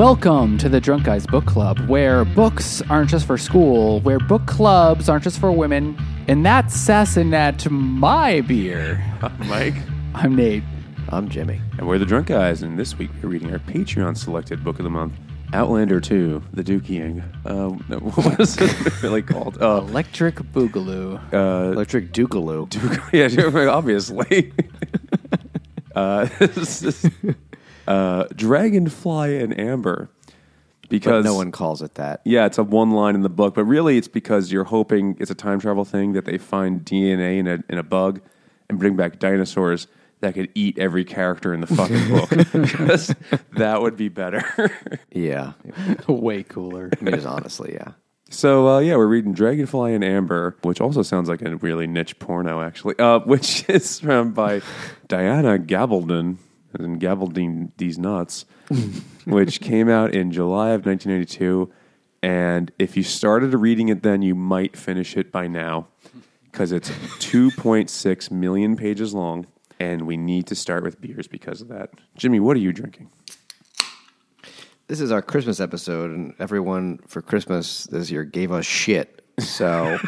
Welcome to the Drunk Guys Book Club, where books aren't just for school, where book clubs aren't just for women, and that's Sassinat my beer. I'm Mike, I'm Nate. I'm Jimmy. and we're the Drunk Guys, and this week we're reading our Patreon selected book of the month, Outlander 2, The Dookie Uh, no, what is it really called? Uh, Electric Boogaloo. uh, Electric Doogaloo. Duke, yeah, obviously. uh, this is, uh, Dragonfly and Amber. But Because no one calls it that. Yeah, it's a one line in the book, but really it's because you're hoping it's a time travel thing that they find DNA in a in a bug and bring back dinosaurs that could eat every character in the fucking book. Because that would be better. Yeah. Way cooler. I mean, it's honestly, yeah. so uh, yeah, we're reading Dragonfly and Amber, which also sounds like a really niche porno, actually. Uh, which is from by Diana Gabaldon, in Gabaldine these nuts, which came out in July of 1992. And if you started reading it then, you might finish it by now because it's 2.6 million pages long. And we need to start with beers because of that. Jimmy, what are you drinking? This is our Christmas episode, and everyone for Christmas this year gave us shit. So,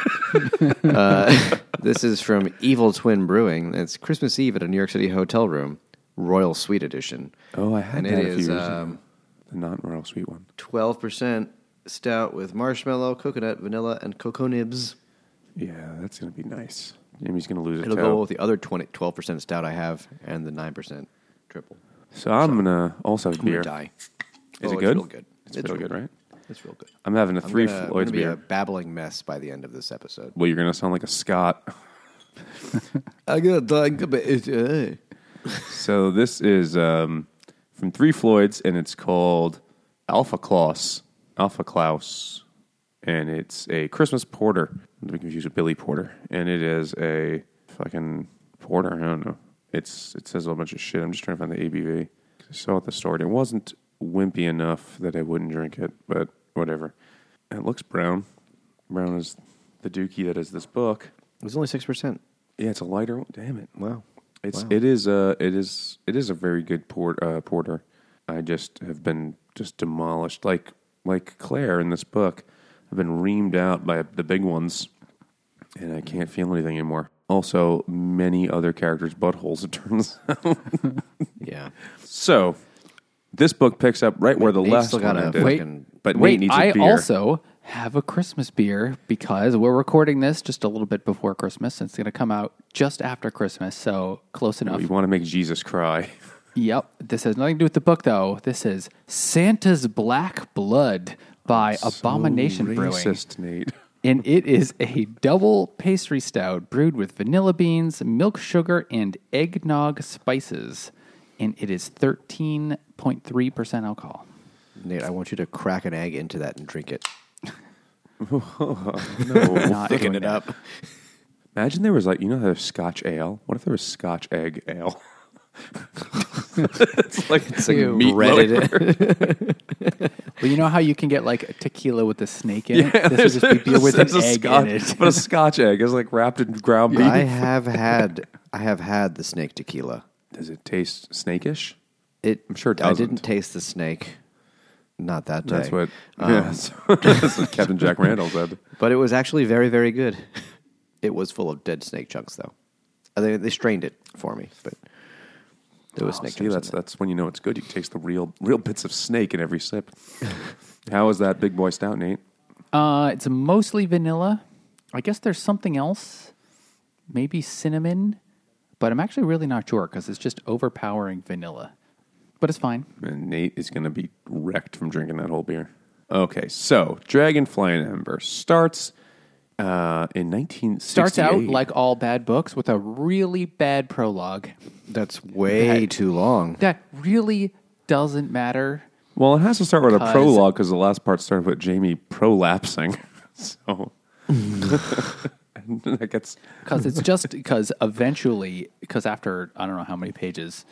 uh, this is from Evil Twin Brewing. It's Christmas Eve at a New York City hotel room, Royal Suite Edition. Oh, I had and that it a few is years ago. um, The not royal sweet one. 12% stout with marshmallow, coconut, vanilla, and cocoa nibs. Yeah, that's going to be nice. Jimmy's going to lose a It'll toe. go with the other 20, 12% stout I have and the 9% triple. So I'm gonna also have I'm gonna beer. die. Is Oh, it good? It's real good. It's, real good, right? It's real good. I'm having a I'm three gonna, I'm Floyd's gonna be beer. a babbling mess by the end of this episode. well, you're gonna sound like a Scot. I got it. So this is um, from Three Floyds, and it's called Alpha Klaus. Alpha Klaus, and it's a Christmas porter. To be confused with Billy Porter, and it is a fucking porter. I don't know. It's it says a bunch of shit. I'm just trying to find the ABV. I saw it at the store. and It wasn't wimpy enough that I wouldn't drink it, but whatever. And it looks brown. Brown is the dookie that is this book. It was only six percent. Yeah, it's a lighter one. Damn it. Wow. It's Wow. it is a it is it is a very good port, uh, porter. I just have been just demolished like like Claire in this book. I've been reamed out by the big ones, and I can't feel anything anymore. Also, many other characters' buttholes. It turns out. Yeah. so, this book picks up right where the Nate's last still one ended. Wait, but Wait, Nate needs a I beer. also have a Christmas beer because we're recording this just a little bit before Christmas. It's going to come out just after Christmas, so close enough. we want to make Jesus cry. Yep. This has nothing to do with the book, though. This is Santa's Black Blood by Abomination so Brewing. Nate. And it is a double pastry stout brewed with vanilla beans, milk sugar, and eggnog spices. And it is 13.3% alcohol. Nate, I want you to crack an egg into that and drink it. Not doing it that. up. Imagine there was like you know there's Scotch ale. What if there was Scotch egg ale? it's like it's like Ew. meat Breaded loafer. Well, you know how you can get like tequila with a snake in it? Yeah, This would just be beer with an there's a egg Scotch, in it. but a Scotch egg is like wrapped in ground beef. I have had I have had the snake tequila. Does it taste snakish? It I'm sure it I doesn't. didn't taste the snake. Not that day. That's what. Um, yeah, that's what Captain Jack Randall said. But it was actually very, very good. It was full of dead snake chunks, though. Uh, They, they strained it for me, but there was Oh, snake see, chunks. that's that's when you know it's good. You taste the real real bits of snake in every sip. How is that big boy stout, Nate? Uh, it's mostly vanilla. I guess there's something else, maybe cinnamon, but I'm actually really not sure because it's just overpowering vanilla. But it's fine. And Nate is going to be wrecked from drinking that whole beer. Okay, so Dragonfly and Amber starts uh, in 1968. Starts out like all bad books with a really bad prologue That's way That- too long. that really doesn't matter. Well, it has to start with a 'Cause- prologue because the last part started with Jamie prolapsing. So and that gets because it's just because eventually because after i don't know how many pages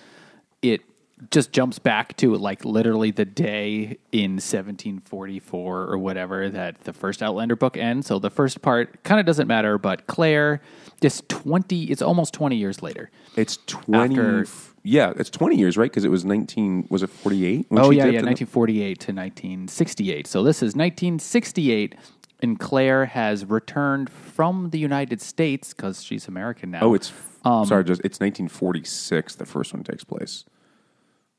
it just jumps back to like literally the day in 1744 or whatever that the first Outlander book ends. So the first part kind of doesn't matter, but Claire, just 20, it's almost 20 years later. It's twenty. After- yeah, it's twenty years, right? Because it was nineteen. Was it forty eight? Oh, yeah, yeah, 1948 to 1968. So this is 1968, and Claire has returned from the United States because she's American now. Oh, it's Um, sorry. Just it's nineteen forty six. The first one takes place.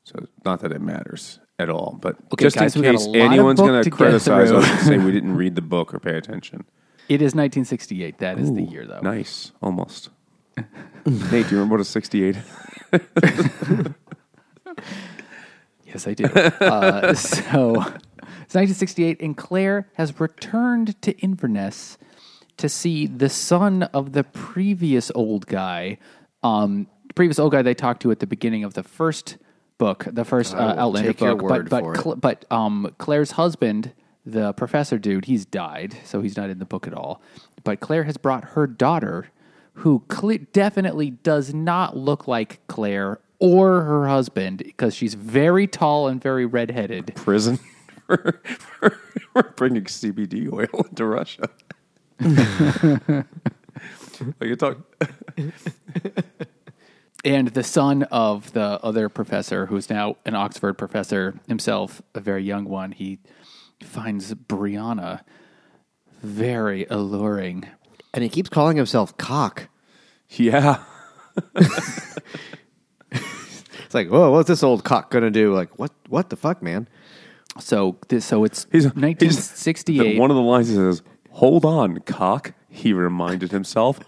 So not that it matters at all, but Okay, just guys, in we got a case anyone's going to criticize us and say we didn't read the book or pay attention. It is 1968. That is the year, though. Nice, almost. Nate, do you remember what a sixty eight? Yes, I do. uh, so it's 1968, and Claire has returned to Inverness to see the son of the previous old guy. Um, previous old guy they talked to at the beginning of the first book, the first uh, Outlander book. but but. Cl- but um, Claire's husband, the professor dude, he's died, so he's not in the book at all. But Claire has brought her daughter, who cle definitely does not look like Claire or her husband because she's very tall and very redheaded. Prison. We're bringing CBD oil into Russia. Like you talk. And the son of the other professor, who's now an Oxford professor himself, a very young one, he finds Brianna very alluring. And he keeps calling himself cock. Yeah. It's like, whoa, what's this old cock gonna do? Like, what? What the fuck, man? So, this, so it's He's, 1968. he's- one of the lines he says, "Hold on, cock." He reminded himself.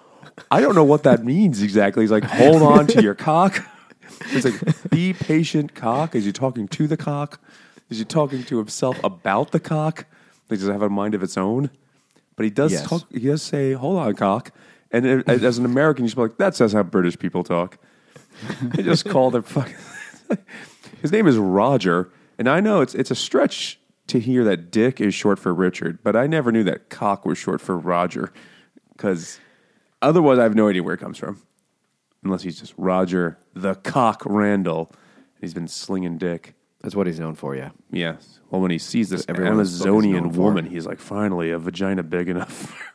I don't know what that means exactly. He's like, "Hold on to your cock." He's like, "Be patient, cock." Is he talking to the cock? Is he talking to himself about the cock? Like, does it have a mind of its own? But he does Yes. talk. He does say, "Hold on, cock." And it- as an American, you should be like, "That says how British people talk." They just call their fucking. His name is Roger, and I know it's it's a stretch to hear that Dick is short for Richard, but I never knew that cock was short for Roger, because otherwise I have no idea where it comes from, unless he's just Roger the Cock Randall. He's been slinging dick. That's what he's known for. Yeah. Yes. Well, when he sees this everyone else is Amazonian woman, he's like, finally, a vagina big enough.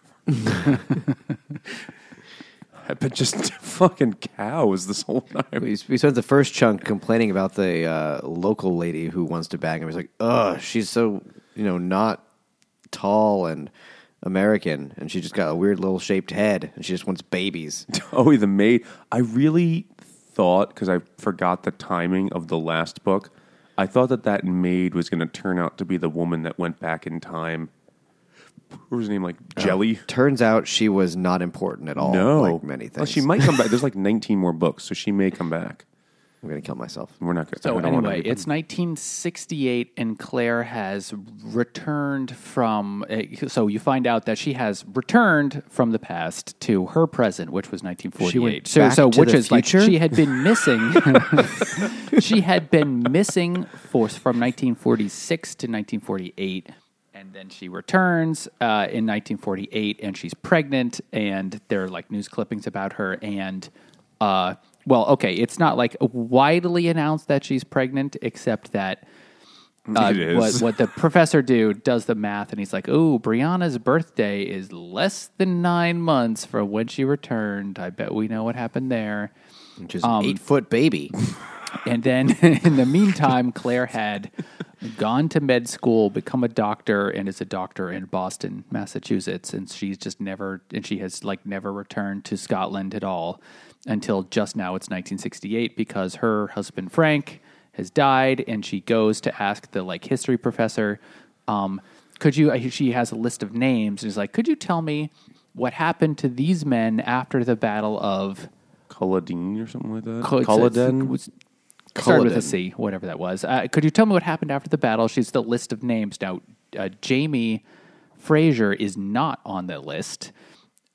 I've been just fucking cows this whole time. He, he spends the first chunk complaining about the uh, local lady who wants to bang him. He's like, ugh, she's so, you know, not tall and American, and she just got a weird little shaped head, and she just wants babies. Oh, the maid. I really thought because I forgot the timing of the last book. I thought that that maid was going to turn out to be the woman that went back in time. What was her name? Like uh, Jelly? Turns out she was not important at all. no, like many things. Well, she might come back. There's like 19 more books, so she may come back. I'm gonna kill myself. We're not going. So I wanna anyway, be- it's 1968, and Claire has returned from. uh, So you find out that she has returned from the past to her present, which was 1948. She went so, back so to which the is like she had been missing. she had been missing for from 1946 to 1948. And then she returns uh, in 1948, and she's pregnant, and there are like news clippings about her. And uh, well, okay, it's not like widely announced that she's pregnant, except that uh, what what the professor dude does the math, and he's like, "Oh, Brianna's birthday is less than nine months from when she returned. I bet we know what happened there." Which is an eight foot baby. And then in the meantime, Claire had gone to med school, become a doctor, and is a doctor in Boston, Massachusetts. And she's just never, and she has like never returned to Scotland at all until just now. It's 1968 because her husband Frank has died, and she goes to ask the like history professor, um, "Could you?" She has a list of names, and is like, "Could you tell me what happened to these men after the Battle of?" Culloden or something like that. Culloden. was- Started with a. C, whatever that was. Uh, could you tell me what happened after the battle? She's the list of names now. Uh, Jamie Fraser is not on the list.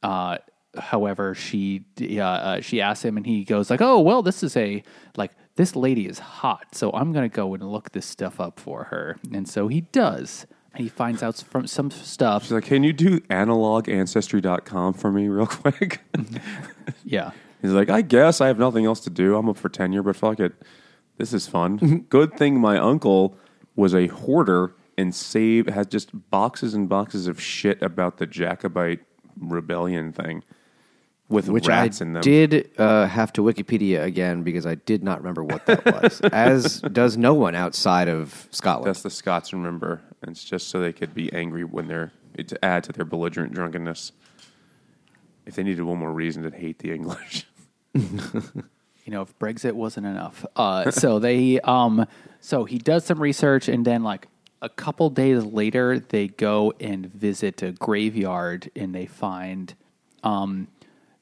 Uh, however, she uh, uh, she asks him, and he goes like, "Oh, well, this is a like this lady is hot, so I'm gonna go and look this stuff up for her." And so he does, and he finds out from some stuff. She's like, "Can you do analogancestry.com for me real quick?" Yeah, He's like, "I guess I have nothing else to do. I'm up for tenure, but fuck it." This is fun. Good thing my uncle was a hoarder and saved has just boxes and boxes of shit about the Jacobite rebellion thing with Which rats I in them. did uh, have to Wikipedia again because I did not remember what that was, as does no one outside of Scotland. That's the Scots remember. And it's just so they could be angry when they're to add to their belligerent drunkenness. If they needed one more reason to hate the English. you know, if Brexit wasn't enough. Uh, so they, um, so he does some research, and then like a couple days later, they go and visit a graveyard, and they find, um,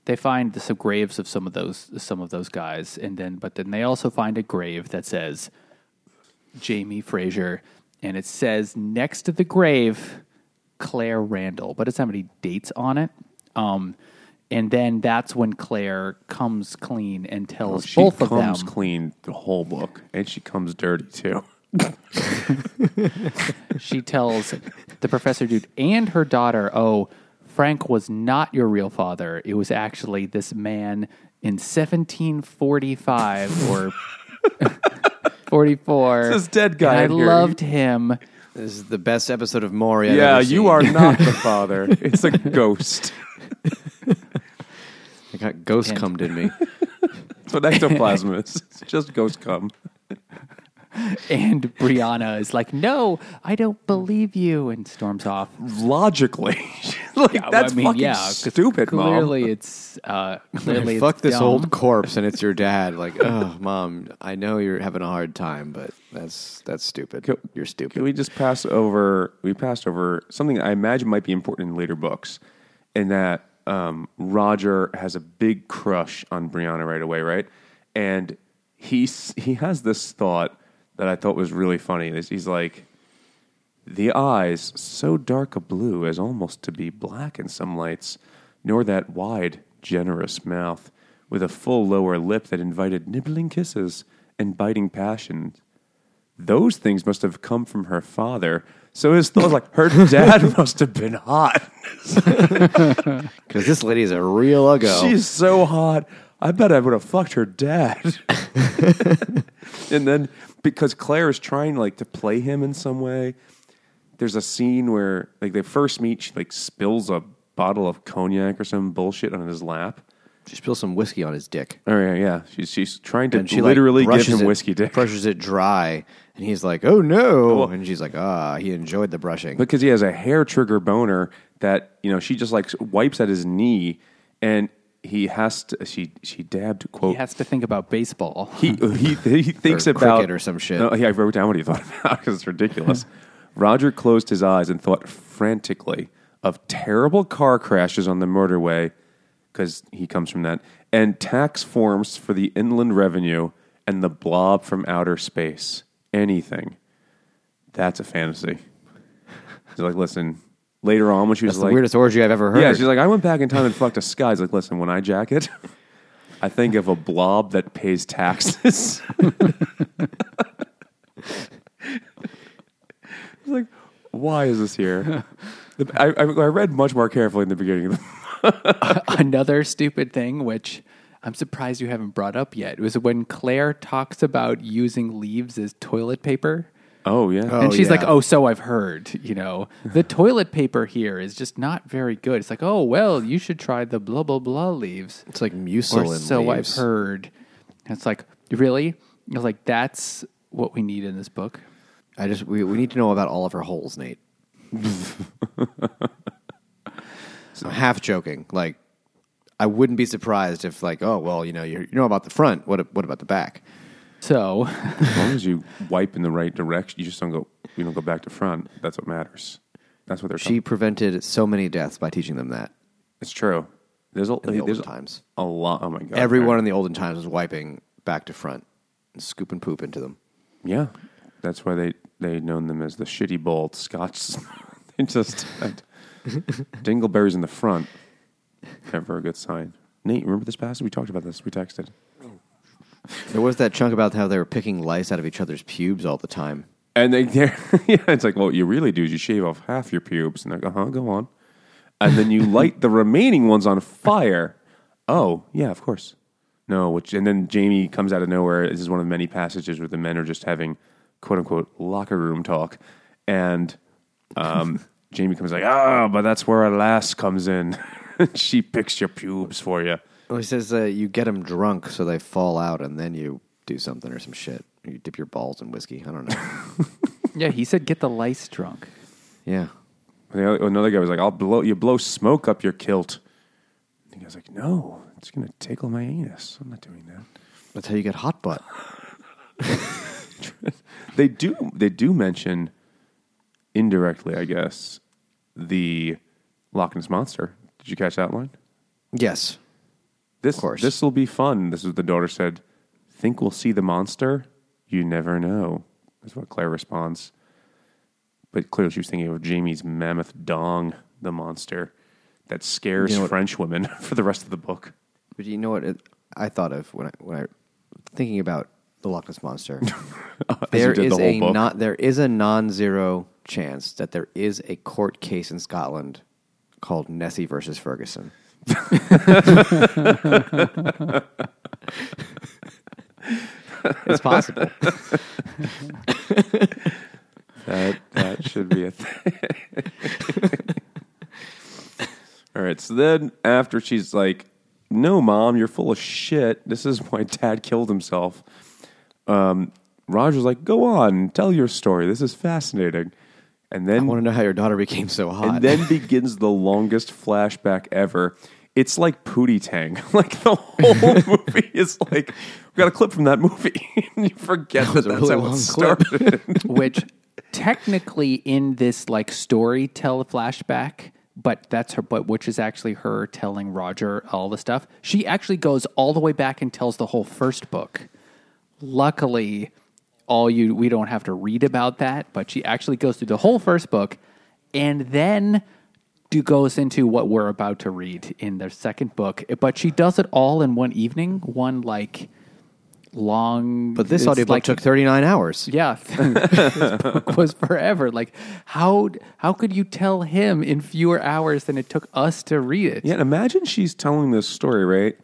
they find some graves of some of those some of those guys, and then but then they also find a grave that says Jamie Fraser, and it says next to the grave Claire Randall, but it's doesn't have any dates on it. Um, and then that's when Claire comes clean and tells She both of them. comes clean the whole book. And she comes dirty too. She tells the professor dude and her daughter, "Oh, Frank was not your real father. It was actually this man in 1745 or 44. This dead guy And I here. loved him." This is the best episode of Maury. I've yeah, ever you are not the father. It's a ghost. I got ghost And- cummed in me. That's what ectoplasm is. It's just ghost cum. And Brianna is like, "No, I don't believe you," and storms off. Logically. like, Yeah, that's I mean, fucking yeah, 'cause stupid, Mom. Clearly, it's uh, clearly Fuck it's this dumb. old corpse, and it's your dad. Like, oh, mom, I know you're having a hard time, but that's that's stupid. Can- you're stupid. Can we just pass over? We passed over something I imagine might be important in later books, in that um, Roger has a big crush on Brianna right away, right? And he's he has this thought that I thought was really funny. Is He's like, the eyes so dark a blue as almost to be black in some lights, nor that wide, generous mouth with a full lower lip that invited nibbling kisses and biting passion those things must have come from her father. So his thought was like, her dad must have been hot. Because this lady is a real uggo. She's so hot. I bet I would have fucked her dad. and then because Claire is trying like to play him in some way, there's a scene where like they first meet, she like spills a bottle of cognac or some bullshit on his lap. she spills some whiskey on his dick. Oh yeah, yeah. She's she's trying to And she literally like, give brushes him it, whiskey dick. brushes it dry, and he's like, "Oh no!" And she's like, "Ah, he enjoyed the brushing." because he has a hair trigger boner that you know she just like wipes at his knee and he has to she she dabbed quote He has to think about baseball. he he, he thinks Or about cricket or some shit. No, yeah, I wrote down what he thought about because it's ridiculous. Roger closed his eyes and thought frantically of terrible car crashes on the motorway because he comes from that, and tax forms for the inland revenue and the blob from outer space. Anything. That's a fantasy. He's like, listen. Later on, when she was That's the like, weirdest orgy I've ever heard. yeah, she's like, I went back in time and fucked a sky. He's like, listen, when I jack it, I think of a blob that pays taxes. It's like, why is this here? I, I, I read much more carefully in the beginning. Another stupid thing, which I'm surprised you haven't brought up yet, was when Claire talks about using leaves as toilet paper. Oh yeah, Oh, and she's like, "Oh, so I've heard. You know, the toilet paper here is just not very good." It's like, "Oh, well, you should try the blah blah blah leaves." it's like Or mucilin. so leaves. I've heard. And it's like, really? I was like, "That's what we need in this book." I just we, we need to know about all of her holes, Nate. I'm half joking. Like, I wouldn't be surprised if, like, oh well, you know, you you know about the front. What what about the back? So, as long as you wipe in the right direction, you just don't go. You don't go back to front. That's what matters. That's what they're. She prevented so many deaths by teaching them that it's true. There's a in the there's olden times. a lot. Oh my god, Everyone in the olden times was wiping back to front, and scooping poop into them. Yeah, that's why they they known them as the shitty bald Scots. they just had dingleberries in the front. Never a good sign. Nate, remember this passage? We talked about this. We texted. There was that chunk about how they were picking lice out of each other's pubes all the time. And they, yeah, it's like, well, what you really do is you shave off half your pubes, and they're like, uh huh, go on, and then you light the remaining ones on fire. Oh, yeah, of course. No, which and then Jamie comes out of nowhere. This is one of the many passages where the men are just having quote unquote locker room talk, and um, Jamie comes like, "Ah, but that's where a lass comes in. she picks your pubes for you." Well, he says uh, you get them drunk so they fall out, and then you do something or some shit. You dip your balls in whiskey. I don't know. Yeah, he said get the lice drunk. yeah. And the other- Another guy was like, "I'll blow you blow smoke up your kilt." And the guy's like, "No, it's gonna tickle my anus. I'm not doing that." That's how you get hot butt. They do they do mention indirectly, I guess, the Loch Ness monster. Did you catch that line? Yes. This course. this will be fun. This is what the daughter said. Think we'll see the monster? You never know. That's what Claire responds. But clearly she was thinking of Jamie's mammoth dong, the monster that scares You know what- French women for the rest of the book. But you know what it, I thought of when I, when I thinking about the Loch Ness monster. There is the a not there is a non-zero chance that there is a court case in Scotland called Nessie versus Ferguson. it's possible. That that should be a thing. All right. So then after she's like, "No, mom, you're full of shit. This is why dad killed himself." Um, Roger's like, "Go on, tell your story. This is fascinating." And then I want to know how your daughter became so hot. and then begins the longest flashback ever. It's like Pootie Tang. Like the whole movie is like we got a clip from that movie. and you forget that, a that's really how it started. which technically in this like story tell flashback but that's her but which is actually her telling roger all the stuff she actually goes all the way back and tells the whole first book luckily all you we don't have to read about that but she actually goes through the whole first book and then do goes into what we're about to read in the second book but she does it all in one evening one like long but this it's audiobook like- took 39 hours. yeah, this book was forever. Like how how could you tell him in fewer hours than it took us to read it? Yeah, imagine she's telling this story, right?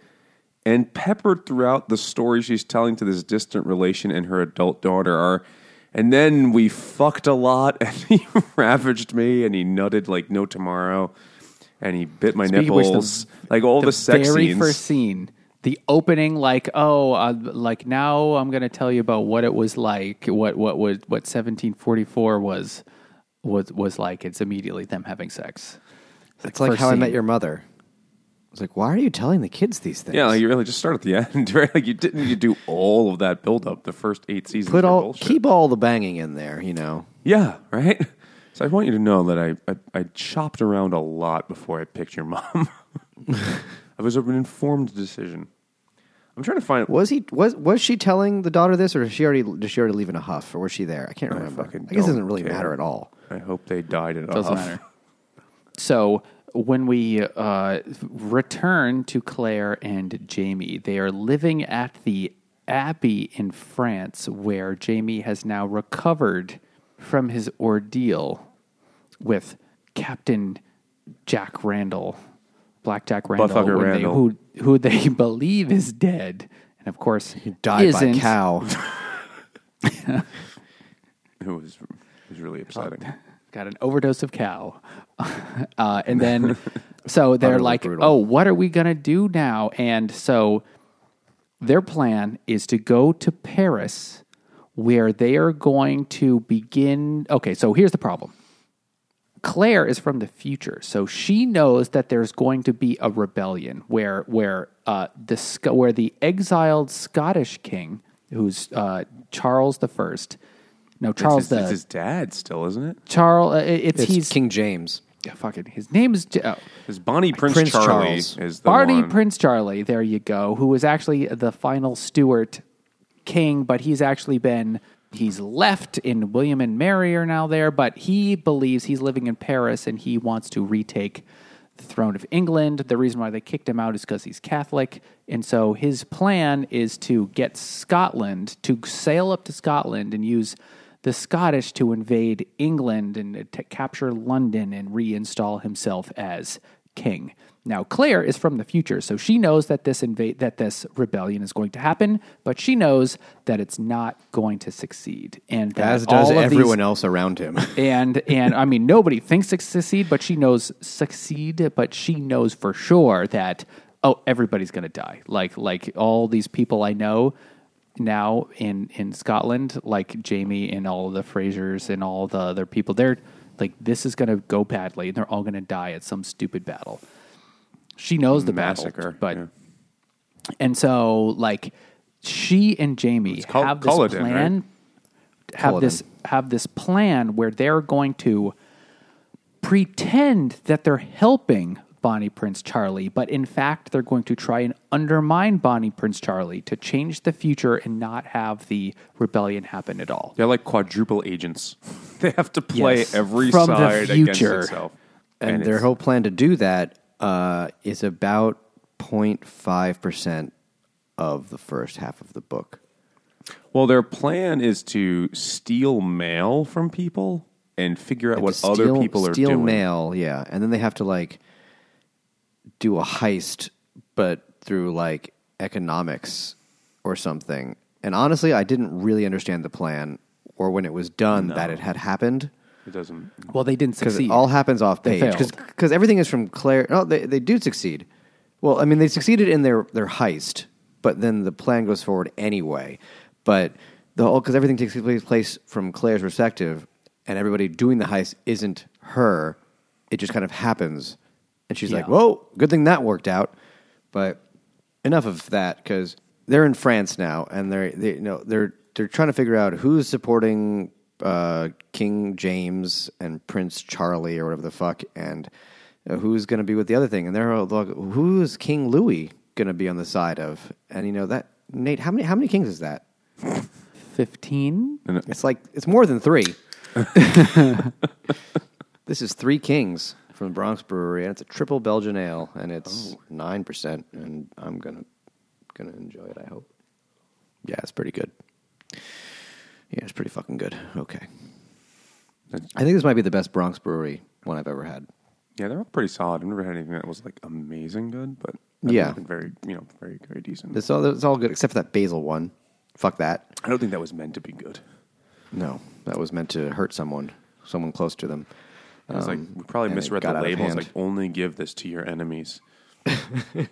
And peppered throughout the story she's telling to this distant relation and her adult daughter are, and then we fucked a lot, and he ravaged me, and he nutted like no tomorrow, and he bit my Speaking of which, the- nipples, like all the, sex very scenes. first scene, the opening, like oh, uh, like now I'm going to tell you about what it was like, what what was what 1744 was was was like. It's immediately them having sex. It's like first how I met your mother. It's like, why are you telling the kids these things? yeah, like you really just start at the end, right? Like you didn't need to do all of that build up. The first eight seasons, Put all keep all the banging in there, you know. Yeah, right. So I want you to know that I, I, I chopped around a lot before I picked your mom. it was an informed decision. I'm trying to find. Was he was was she telling the daughter this, or did she already did she already leave in a huff, or was she there? I can't remember. I, fucking guess it doesn't don't really care. matter at all. I hope they died in a Doesn't huff. matter. So when we uh, return to Claire and Jamie, they are living at the Abbey in France, where Jamie has now recovered from his ordeal with Captain Jack Randall, Black Jack Randall, Buttfucker they- Randall. who who they believe is dead, and of course he Died isn't. by cow. It was it was really upsetting. Got an overdose of cow. uh, and then, so they're like, brutal. oh, what are we going to do now? And so their plan is to go to Paris where they are going to begin. Okay, so here's the problem. Claire is from the future, so she knows that there's going to be a rebellion where where uh, the where the exiled Scottish king, who's uh, Charles the First, no It's Charles his, the it's his dad still, isn't it? Charles. Uh, it's, It's he's King James. yeah, fucking. His name is J- oh, His Bonnie Prince, Prince Charlie Charles. is the Barney one. Prince Charlie. There you go. Who was actually the final Stuart king, but he's actually been he's left. in William and Mary are now there, but he believes he's living in Paris and he wants to retake the throne of England. The reason why they kicked him out is because he's Catholic, and so his plan is to get Scotland to sail up to Scotland and use the Scottish to invade England and to capture London and reinstall himself as king. Now Claire is from the future, so she knows that this invade that this rebellion is going to happen, but she knows that it's not going to succeed, and that As does all of these- everyone else around him. and and I mean nobody thinks it's succeed, but she knows succeed, but she knows for sure that oh everybody's gonna die. Like like all these people I know now in in Scotland, like Jamie and all the Frasers and all the other people, they're like this is gonna go badly and they're all gonna die at some stupid battle. She knows the Massacre. battle, but yeah. and so like she and Jamie Cul- have this Culloden, plan right? have Culloden. this have this plan where they're going to pretend that they're helping Bonnie Prince Charlie, but in fact they're going to try and undermine Bonnie Prince Charlie to change the future and not have the rebellion happen at all. They're like quadruple agents. They have to play Yes. every From the side against future. itself. and their whole plan to do that uh, is about 0.5% of the first half of the book. Well, their plan is to steal mail from people and figure out And what to other people are steal doing. Steal mail, yeah, and then they have to like do a heist, but through like economics or something. And honestly, I didn't really understand the plan or when it was done that it had happened It doesn't. Well, they didn't because succeed. it all happens off They page failed. because everything is from Claire. No, they they do succeed. Well, I mean, they succeeded in their their heist, but then the plan goes forward anyway. But the whole because everything takes place- place from Claire's perspective, and everybody doing the heist isn't her. It just kind of happens, and she's like, Yeah. "Whoa, good thing that worked out." But enough of that because they're in France now, and they're they, you know they're they're trying to figure out who's supporting uh, King James and Prince Charlie or whatever the fuck, and uh, who's going to be with the other thing, and they're all like, who's King Louis going to be on the side of, and you know that Nate, how many how many kings is that? Fifteen. It's like it's more than three. this is three kings from the Bronx Brewery, and it's a triple Belgian ale, and it's oh. nine percent. And I'm gonna gonna enjoy it. I hope. Yeah, it's pretty good. Yeah, it's pretty fucking good. Okay, I think this might be the best Bronx Brewery one I've ever had. Yeah, they're all pretty solid. I've never had anything that was like amazing good, but I've Yeah. been very, you know, very, very decent. It's all it's all good except for that basil one. Fuck that. I don't think that was meant to be good. No, that was meant to hurt someone, someone close to them. It was like Um, we probably misread the labels. Like only give this to your enemies.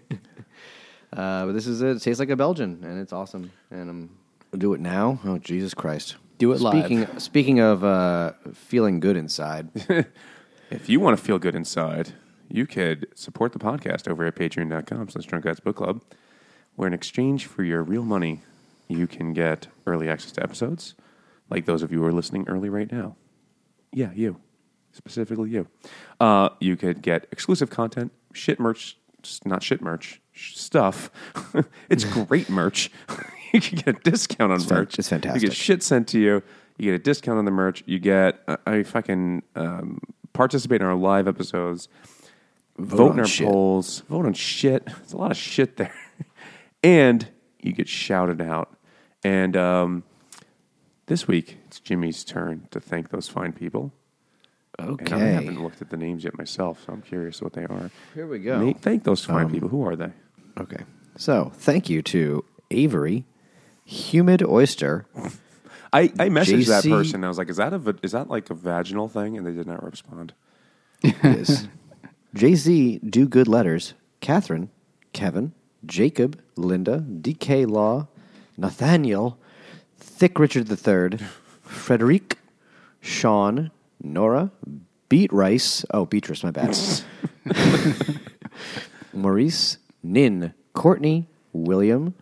Uh, but this is it. It tastes like a Belgian, and it's awesome. And I'm I'll do it now. Oh Jesus Christ! Do it live. speaking, Speaking of uh, feeling good inside, If you want to feel good inside, you could support the podcast over at patreon.com slash drunk guys book club, where in exchange for your real money, you can get early access to episodes, like those of you who are listening early right now. Yeah, you. Specifically you. Uh, you could get exclusive content, shit merch, not shit merch, sh- stuff. it's great merch. you can get a discount on fan- merch. it's fantastic. You get shit sent to you. You get a discount on the merch. You get a, a fucking um, participate in our live episodes. Vote, on in our shit. polls. Vote on shit. It's a lot of shit there, and you get shouted out. And um, this week it's Jimmy's turn to thank those fine people. And I haven't looked at the names yet myself, so I'm curious what they are. Here we go. Nate, thank those fine um, people. Who are they? Okay, so thank you to Avery, Humid Oyster, I, I messaged that JC person. I was like, "Is that a is that like a vaginal thing?" And they did not respond. is JZ Do Good Letters, Catherine, Kevin, Jacob, Linda, DK Law, Nathaniel, Thick Richard III, Frederic, Sean, Nora, Beat Rice. Oh, Beatrice, my bad. Maurice, Nin, Courtney, William,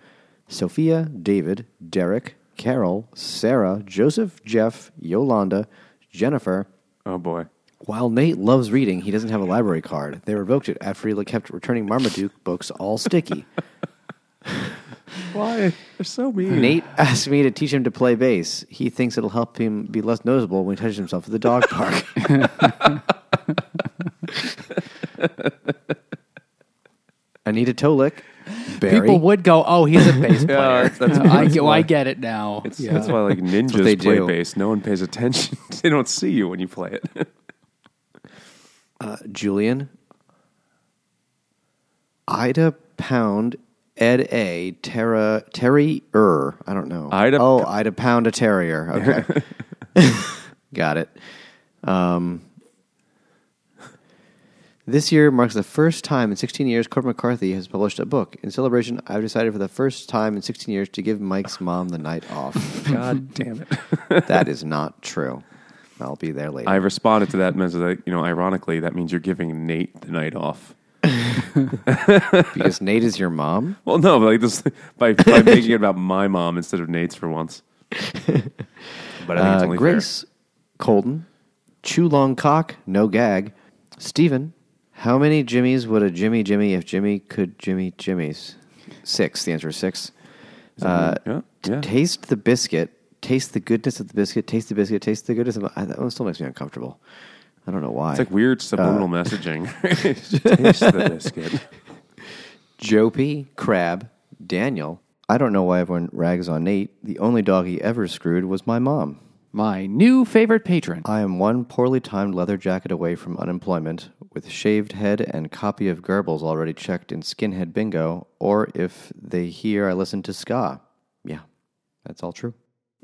Sophia, David, Derek, Carol, Sarah, Joseph, Jeff, Yolanda, Jennifer, Oh boy. while Nate loves reading, he doesn't have a library card. They revoked it after he kept returning Marmaduke books all sticky. Why? They're so mean. Nate asked me to teach him to play bass. He thinks it'll help him be less noticeable when he touches himself at the dog park. Anita Tolik, Barry. People would go, "Oh, he's a bass player." Yeah, that's- that's- I, that's get, well, why- I get it now. It's, Yeah. That's why like ninjas they play do. bass. No one pays attention. they don't see you when you play it. uh, Julian, Ida Pound, Ed A, Terra, Terry Er. I don't know. Ida oh, P- Ida Pound a Terrier. Okay. Got it. Um, this year marks the first time in 16 years Cormac McCarthy has published a book. In celebration, I've decided for the first time in 16 years to give Mike's mom the night off. God damn it. that is not true. I'll be there later. I responded to that message that, you know, ironically, that means you're giving Nate the night off. because Nate is your mom? Well, no, but like this by, by making it about my mom instead of Nate's for once. But I think it's Uh, only Grace Colton, Chew Long Cock, no gag. Steven, how many Jimmies would a Jimmy Jimmy if Jimmy could Jimmy Jimmy's? Six. The answer is six. Uh, fair. Yeah, yeah. Taste the biscuit. Taste the goodness of the biscuit. Taste the biscuit. Taste the goodness of. I, that one still makes me uncomfortable. I don't know why. It's like weird Uh, subliminal messaging. Taste the biscuit. Joe P, Crab, Daniel. I don't know why everyone rags on Nate. The only dog he ever screwed was my mom. My new favorite patron. I am one poorly timed leather jacket away from unemployment, with shaved head and copy of Goebbels already checked in Skinhead Bingo, or if they hear I listen to ska. Yeah, that's all true.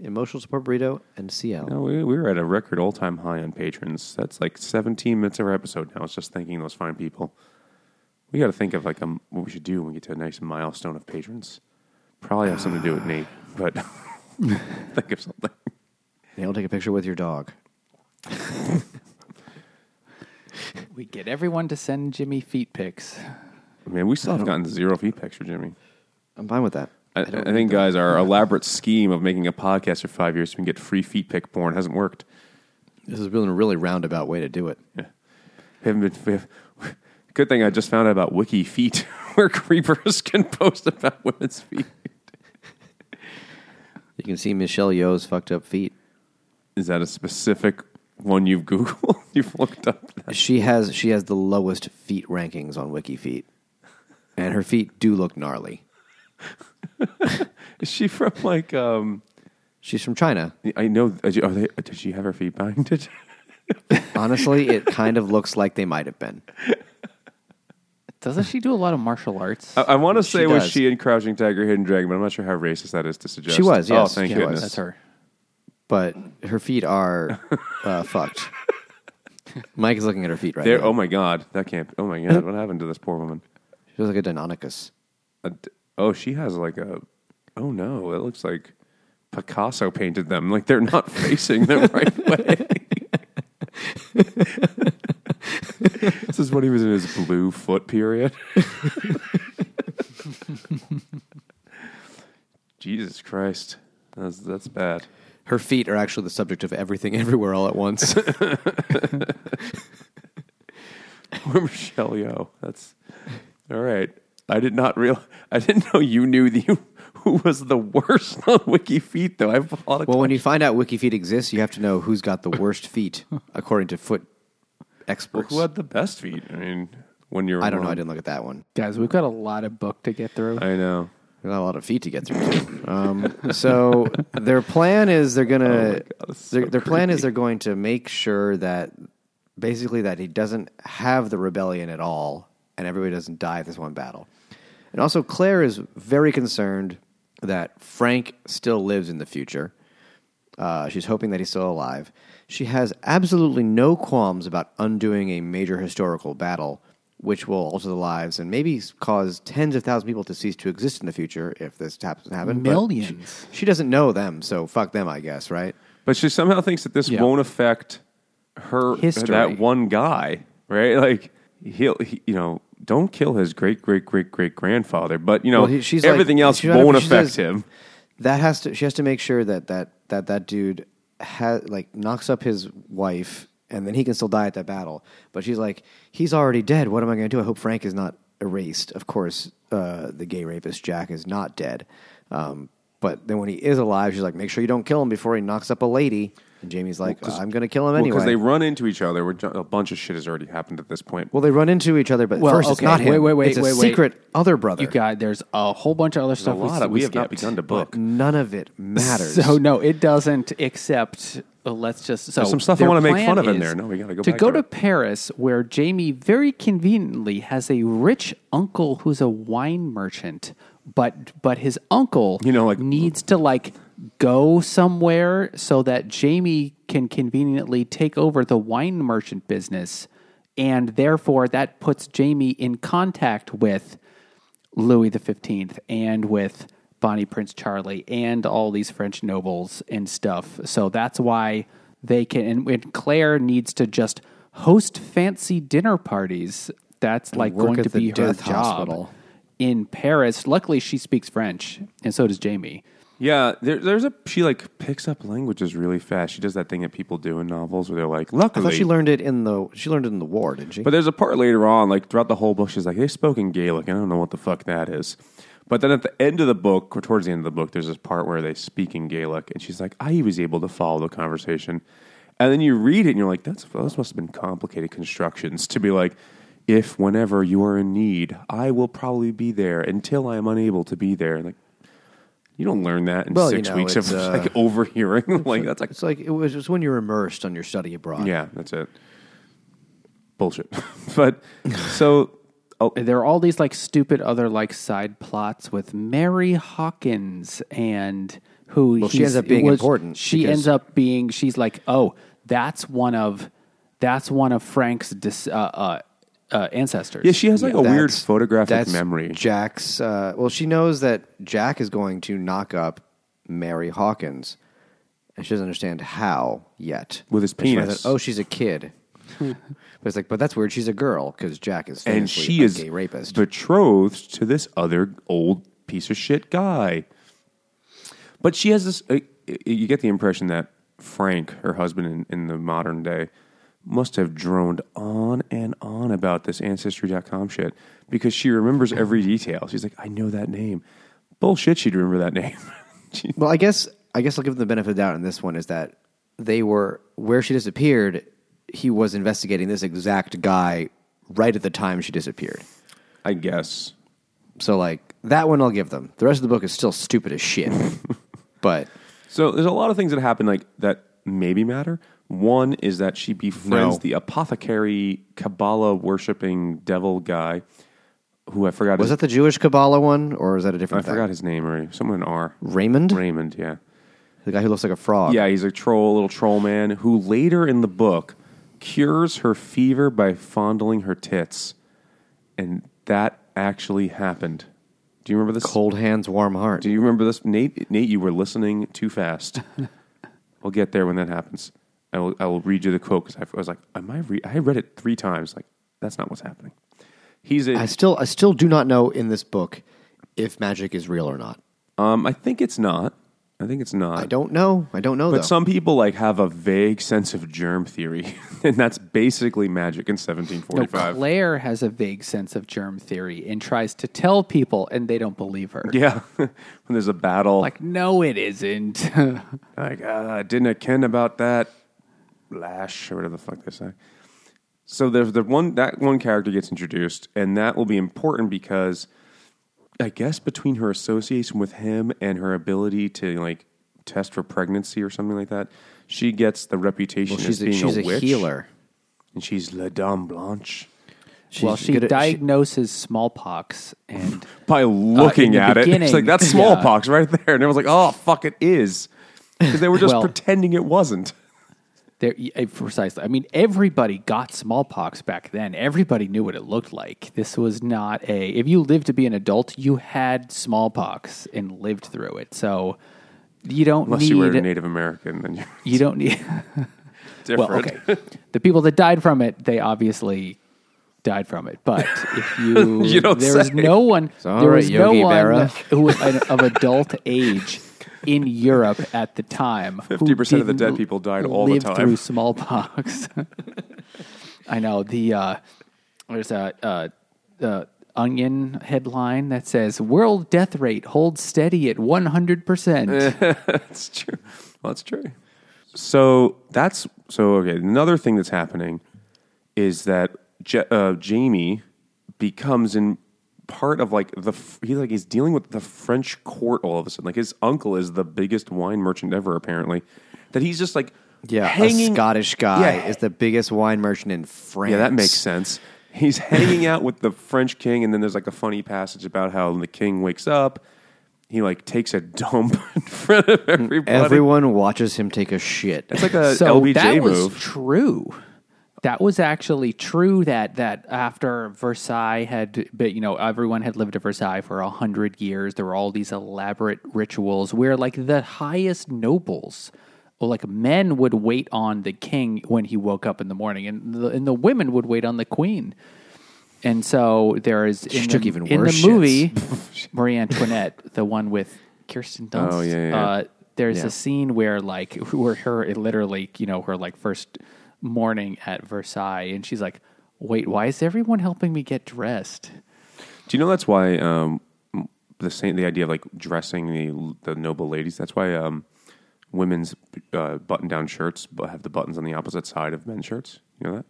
Emotional Support Burrito and CL. No, we, we were at a record all time high on patrons. That's like 17 minutes of our episode now. It's just thanking those fine people. We got to think of like a, what we should do when we get to a nice milestone of patrons. Probably have something to do with Nate, but think of something. They'll take a picture with your dog. We get everyone to send Jimmy feet pics. Man, we still have gotten zero feet picture, Jimmy. I'm fine with that. I, I, think, guys, our elaborate scheme of making a podcast for five years so we can get free feet pick porn hasn't worked. This has been a really roundabout way to do it. We haven't been. We have, good thing I just found out about Wiki Feet, where creepers can post about women's feet. You can see Michelle Yeoh's fucked up feet. Is that a specific one you've Googled? you've looked up? That? She has she has the lowest feet rankings on Wiki Feet, and her feet do look gnarly. Is she from like? um She's from China. I know. Are they, did she have her feet binded? Honestly, it kind of looks like they might have been. Doesn't she do a lot of martial arts? I, I want to She say was does. she in Crouching Tiger, Hidden Dragon, but I'm not sure how racist that is to suggest. She was, Oh, yes. thank She goodness. was. That's her. but her feet are uh, fucked. Mike is looking at her feet right There. now. Oh my god, that can't. Oh my god, what happened to this poor woman? She looks like a Deinonychus. A d- oh, she has like a. Oh no, it looks like Picasso painted them. Like they're not facing the right way. this is when he was in his blue foot period. Jesus Christ, that's that's bad. Her feet are actually the subject of everything, everywhere, all at once. Poor Michelle Yeoh. That's all right. I did not real. I didn't know you knew the who was the worst on Wiki Feet though. I have a lot of. well, when you find out WikiFeet exists, you have to know who's got the worst feet, according to foot experts. Well, who had the best feet? I mean, when you're. I don't know. I didn't look at that one. Guys, we've got a lot of book to get through. I know. We've got a lot of feet to get through. Too. Um, so their plan is they're gonna. Oh God, this is their, their plan is they're going to make sure that basically that he doesn't have the rebellion at all, and everybody doesn't die at this one battle. And also, Claire is very concerned that Frank still lives in the future. Uh, she's hoping that he's still alive. She has absolutely no qualms about undoing a major historical battle, which will alter the lives and maybe cause tens of thousands of people to cease to exist in the future if this happens to happen. But Millions. She, she doesn't know them, so fuck them, I guess, right? But she somehow thinks that this Yeah. won't affect her History. that one guy, right? Like he'll, he, you know, don't kill his great great great great grandfather, but you know, Well, he- she's like- everything else she's won't affect says- him. That has to. She has to make sure that that that that dude has like knocks up his wife, and then he can still die at that battle. But she's like, he's already dead. What am I going to do? I hope Frank is not erased. Of course, uh, the gay rapist Jack is not dead. Um, but then when he is alive, she's like, make sure you don't kill him before he knocks up a lady. And Jamie's like, I'm going to kill him anyway. because they run into each other. Which a bunch of shit has already happened at this point. well, they run into each other, but Well, first it's okay, not him. wait, wait, wait, it's a wait, wait. secret other brother. You got there's a whole bunch of other There's a stuff. lot of we have not skipped. begun to book. None of it matters. So no, it doesn't. Except uh, let's just so There's some stuff I their wanna make plan fun of in is there. No, we gotta go to back go to to it. Paris, where Jamie very conveniently has a rich uncle who's a wine merchant, but but his uncle You know, like- needs to like go somewhere so that Jamie can conveniently take over the wine merchant business, and therefore that puts Jamie in contact with Louis the Fifteenth and with Bonnie Prince Charlie and all these French nobles and stuff. So that's why they can. And, and Claire needs to just host fancy dinner parties. That's like going to be her job hospital. in Paris. Luckily, she speaks French, and so does Jamie. Yeah, there, there's a she like picks up languages really fast. She does that thing that people do in novels where they're like, I luckily. thought she learned it in the she learned it in the war, didn't she? But there's a part later on, like throughout the whole book, she's like, they spoke in Gaelic. and I don't know what the fuck that is. But then at the end of the book, or towards the end of the book, there's this part where they speak in Gaelic, and she's like, I was able to follow the conversation. And then you read it, and you're like, that's those must have been complicated constructions to be like, if whenever you are in need, I will probably be there until I am unable to be there. Like, you don't learn that in Well, you six know, weeks of uh, like overhearing. like that's like it's like it was just when you're immersed on your study abroad. yeah, that's it. Bullshit. but so oh, There are all these like stupid other like side plots with Mary Hawkins and who Well, she ends up being was- important She ends up being she's like oh that's one of that's one of Frank's dis, uh, uh, uh, ancestors. yeah, she has like a weird That's- photographic that's memory. Jack's. Uh, well, she knows that Jack is going to knock up Mary Hawkins, and she doesn't understand how yet. With his And she finds penis. out, oh, she's a kid. but it's like, but that's weird. She's a girl because Jack is and famously she a is gay rapist. betrothed to this other old piece of shit guy. But she has this. Uh, you get the impression that Frank, her husband in, in the modern day, must have droned on and on about this Ancestry.com shit because she remembers every detail. She's like, I know that name. Bullshit, she'd remember that name. She- Well, I guess I guess I'll give them the benefit of the doubt in this one is that they were where she disappeared. He was investigating this exact guy right at the time she disappeared. I guess. So like that one, I'll give them. The rest of the book is still stupid as shit. but So there's a lot of things that happen like that maybe matter. One is that she befriends No. the apothecary Kabbalah worshipping devil guy, who I forgot. was his, that the Jewish Kabbalah one, or is that a I different? thing? forgot his name or Someone in R. Raymond, Raymond. Yeah. the guy who looks like a frog. Yeah, he's a troll, little troll man who later in the book cures her fever by fondling her tits, and that actually happened. Do you remember this? cold hands, warm heart. Do you remember this, Nate? Nate, you were listening too fast. we'll get there when that happens. I will. I will read you the quote because I was like, "Am I?" Re-? I read it three times. Like, that's not what's happening. He's a. I still, I still do not know in this book if magic is real or not. um, I think it's not. I think it's not. I don't know. I don't know But though. some people like have a vague sense of germ theory, and that's basically magic in No, 1745. Claire has a vague sense of germ theory and tries to tell people, and they don't believe her. yeah, when there's a battle, Like, no, it isn't. like uh, I didn't ken about that lash or whatever the fuck they say. So there's the one that one character gets introduced, and that will be important because I guess between her association with him and her ability to like test for pregnancy or something like that, she gets the reputation well, as she's a, being she's a, witch, healer. and she's La Dame Blanche. She's well, she good at- diagnoses smallpox, and by looking Uh, at it. It's like that's yeah. smallpox right there, and everyone's like, "Oh fuck, it is," because they were just Well- pretending it wasn't. There eh, precisely. I mean, everybody got smallpox back then. Everybody knew what it looked like. This was not a. If you lived to be an adult, you had smallpox and lived through it. So you don't Unless need. you were a Native American, then you're don't need. different. Well, okay. the people that died from it, they obviously died from it. But if you, You don't there was say. no one, all there right, was no Yogi one Berra. who was of adult age in Europe at the time. 50% of the dead people died all the time. through smallpox. I know the uh, there's a. Uh, uh, Onion headline that says "World Death Rate holds steady at 100 percent." That's true. Well, that's true. So that's so okay. Another thing that's happening is that Ja- uh, Jamie becomes in part of like the he's like he's dealing with the French court all of a sudden. Like his uncle is the biggest wine merchant ever, apparently. That he's just like Yeah, hanging a Scottish guy Yeah. is the biggest wine merchant in France. Yeah, that makes sense. He's hanging out with the French king, and then there's like a funny passage about how when the king wakes up, he like takes a dump in front of mm, everybody. Everyone watches him take a shit. It's like a so LBJ that was move. true. That was actually true. That that after Versailles had, been, you know, everyone had lived at Versailles for a hundred years. There were all these elaborate rituals where, like, the highest nobles, or like men, would wait on the king when he woke up in the morning, and the, and the women would wait on the queen. And so there is in, took the, in the movie Marie Antoinette, the one with Kirsten Dunst. Oh, yeah, yeah. Uh, there's Yeah. a scene where like where her it literally you know her like first morning at Versailles and she's like wait why is everyone helping me get dressed Do you know that's why um, the same the idea of like dressing the the noble ladies? That's why um, women's uh, button down shirts have the buttons on the opposite side of men's shirts. You know that?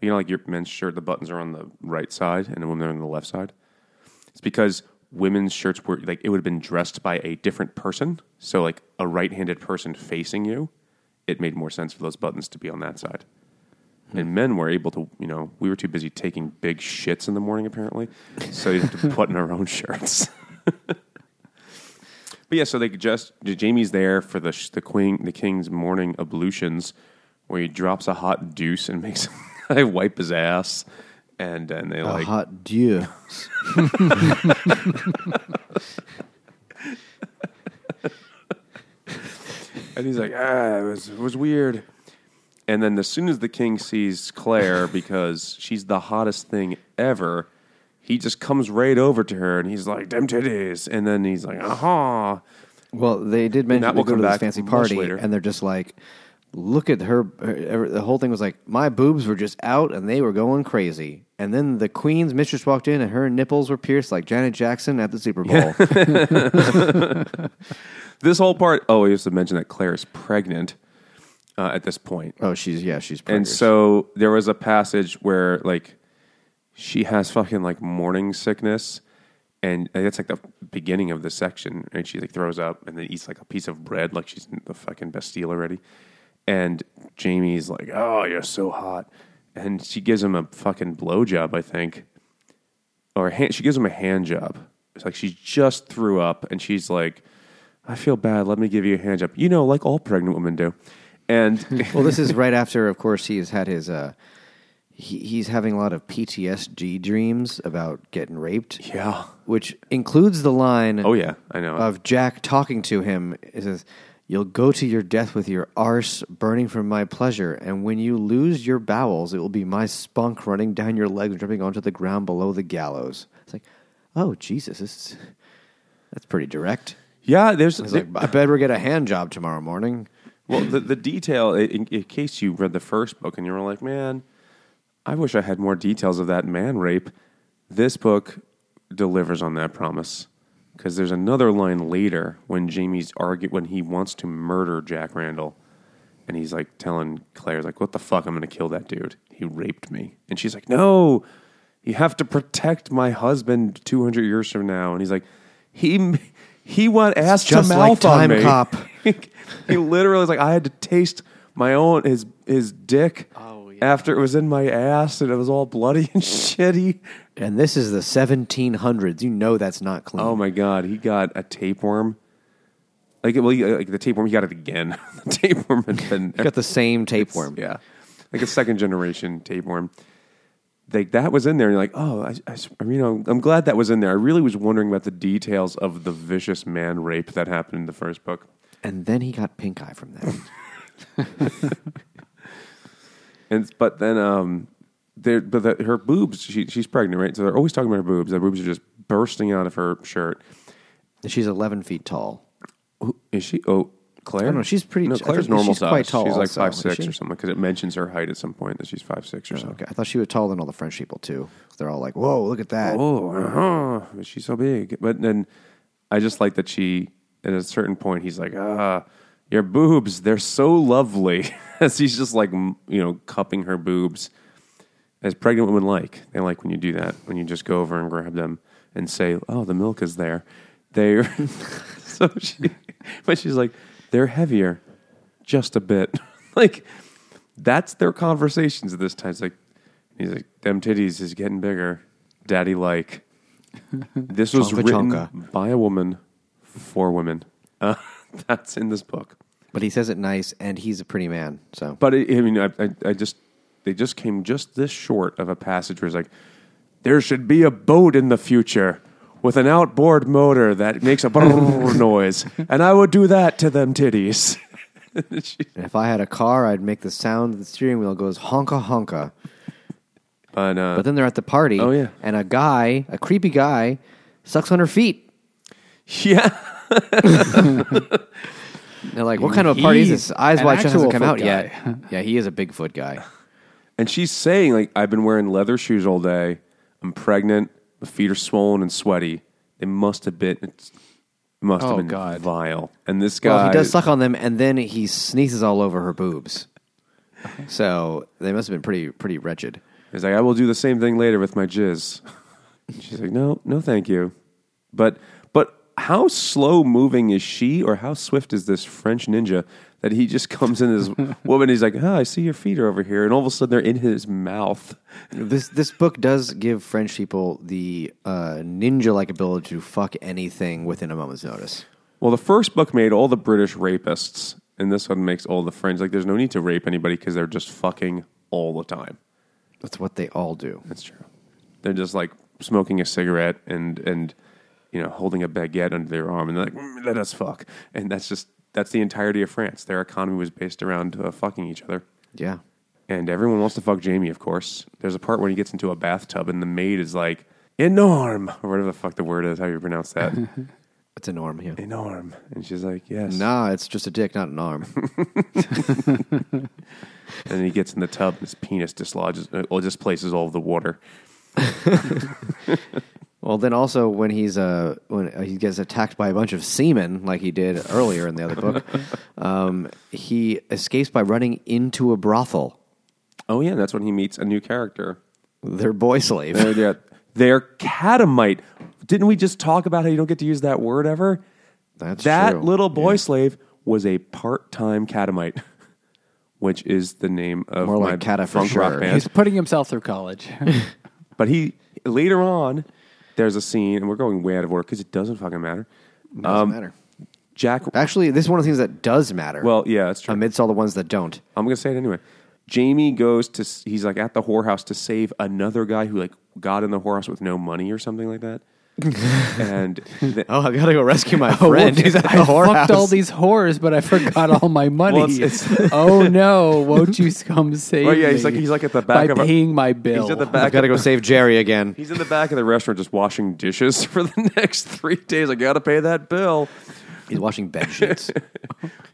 You know, like your men's shirt, the buttons are on the right side, and the women are on the left side. It's because women's shirts were like it would have been dressed by a different person. So, like a right-handed person facing you, it made more sense for those buttons to be on that side. And men were able to, you know, we were too busy taking big shits in the morning, apparently. So you have to button our own shirts. but yeah, so they could just Jamie's there for the sh- the queen, the king's morning ablutions, where he drops a hot deuce and makes I wipe his ass, and and they a like hot dieu. And he's like, ah, it was, it was weird. And then as soon as the king sees Claire, because she's the hottest thing ever, he just comes right over to her and he's like, them titties. And then he's like, aha. Well, they did mention that they will go come to this back fancy much party, later. and they're just like, "Look at her." her- The whole thing was like, "My boobs were just out, and they were going crazy." And then the queen's mistress walked in, and her nipples were pierced like Janet Jackson at the Super Bowl. This whole part, oh, he has to mention that Claire is pregnant uh, at this point. oh, she's yeah, she's pregnant. And so there was a passage where like she has fucking like morning sickness, and that's like the beginning of the section, and she like throws up and then eats like a piece of bread, like she's in the fucking Bastille already. And Jamie's like, "Oh, you're so hot," and she gives him a fucking blowjob, I think, or hand, she gives him a hand job. It's like she just threw up, and she's like, "I feel bad. Let me give you a hand job." You know, like all pregnant women do. And well, this is right after, of course, he's had his. Uh, he, he's having a lot of PTSD dreams about getting raped. yeah, which includes the line. Oh yeah, I know. of Jack talking to him. It says, "You'll go to your death with your arse burning from my pleasure, and when you lose your bowels, it will be my spunk running down your legs, dripping onto the ground below the gallows." It's like, oh Jesus, this is, that's pretty direct. yeah, there's He's like, I better get a hand job tomorrow morning. well the the detail in, in case you read the first book and you were like, man, I wish I had more details of that man rape. This book delivers on that promise because there's another line later when Jamie's argue when he wants to murder Jack Randall, and he's like telling Claire like, "What the fuck? I'm going to kill that dude. He raped me," and she's like, "No." You have to protect my husband 200 years from now, and he's like, he he went ass to like mouth on me. Cop. he literally was like, I had to taste my own his his dick Oh, yeah. after it was in my ass and it was all bloody and shitty. And this is the 1700s. You know that's not clean. Oh my god, he got a tapeworm. Like well, he, like the tapeworm, he got it again. the tapeworm had been Got the same tapeworm. yeah, like a second generation tapeworm. Like that was in there, and you're like, oh, I, I, you know, I'm glad that was in there. I really was wondering about the details of the vicious man rape that happened in the first book. And then he got pink eye from that. And but then um, there, but the, her boobs, she, she's pregnant, right? So they're always talking about her boobs. The boobs are just bursting out of her shirt. She's 11 feet tall. Who, is she? Oh, Claire. I don't know, she's pretty- No, I Claire's think normal she's size. quite tall She's like also, five six she? or something because it mentions her height at some point that she's five six or something. Okay, I thought she was taller than all the French people too. They're all like, "Whoa, look at that!" Oh, uh-huh. but she's so big. But then I just like that she, at a certain point, he's like, ah, your boobs, they're so lovely. As he's just like, m- you know, cupping her boobs. As pregnant women like. They like when you do that, when you just go over and grab them and say, oh, the milk is there. They're, so she, but she's like, they're heavier, just a bit. like, that's their conversations at this time. It's like, he's like, them titties is getting bigger. Daddy like. This was Chonka written chonka. by a woman for women. Uh, that's in this book. But he says it nice, and he's a pretty man. So But it, I mean, I, I, I just they just came just this short of a passage where it's like, there should be a boat in the future with an outboard motor that makes a noise, and I would do that to them titties. If I had a car, I'd make the sound the steering wheel goes honka honka. but uh, But then they're at the party. Oh, yeah. And a guy, a creepy guy, sucks on her feet. yeah, They're like, what kind of a party is this? Eyes an wide shut hasn't come out guy. yet. yeah, he is a Bigfoot guy. And she's saying like, I've been wearing leather shoes all day. I'm pregnant. My feet are swollen and sweaty. They must have been. It's, must have Oh, been God. vile. And this guy, Well, he does suck on them, and then he sneezes all over her boobs. So they must have been pretty pretty wretched. He's like, I will do the same thing later with my jizz. She's like, no, no, thank you. But but how slow moving is she, or how swift is this French ninja that he just comes in as woman? He's like, oh, I see your feet are over here, and all of a sudden they're in his mouth. This this book does give French people the uh, ninja like ability to fuck anything within a moment's notice. Well, the first book made all the British rapists, and this one makes all the French like. There's no need to rape anybody because they're just fucking all the time. That's what they all do. That's true. They're just like smoking a cigarette and and you know holding a baguette under their arm and they're like "Mm, let us fuck and that's just that's the entirety of France. Their economy was based around uh, fucking each other. Yeah. And everyone wants to fuck Jamie, of course. There's a part when he gets into a bathtub and the maid is like, enorm, or whatever the fuck the word is, how you pronounce that. It's a norm, yeah. enorm. And she's like, yes. Nah, it's just a dick, not an arm. And then he gets in the tub and his penis dislodges, uh, or displaces all of the water. well, then also when he's uh when he gets attacked by a bunch of seamen, like he did earlier in the other book, um, he escapes by running into a brothel. Oh, yeah, that's when he meets a new character. Their boy slave. They're, they're, they're catamite. Didn't we just talk about how you don't get to use that word ever? That's that true. little boy Yeah. slave was a part-time catamite, which is the name of More my like cata for funk rock sure. band. He's putting himself through college. But he later on, there's a scene, and we're going way out of order because it doesn't fucking matter. Doesn't Um, matter. Jack. Actually, this is one of the things that does matter. Well, yeah, that's true. amidst all the ones that don't. I'm gonna say it anyway. Jamie goes to he's like at the whorehouse to save another guy who like got in the whorehouse with no money or something like that. And the, Oh, I gotta go rescue my oh, friend. He's at the I whorehouse. fucked all these whores, but I forgot all my money. Well, it's- oh no! Won't you come save Oh, yeah, he's me like- he's like at the back by of a- paying my bill. he's at the back. got to go save Jerry again. He's in the back of the restaurant just washing dishes for the next three days. I gotta pay that bill. He's washing bed sheets.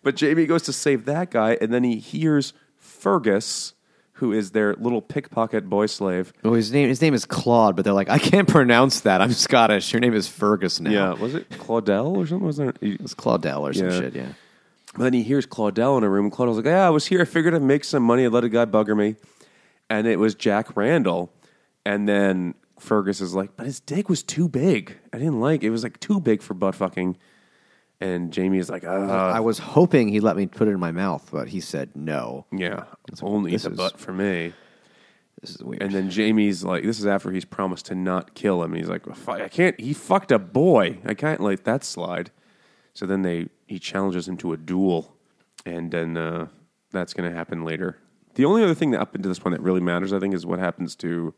But Jamie goes to save that guy, and then he hears Fergus, who is their little pickpocket boy slave. well, his name his name is Claude, but they're like, I can't pronounce that. I'm Scottish. Your name is Fergus now. Yeah, was it Claudel or something? Was there? He, It's Claudel or some Yeah. shit. Yeah. But then he hears Claudel in a room. Claudel's like, "Yeah, I was here. I figured I'd make some money. I'd let a guy bugger me." And it was Jack Randall. And then Fergus is like, "But his dick was too big. I didn't like. It was like too big for butt fucking." And Jamie is like, "Uh, I was hoping he'd let me put it in my mouth, but he said no. yeah, it's only this the is- butt for me." This is weird. And then Jamie's like, "This is after he's promised to not kill him." He's like, "I can't. He fucked a boy. I can't let that slide." So then they he challenges him to a duel, and then uh, that's going to happen later. The only other thing that up until this point that really matters, I think, is what happens to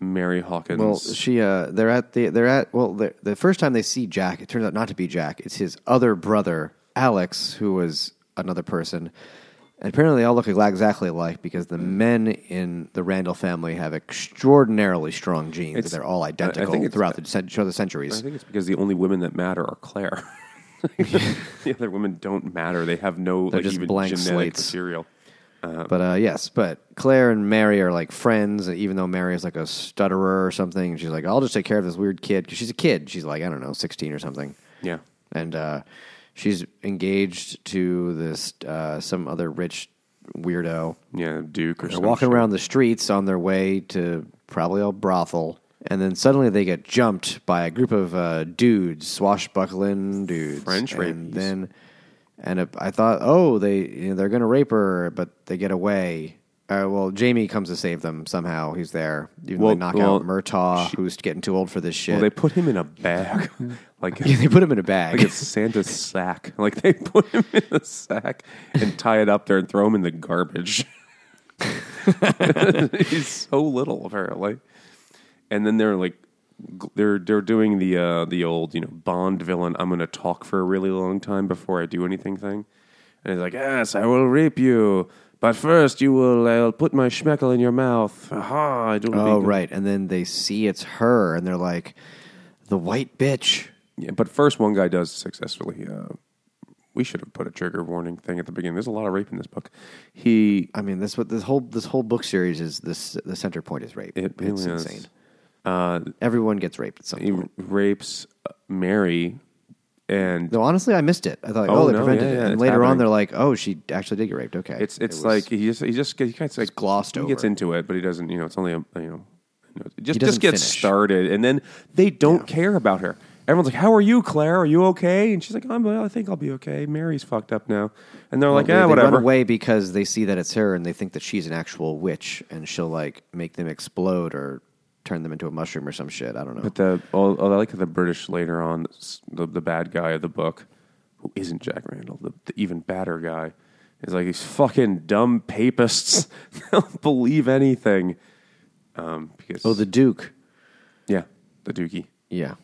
Mary Hawkins. well, she uh, they're at the they're at well the the first time they see Jack, it turns out not to be Jack. It's his other brother Alex, who was another person. And apparently, they all look exactly alike because the men in the Randall family have extraordinarily strong genes. It's- they're all I- I identical think throughout the, the centuries. I think it's because the only women that matter are Claire. the other women don't matter. They have no They're like just even blank genetic slates. material. But uh, yes, but Claire and Mary are like friends, even though Mary is like a stutterer or something. And she's like, I'll just take care of this weird kid because she's a kid. She's like, I don't know, 16 or something. Yeah. And uh, she's engaged to this uh, some other rich weirdo. Yeah, Duke or They're walking shit. around the streets on their way to probably a brothel, and then suddenly they get jumped by a group of uh, dudes, swashbuckling dudes, French and rapies. then and it, I thought, oh, they you know, they're going to rape her, but they get away. Uh, well, Jamie comes to save them somehow. He's there. Even Well- they knock well, out Murtagh, who's getting too old for this shit. Well, they put him in a bag, like Yeah, they put him in a bag. like it's Santa's sack. Like they put him in a sack and tie it up there and throw him in the garbage. He's so little apparently, and then they're like, they're they're doing the uh, the old you know Bond villain. I'm going to talk for a really long time before I do anything thing, and he's like, yes, I will rape you. But first, you will. I'll put my schmeckle in your mouth. Aha! I don't. oh, right. And then they see it's her, and they're like, the white bitch. Yeah, but first, one guy does successfully. Uh, we should have put a trigger warning thing at the beginning. There's a lot of rape in this book. He I mean, this what this whole this whole book series is. This the center point is rape. it really it's is. insane. Uh, Everyone gets raped at some he point. rapes uh, Mary, and No, honestly, I missed it. I thought, Oh, oh, they no, prevented yeah, it, and it's later on, happening. they're like, oh, she actually did get raped. Okay, it's It it's was- like he just he just he gets like glossed he gets over. into it, but he doesn't. You know, it's only a you know. you know, It just, doesn't just gets finish. started, and then they don't care about her. Everyone's like, "How are you, Claire? Are you okay?" And she's like, I'm, well. "I think I'll be okay." Mary's fucked up now, and they're like, they, "Ah, they whatever." run away because they see that it's her, and they think that she's an actual witch, and she'll like make them explode or turn them into a mushroom or some shit. I don't know. But the oh, oh, I like the British later on, the the bad guy of the book, who isn't Jack Randall, the, the even badder guy, is like these fucking dumb papists. They'll believe anything. Um, because oh, the Duke. yeah, the Dookie. Yeah,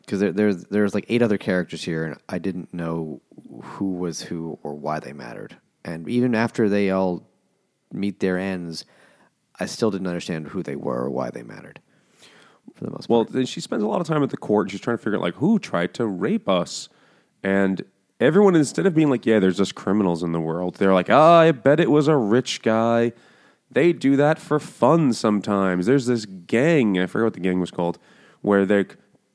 because there, there's there's like eight other characters here, and I didn't know who was who or why they mattered. And even after they all meet their ends, I still didn't understand who they were or why they mattered. For the most Well, part, then she spends a lot of time at the court. and She's trying to figure out like who tried to rape us, and everyone instead of being like, "Yeah, there's just criminals in the world," they're like, "Ah, I bet it was a rich guy." They do that for fun sometimes. There's this gang. I forget what the gang was called, where they.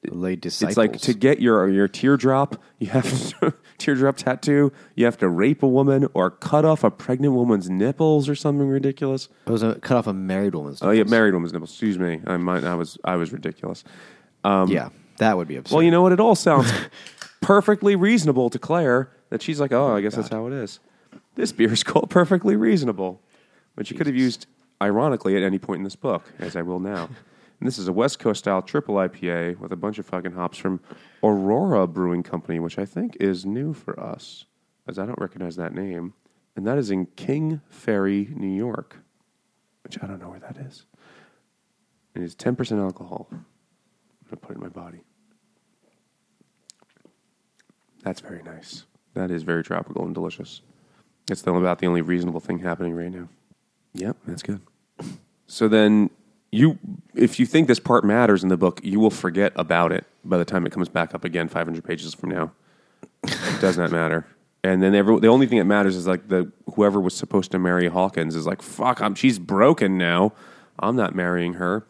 Lay disciples. It's like to get your your teardrop, you have to teardrop tattoo. You have to rape a woman or cut off a pregnant woman's nipples or something ridiculous. it was a, cut off a married woman's. Oh yeah, married woman's nipples. Excuse me, I might. I was I was ridiculous. Um, yeah, that would be absurd. Well, you know what? It all sounds perfectly reasonable to Claire that she's like, oh, oh I guess that's how it is. This beer is called perfectly reasonable, which you could have used ironically at any point in this book, as I will now. And this is a West Coast style triple IPA with a bunch of fucking hops from Aurora Brewing Company, which I think is new for us, as I don't recognize that name. And that is in King Ferry, New York, which I don't know where that is. It is 10% alcohol. I'm going to put it in my body. That's very nice. That is very tropical and delicious. It's the, about the only reasonable thing happening right now. Yep, that's good. So then you if you think this part matters in the book, you will forget about it by the time it comes back up again 500 pages from now. It does not matter. And then every, the only thing that matters is like the whoever was supposed to marry Hawkins is like fuck, I'm, she's broken now. I'm not marrying her.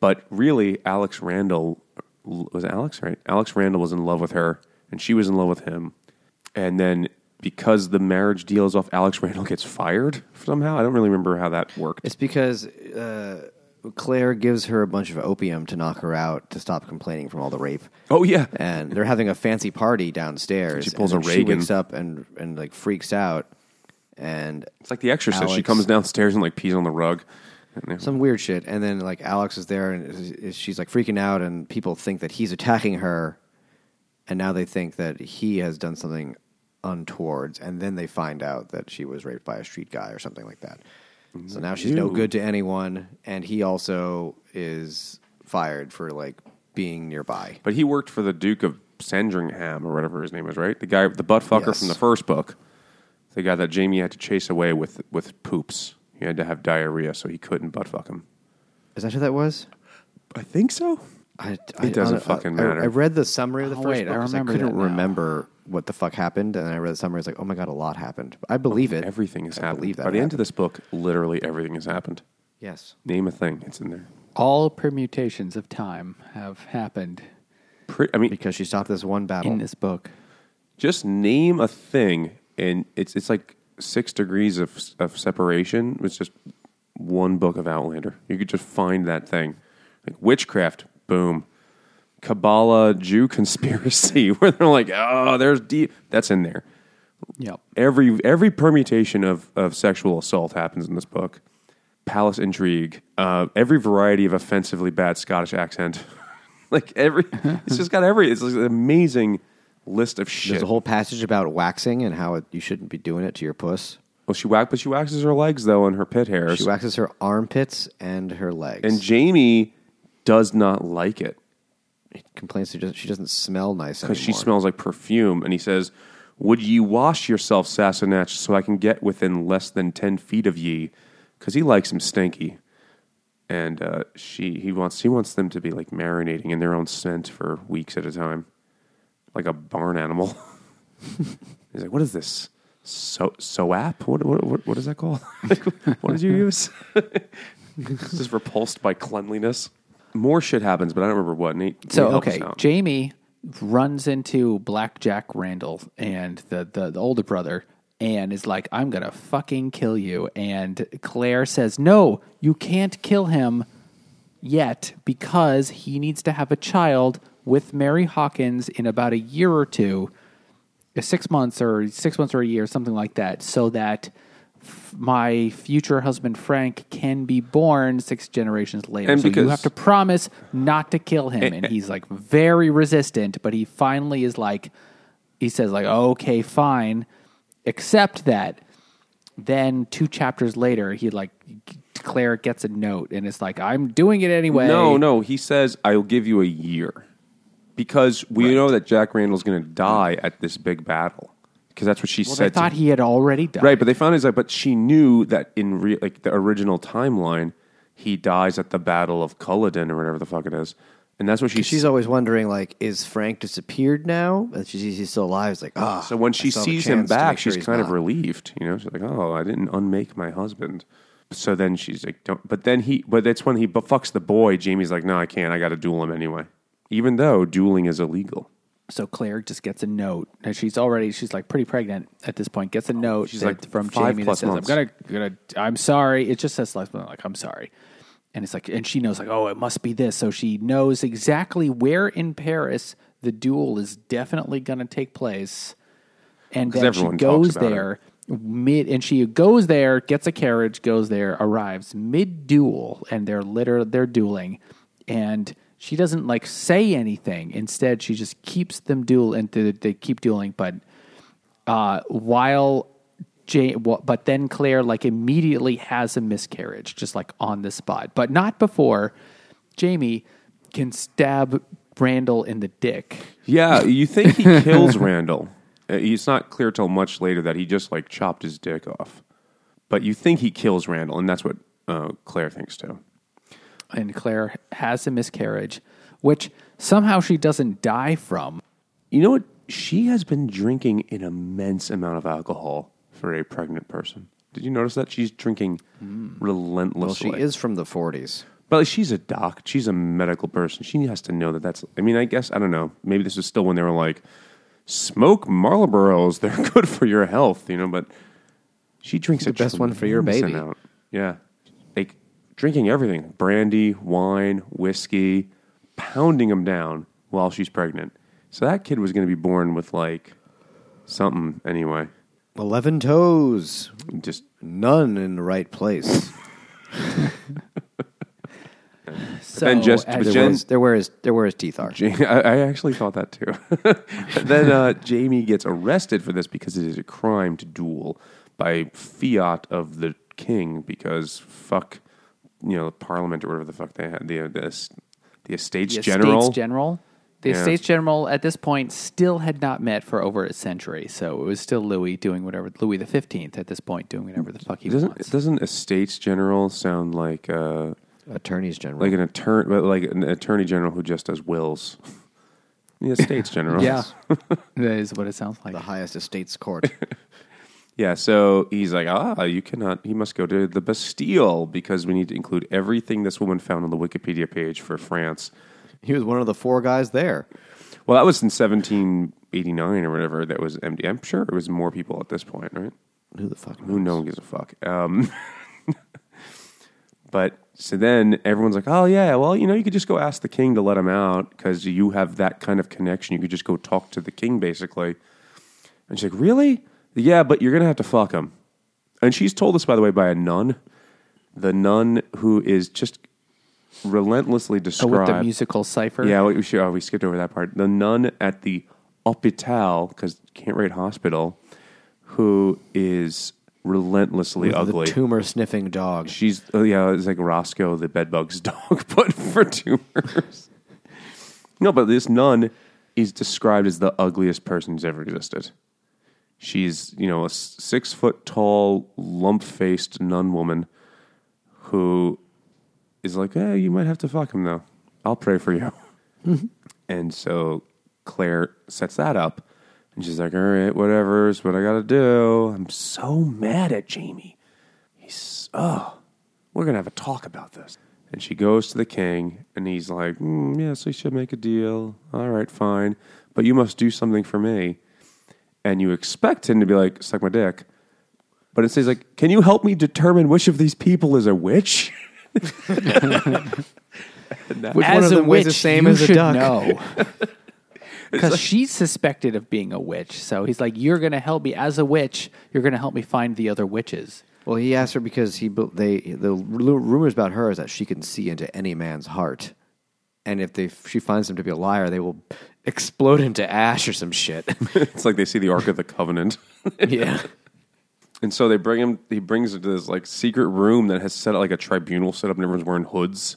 But really, Alex Randall was Alex right? Alex Randall was in love with her, and she was in love with him. And then because the marriage deal is off, Alex Randall gets fired somehow. I don't really remember how that worked. It's because uh, Claire gives her a bunch of opium to knock her out to stop complaining from all the rape. oh yeah, and they're having a fancy party downstairs. She pulls a then She Regan. wakes up and and like freaks out, and It's like The Exorcist. She comes downstairs and like pees on the rug. Some weird shit. And then like Alex is there, and is, is- she's like freaking out, and people think that he's attacking her, and now they think that he has done something untowards, and then they find out that she was raped by a street guy or something like that. So now she's no good to anyone, and he also is fired for like being nearby. But he worked for the Duke of Sandringham or whatever his name was, right? The guy, the butt fucker Yes. from the first book, the guy that Jamie had to chase away with with poops. He had to have diarrhea, so he couldn't butt fuck him. Is that who that was? I think so. I, It doesn't fucking I- matter. I, read the summary of the Oh, first wait, book I 'cause remember I couldn't that now. remember what the fuck happened, and I read the summary. I was like, oh my god, a lot happened. I believe it. Everything has I happened. believe that By the end of happened. this book, literally everything has happened. yes, Name a thing, it's in there. All permutations of time have happened Pre- I mean, because she stopped this one battle. in this book. Just name a thing, and it's it's like six degrees of of separation. It's just one book of Outlander. You could just find that thing, like witchcraft. Boom. Kabbalah Jew conspiracy, where they're like, oh, there's deep. That's in there. Yep. Every every permutation of of sexual assault happens in this book. Palace intrigue, uh, every variety of offensively bad Scottish accent, like every. it's just got every. It's like an amazing list of shit. There's a whole passage about waxing and how it, you shouldn't be doing it to your puss. well, she whack, but she waxes her legs though and her pit hairs. She waxes her armpits and her legs. and Jamie does not like it complains she doesn't, she doesn't smell nice anymore. because she smells like perfume. And he says, "Would ye wash yourself, Sassenach, so I can get within less than ten feet of ye?" Because he likes him stinky. And uh, she he wants he wants them to be like marinating in their own scent for weeks at a time, like a barn animal. He's like, "What is this? So soap? What what what, what is that called? what did you use?" Is repulsed by cleanliness. More shit happens, but I don't remember what. Nate, So Nate, okay. Jamie runs into Black Jack Randall and the, the the older brother and is like, "I'm gonna fucking kill you." And Claire says, "No, you can't kill him yet because he needs to have a child with Mary Hawkins in about a year or two, six months or six months or a year, something like that, so that." F- My future husband Frank can be born six generations later. And so you have to promise not to kill him. And he's like very resistant, but he finally is like, he says, like, okay, fine. accept that then two chapters later, he like, Claire gets a note and it's like, I'm doing it anyway. No, no. He says, I'll give you a year. Because we know that Jack Randall's going to die at this big battle. Because that's what she Well, they said. thought to, he had already died. right, but they found he's like, but she knew that in re, like the original timeline, he dies at the Battle of Culloden or whatever the fuck it is. And that's what she She's always wondering, like, is Frank disappeared now? And she sees he's still alive. It's like, ah. So when she I still have a sees him back, sure she's he's kind of relieved. You know, she's like, "Oh, I didn't unmake my husband." So then she's like, "Don't." But then he, but that's when he bu- fucks the boy. Jamie's like, "No, I can't. I got to duel him anyway." Even though dueling is illegal. So Claire just gets a note, and she's already she's like pretty pregnant at this point. Gets a oh, note She's like from five Jamie that plus says, months. "I'm gonna, gonna, I'm sorry." It just says like, like I'm sorry, and it's like, and she knows like, oh, it must be this. So she knows exactly where in Paris the duel is definitely gonna take place, and 'Cause then she everyone goes about it. there mid, and she goes there, gets a carriage, goes there, arrives mid duel, and they're litter, they're dueling, and she doesn't like say anything. Instead, she just keeps them duel and they, keep dueling. But uh, while Jay, well, but then Claire like immediately has a miscarriage, just like on the spot, but not before Jamie can stab Randall in the dick. Yeah, you think he kills Randall? Uh, It's not clear till much later that he just like chopped his dick off. But you think he kills Randall, and that's what uh, Claire thinks too. And Claire has a miscarriage, which somehow she doesn't die from. You know what? She has been drinking an immense amount of alcohol for a pregnant person. Did you notice that she's drinking hmm. well, relentlessly? she is from the 40s. But like, she's a doc. She's a medical person. She has to know that that's. I mean, I guess I don't know. Maybe this is still when they were like, smoke Marlboros. They're good for your health, you know. But she drinks The a best one for your tremendous baby. amount. Yeah, like drinking everything: brandy, wine, whiskey, pounding them down while she's pregnant. So that kid was going to be born with like something anyway. 11 toes. Just None in the right place. So then just- as- but They're, Jen- where his, they're, where his, they're where his teeth are. Ja- I, I actually thought that too. then uh, Jamie gets arrested for this because it is a crime to duel by fiat of the king because fuck, you know, Parliament or whatever the fuck they had the uh, the, the Estates the General. Estates General. The Yeah. Estates General at this point still had not met for over a century, so it was still Louis doing whatever Louis the Fifteenth at this point doing whatever the fuck he doesn't wants. doesn't Estates General sound like uh, Attorneys General. like an attorney like an attorney general who just does wills? The Estates General. Yeah, that is what it sounds like. the highest estates court. Yeah, so he's like, ah, you cannot. He must go to the Bastille because we need to include everything this woman found on the Wikipedia page for France. he was one of the four guys there. Well, that was in 1789 or whatever. That was empty. I'm sure it was more people at this point, right? Who the fuck? Who no one gives a fuck. Um, but so then everyone's like, oh yeah, well you know you could just go ask the king to let him out because you have that kind of connection. You could just go talk to the king basically. And she's like, really? Yeah, but you're gonna have to fuck him. And she's told this by the way by a nun, the nun who is just relentlessly Oh, described. with the musical cipher. Yeah, we, should, oh, we skipped over that part. The nun at the hospital, because can't write hospital, who is relentlessly With ugly. The tumor sniffing dog. She's oh yeah, it's like Roscoe the bedbug's dog, but for tumors. no, but this nun is described as the ugliest person who's ever existed. She's you know a six foot tall, lump faced nun woman who is like, hey, you might have to fuck him though. I'll pray for you. and so Claire sets that up. And she's like, all right, whatever, whatever's what I got to do. I'm so mad at Jamie. He's, oh, we're going to have a talk about this. And she goes to the king, and he's like, mm, yes, we should make a deal. All right, fine. But you must do something for me. And you expect him to be like, suck my dick. But it says, like, can you help me determine which of these people is a witch? Which one of a them witch, weighs the same you as a should duck? know. Because she's suspected of being a witch. So he's like, You're going to help me as a witch. You're going to help me find the other witches. Well, he asked her because he bu- they the ru- rumors about her is that she can see into any man's heart, and if they she finds him to be a liar, they will explode into ash or some shit. it's like they see the Ark of the Covenant. yeah, And so they bring him. He brings him to this like secret room that has set up like a tribunal set up, and everyone's wearing hoods,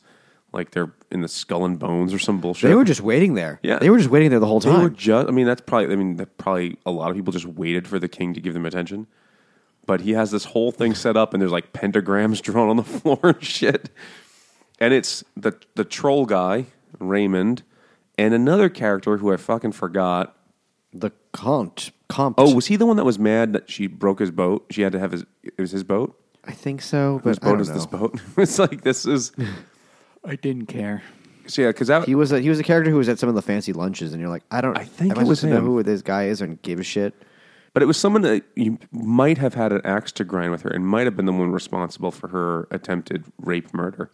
like they're in the Skull and Bones or some bullshit. they were just waiting there. Yeah. they were just waiting there the whole They were time. just. I mean, that's probably. I mean, that probably a lot of people just waited for the king to give them attention. But he has this whole thing set up, and there's like pentagrams drawn on the floor and shit. And it's the the troll guy Raymond, and another character who I fucking forgot. The Comte, Comte. Oh, was he the one that was mad that she broke his boat? She had to have his. It was his boat. I think so, Whose but I boat don't is know. this boat? it's like this is. I didn't care. So yeah, because that He was a, he was a character who was at some of the fancy lunches, and you're like, I don't. I think am I it was supposed to him. know who this guy is and give a shit. But it was someone that you might have had an axe to grind with her and might have been the one responsible for her attempted rape murder.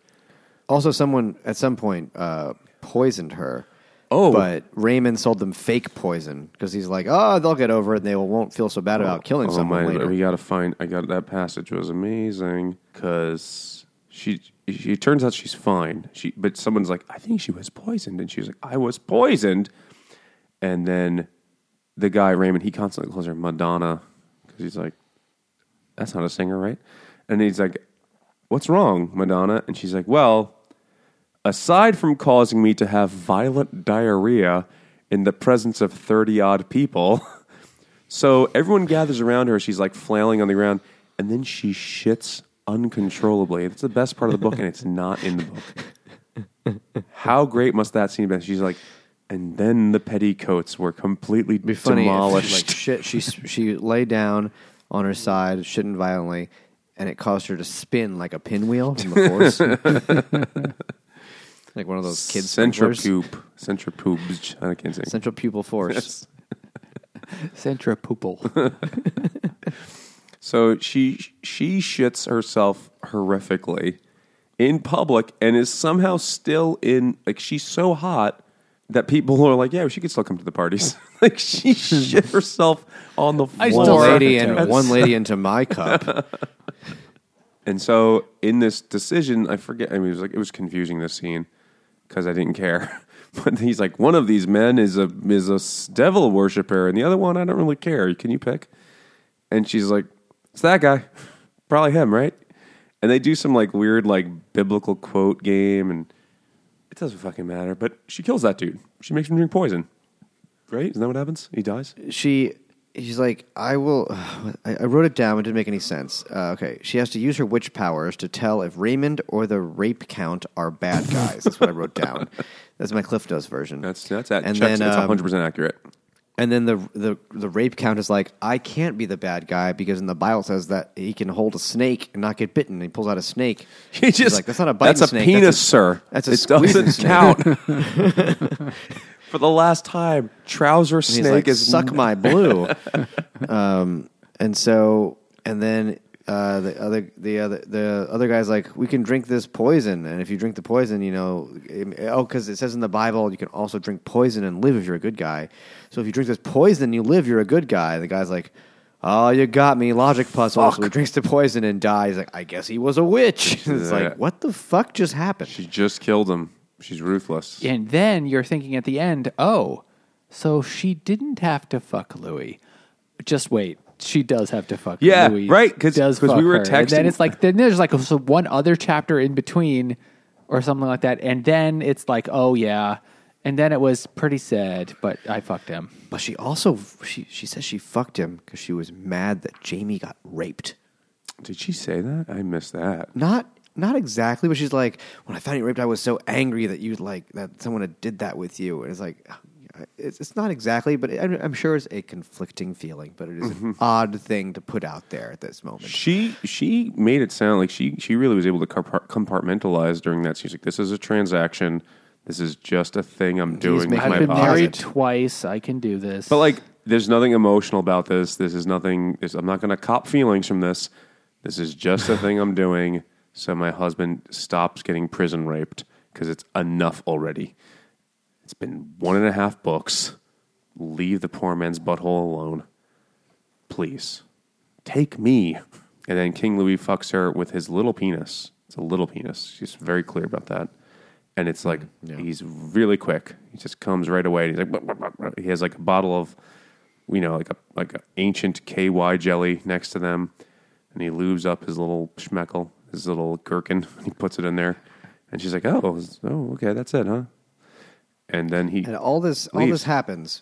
Also, someone at some point uh, poisoned her. Oh. but Raymond sold them fake poison because he's like, oh, they'll get over it and they won't feel so bad about oh, killing oh someone my, later. We got to find. I got that passage was amazing because she. She it turns out she's fine. She, but someone's like, I think she was poisoned, and she's like, I was poisoned. And then the guy Raymond, he constantly calls her Madonna because he's like, that's not a singer, right? And he's like, what's wrong, Madonna? And she's like, well, aside from causing me to have violent diarrhea in the presence of 30 odd people, so everyone gathers around her. She's like flailing on the ground, and then she shits uncontrollably. It's the best part of the book, and it's not in the book. How great must that scene be? She's like, and then the petticoats were completely It'd be funny if, demolished. like shit. She she lay down on her side, shitting violently, and it caused her to spin like a pinwheel from the force. Like one of those kids sprinklers. centripupe, centripuge. I can't say. Central pupil force. Centripetal. So she she shits herself horrifically in public and is somehow still in like she's so hot that people are like, yeah, she could still come to the parties. like she shit herself on the floor. One lady and one lady into my cup. And so in this decision, I forget. I mean, it was like it was confusing this scene because I didn't care. But he's like, one of these men is a is a devil worshiper, and the other one I don't really care. Can you pick? And she's like, it's that guy, probably him, right? And they do some like weird like biblical quote game, and it doesn't fucking matter. But she kills that dude. She makes him drink poison. Right? Isn't that what happens? He dies. she she's like i will I, I wrote it down it didn't make any sense uh, okay she has to use her witch powers to tell if raymond or the rape count are bad guys that's what i wrote down that's my cliff notes version That's that's at and checks, then it's um, hundred percent accurate. and then the, the the rape count is like i can't be the bad guy because in the bible says that he can hold a snake and not get bitten and he pulls out a snake He just like, "That's not a biting That's a snake, penis, that's a- sir. that's a it doesn't snake." count. For the last time, trouser And he's snake like, is suck my blue. um, and so, and then uh, the other the other the other guy's like, we can drink this poison, and if you drink the poison, you know, it- oh, because it says in the Bible you can also drink poison and live if you're a good guy. So if you drink this poison, you live, you're a good guy. The guy's like. Oh, you got me. Logic puzzle. So he drinks the poison and dies. Like, I guess he was a witch. it's Yeah. like, what the fuck just happened? She just killed him. She's ruthless. And then you're thinking at the end, oh, so she didn't have to fuck Louis. Just wait. She does have to fuck Yeah, Louis. right, 'cause- does 'cause we were her. And then texting- it's like then there's like so one other chapter in between or something like that. And then it's like, oh yeah. And then it was pretty sad, but I fucked him. But she also she she says she fucked him because she was mad that Jamie got raped. Did she say that? I missed that. Not not exactly, but she's like, when I found you raped, I was so angry that you like that someone had did that with you. And it's like, it's, it's not exactly, but I'm, I'm sure it's a conflicting feeling. But it is an mm-hmm. odd thing to put out there at this moment. She she made it sound like she she really was able to compartmentalize during that. She's like, "This is a transaction. This is just a thing I'm doing with I've been body." married twice. I can do this. But like, there's nothing emotional about this. This is nothing. This, I'm not going to cop feelings from this. This is just a thing I'm doing, so my husband stops getting prison raped because it's enough already. It's been one and a half books. Leave the poor man's butthole alone, please. Take me. And then King Louis fucks her with his little penis. It's a little penis. She's very clear about that. And it's like he's really quick. He just comes right away. He's like "Bup, bup, bup, bup." he has like a bottle of, you know, like a like an ancient KY jelly next to them, and he lubes up his little schmeckle, his little gherkin. And he puts it in there, and she's like, "Oh, oh, okay, that's it, huh?" And then he And all this all leaves. this happens,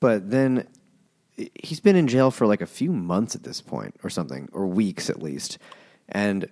but then he's been in jail for like a few months at this point, or something, or weeks at least. And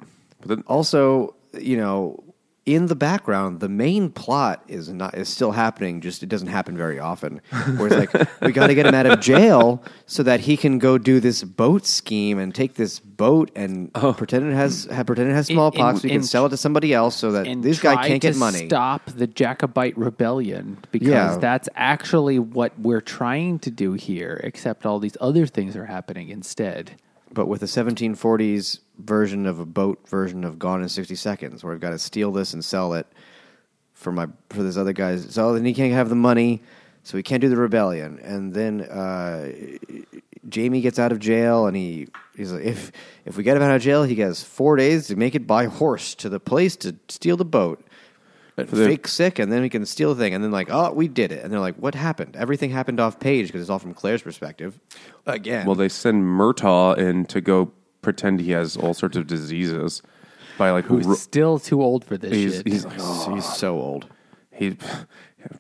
then- also, you know, in the background, the main plot is not is still happening. Just it doesn't happen very often. Where it's like we got to get him out of jail so that he can go do this boat scheme and take this boat and oh. pretend it has have, pretend it has smallpox. and- so he can sell it to somebody else so that this guy can't get money. Stop the Jacobite rebellion because Yeah. that's actually what we're trying to do here. Except all these other things are happening instead. But with a 1740s version of a boat version of Gone in 60 Seconds, where I've got to steal this and sell it for my for this other guy's. So then he can't have the money, so he can't do the rebellion. And then uh, Jamie gets out of jail, and he he's like, if if we get him out of jail, he gets four days to make it by horse to the place to steal the boat. But the- fake sick, and then we can steal the thing, and then like, oh, we did it, and they're like, what happened? Everything happened off page because it's all from Claire's perspective. Again, Well, they send Murtagh in to go pretend he has all sorts of diseases by like Who's ro- still too old for this he's, shit. he's like oh, he's so old. he's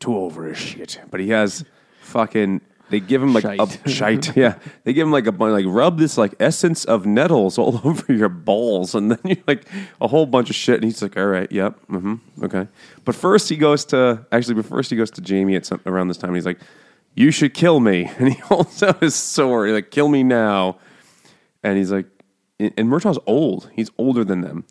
too over his shit, but he has fucking. They give him like a Shite. shite, yeah. They give him like a bunch, like rub this like essence of nettles all over your balls, and then you like a whole bunch of shit. And he's like, "All right, yep, mm-hmm, okay." But first, he goes to actually, but first he goes to Jamie at some around this time. And he's like, "You should kill me," and he holds out his sword. He's like, "Kill me now," and he's like, and Murtagh's old. He's older than them.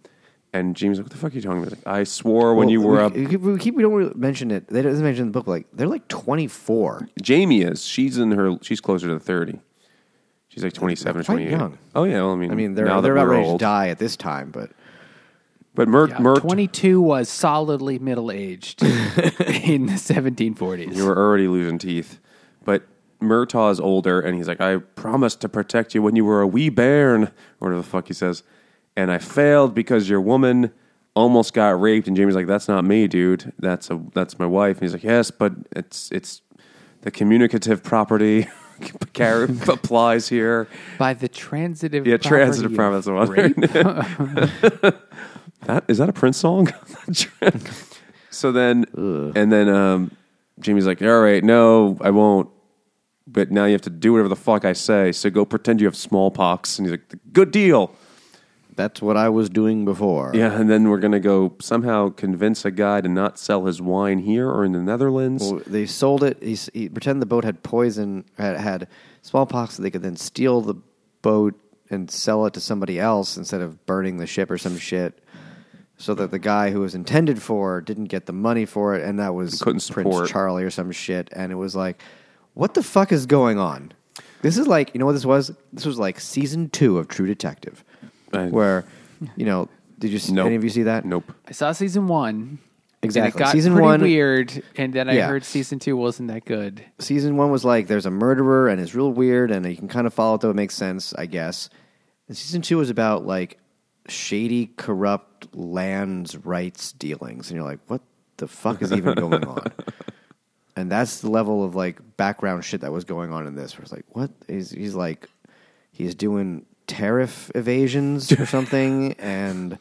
And Jamie's like, "What the fuck are you talking about?" Like, I swore when Well, you were we, up. we keep, we keep we don't really mention it. They doesn't mention in the book. Like they're like twenty four. Jamie is. She's in her. She's closer to thirty. She's like 27 or Quite 28. young. Oh yeah. Well, I mean, I mean, they're now they're that about we're ready to die at this time, but But Mert, Yeah, Mert, 22 was solidly middle aged in the 1740s. you were already losing teeth. But Murtagh is older, and he's like, "I promised to protect you when you were a wee bairn," or whatever the fuck he says. And I failed because your woman almost got raped. And Jamie's like, "That's not me, dude. That's a that's my wife." And he's like, "Yes, but it's it's the communicative property." Applies here. By the transitive Yeah, property transitive property. That's the one. That is that a Prince song? so then, and then um, Jamie's like, "All right, no, I won't." But now you have to do whatever the fuck I say. So go pretend you have smallpox. And he's like, "Good deal." That's what I was doing before. Yeah, and then we're gonna go somehow convince a guy to not sell his wine here or in the Netherlands. Well, they sold it. He, he pretended the boat had poison, had, had smallpox, so they could then steal the boat and sell it to somebody else instead of burning the ship or some shit. so that the guy who was intended for didn't get the money for it, and that was Prince Charlie or some shit. And it was like, what the fuck is going on? This is like, you know what this was? This was like season two of True Detective, I- where, you know, did you Nope. any of you see that? Nope. I saw season one. Exactly. And it got Season pretty one- weird, and then I Yeah. heard season two wasn't that good. season one was like there's a murderer and it's real weird and you can kind of follow it though it makes sense i guess and season two was about like shady corrupt lands rights dealings and you're like what the fuck is even going on and that's the level of like background shit that was going on in this where it's like what is he's like he's doing tariff evasions or something and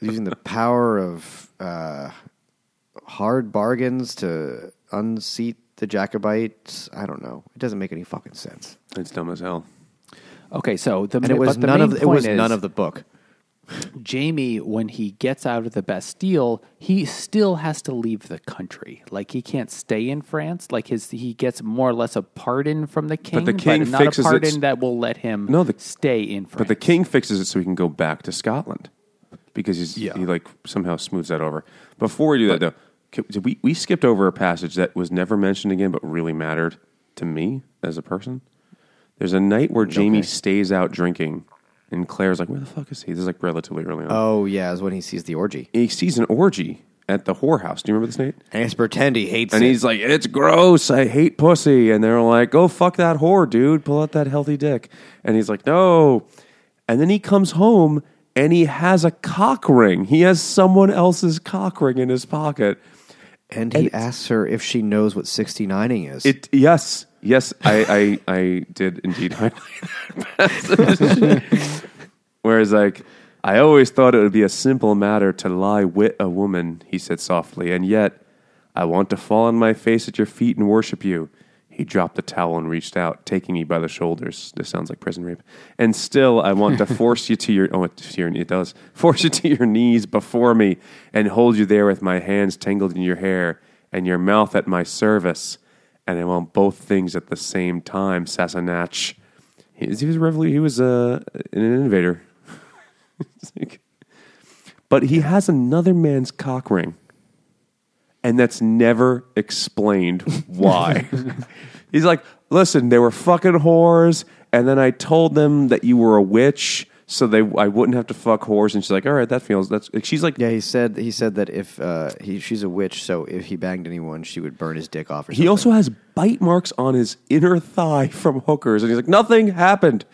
using the power of uh, hard bargains to unseat the Jacobites. I don't know. It doesn't make any fucking sense. It's dumb as hell. Okay, so the And it was but the none main of it was point none of the book. Jamie when he gets out of the Bastille, he still has to leave the country. Like he can't stay in France. Like his he gets more or less a pardon from the king, but the king not fixes a it- pardon that will let him No, the- stay in France. But the king fixes it so he can go back to Scotland because he's, Yeah. he like somehow smooths that over. Before we do that, though, did we we skipped over a passage that was never mentioned again, but really mattered to me as a person. There's a night where mm, Jamie Okay. stays out drinking, and Claire's like, "Where the fuck is he?" This is like relatively early on. Oh yeah, is when he sees the orgy. he sees an orgy at the whorehouse. Do you remember this, Nate? And he's pretend he hates And it. he's like, "It's gross. I hate pussy." And they're like, "Go fuck that whore, dude. Pull out that healthy dick." And he's like, "No." And then he comes home and he has a cock ring. He has someone else's cock ring in his pocket. And he asks her if she knows what 69ing is. It yes, yes, I I, I did indeed highlight that passage. Whereas like I always thought it would be a simple matter to lie with a woman, he said softly, and yet I want to fall on my face at your feet and worship you. He dropped the towel and reached out, taking me by the shoulders. This sounds like prison rape. And still, I want to force you to your oh, it, to your, it does force you to your knees before me and hold you there with my hands tangled in your hair and your mouth at my service. And I want both things at the same time, Sassenach. He, he was a He was uh, an innovator. Like- but he has another man's cock ring and that's never explained why. He's like, listen, they were fucking whores, and then I told them that you were a witch, so they I wouldn't have to fuck whores. And she's like, all right, that feels that's. She's like, yeah, he said he said that if uh, he she's a witch, so if he banged anyone, she would burn his dick off. Or he also has bite marks on his inner thigh from hookers, and he's like, nothing happened.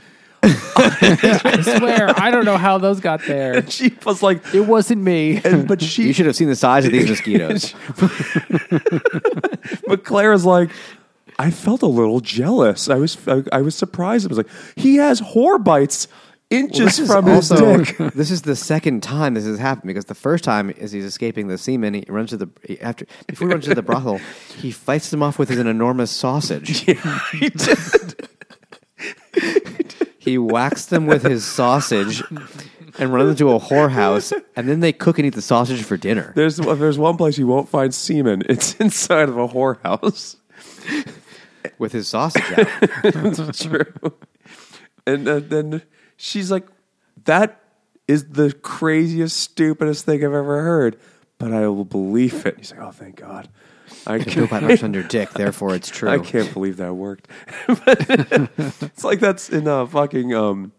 I swear, I don't know how those got there. And she was like, It wasn't me. and, but she you should have seen the size of these mosquitoes. but Claire is like, I felt a little jealous. I was I, I was surprised. I was like, he has whore bites inches This from his also- dick. This is the second time this has happened because the first time is he's escaping the semen. He runs to the after before he runs to the brothel, he fights them off with an enormous sausage. he did. He whacks them with his sausage and runs into a whorehouse, and then they cook and eat the sausage for dinner. There's there's one place you won't find semen. It's inside of a whorehouse. with his sausage out. It's true. And uh, then she's like, "That is the craziest, stupidest thing I've ever heard." But I will believe it. He's like, "Oh, thank God." I Feel can't, bite marks on your dick, therefore it's true. I can't believe that worked. But it's like that's in a fucking um,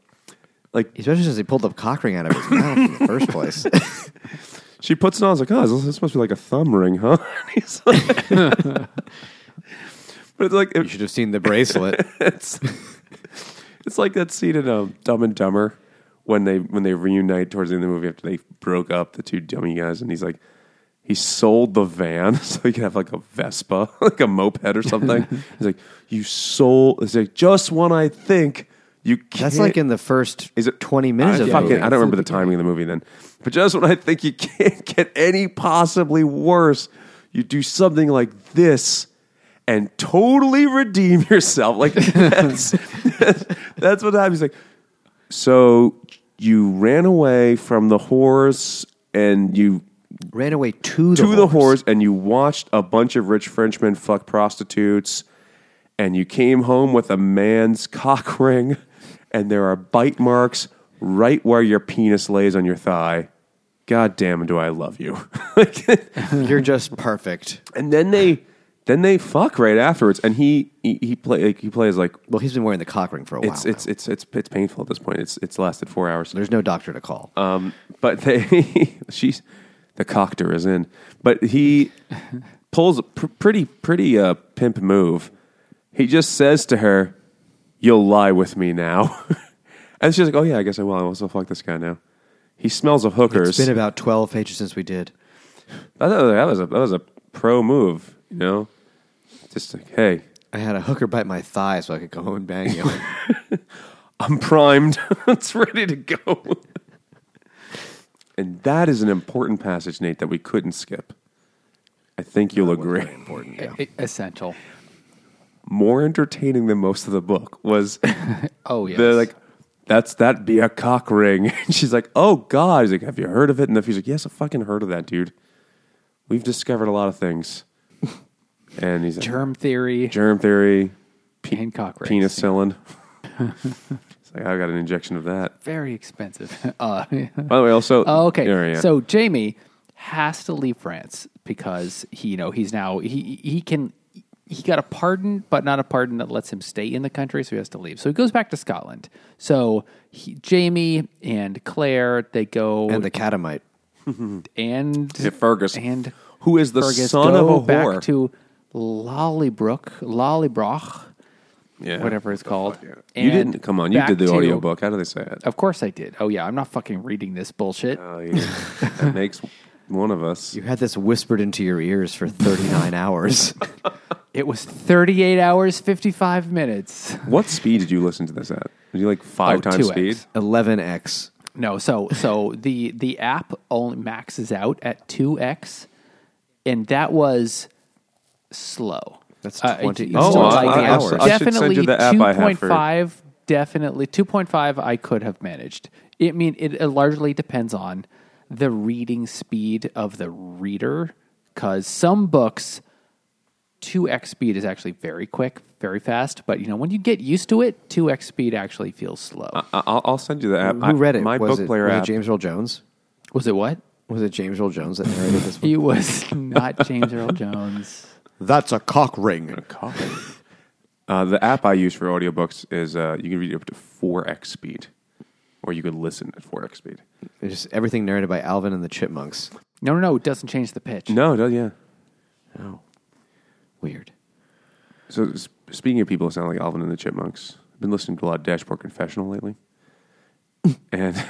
like Especially since he pulled the cock ring out of his mouth in the first place. she puts it on. I was like, "Oh, this must be like a thumb ring, huh?" And he's like, but it's like you should have seen the bracelet. it's it's like that scene in um, Dumb and Dumber when they when they reunite towards the end of the movie after they broke up the two dummy guys and he's like he sold the van so he could have like a Vespa like a moped or something. he's like you sold. It's like just when I think you can't. That's like in the first Is it twenty minutes I, of the fucking, movie. I don't remember the timing of the movie then. But just when I think you can't get any possibly worse, you do something like this and totally redeem yourself. Like that's that's, that's what happens. Like so, you ran away from the horse and you Ran away to the to the horse. whores and you watched a bunch of rich Frenchmen fuck prostitutes and you came home with a man's cock ring and there are bite marks right where your penis lays on your thigh. God damn, do I love you? You're just perfect. and then they then they fuck right afterwards, and he he, he play like, he plays like Well, he's been wearing the cock ring for a while. it's it's it's it's it's painful at this point. It's it's lasted four hours. There's no doctor to call. Um, but they, she's the coctor is in, but he pulls a pr- pretty pretty uh, pimp move. He just says to her, "You'll lie with me now," and she's like, "Oh yeah, I guess I will. I will still fuck this guy now." He smells of hookers. it's been about 12 pages since we did. I thought that was a that was a pro move, you know. Just like, hey, I had a hooker bite my thigh so I could go home and bang you. I'm primed. it's ready to go. And that is an important passage, Nate, that we couldn't skip. I think you'll agree. Very important. Yeah. E- essential. More entertaining than most of the book was Oh yes. the like that's that be a cock ring. And she's like, Oh God. He's like, Have you heard of it? And the he's like, Yes, I fucking heard of that, dude. We've discovered a lot of things. And he's like, germ theory, germ theory, and cock rings. penicillin. It's like I got an injection of that. Very expensive. Uh, By the way, also Oh, okay. Yeah, yeah. So Jamie has to leave France because he, you know, he's now he he can he got a pardon, but not a pardon that lets him stay in the country, so he has to leave. So he goes back to Scotland. So he, Jamie and Claire they go And the catamite. and Yeah, Fergus, and who is the Fergus son of go a back whore. to Lollybrook, Lallybroch, yeah. whatever it's called. You And didn't come on. You back did the to- audiobook. How do they say it? Of course I did. Oh yeah, I'm not fucking reading this bullshit. Oh, yeah. that makes one of us. You had this whispered into your ears for 39 hours. It was 38 hours 55 minutes. What speed did you listen to this at? Did you like five Oh, times 2x. speed? 11x. No, so so the the app only maxes out at two x, and that was slow. That's Uh, 20 it's oh, like I- I- hours. I should send you definitely the app I have two point for- five. Definitely two point five. I could have managed. I mean, it, it largely depends on the reading speed of the reader, because some books. 2x speed is actually very quick, very fast, but you know when you get used to it, 2x speed actually feels slow. I- I'll, I'll send you the app. Who read it? My was book it, player was app. it James Earl Jones? Was it what? Was it James Earl Jones that narrated this one? It was not James Earl Jones. That's a cock ring. Coffee. Uh, the app I use for audiobooks is uh, you can read it up to 4x speed, or you can listen at 4x speed. It's just everything narrated by Alvin and the Chipmunks. No, no, no. It doesn't change the pitch. No, it does, yeah. Oh, weird. So s- speaking of people who sound like Alvin and the Chipmunks, I've been listening to a lot of Dashboard Confessional lately. and do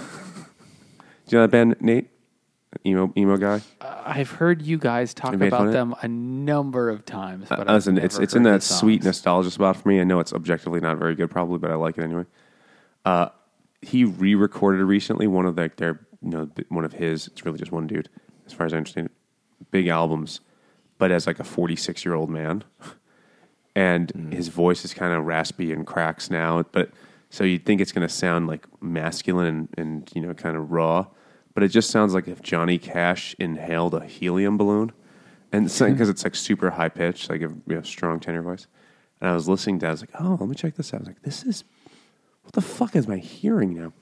you know that band, Nate? Emo emo guy. I've heard you guys talk about of it? them a number of times, but Uh, listen, it's it's in that sweet nostalgia spot for me. I know it's objectively not very good, probably, but I like it anyway. Uh, he re-recorded recently one of like their you know one of his. It's really just one dude, as far as I understand it. Big albums, but as like a forty-six-year-old man, and Hmm. his voice is kind of raspy and cracks now. But so you'd think it's going to sound like masculine and, and you know kind of raw, but it just sounds like if Johnny Cash inhaled a helium balloon and because it's like super high pitched, like a you know, strong tenor voice. And I was listening to, it, I was like, oh, let me check this out. I was like, this is what the fuck is my hearing now?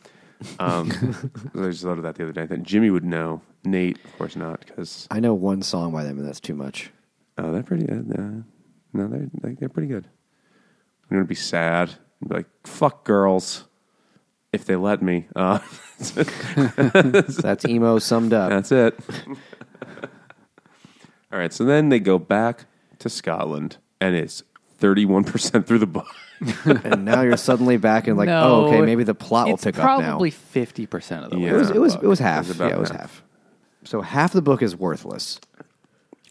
Um, I just thought of that the other day. I thought Jimmy would know. Nate, of course, not because I know one song by them, and that's too much. oh, they're pretty. Uh, uh, no, they're like, they're pretty good. I'm gonna be sad and be like, fuck girls, if they let me. Uh, That's emo summed up. That's it. All right, so then they go back to Scotland, and it's 31% through the book. and now you're suddenly back and like, No, oh, okay, maybe the plot will it's pick up now. Probably fifty percent of the way. Yeah. It was through it was the it was book. half. It was about yeah, it was half. half. So half the book is worthless.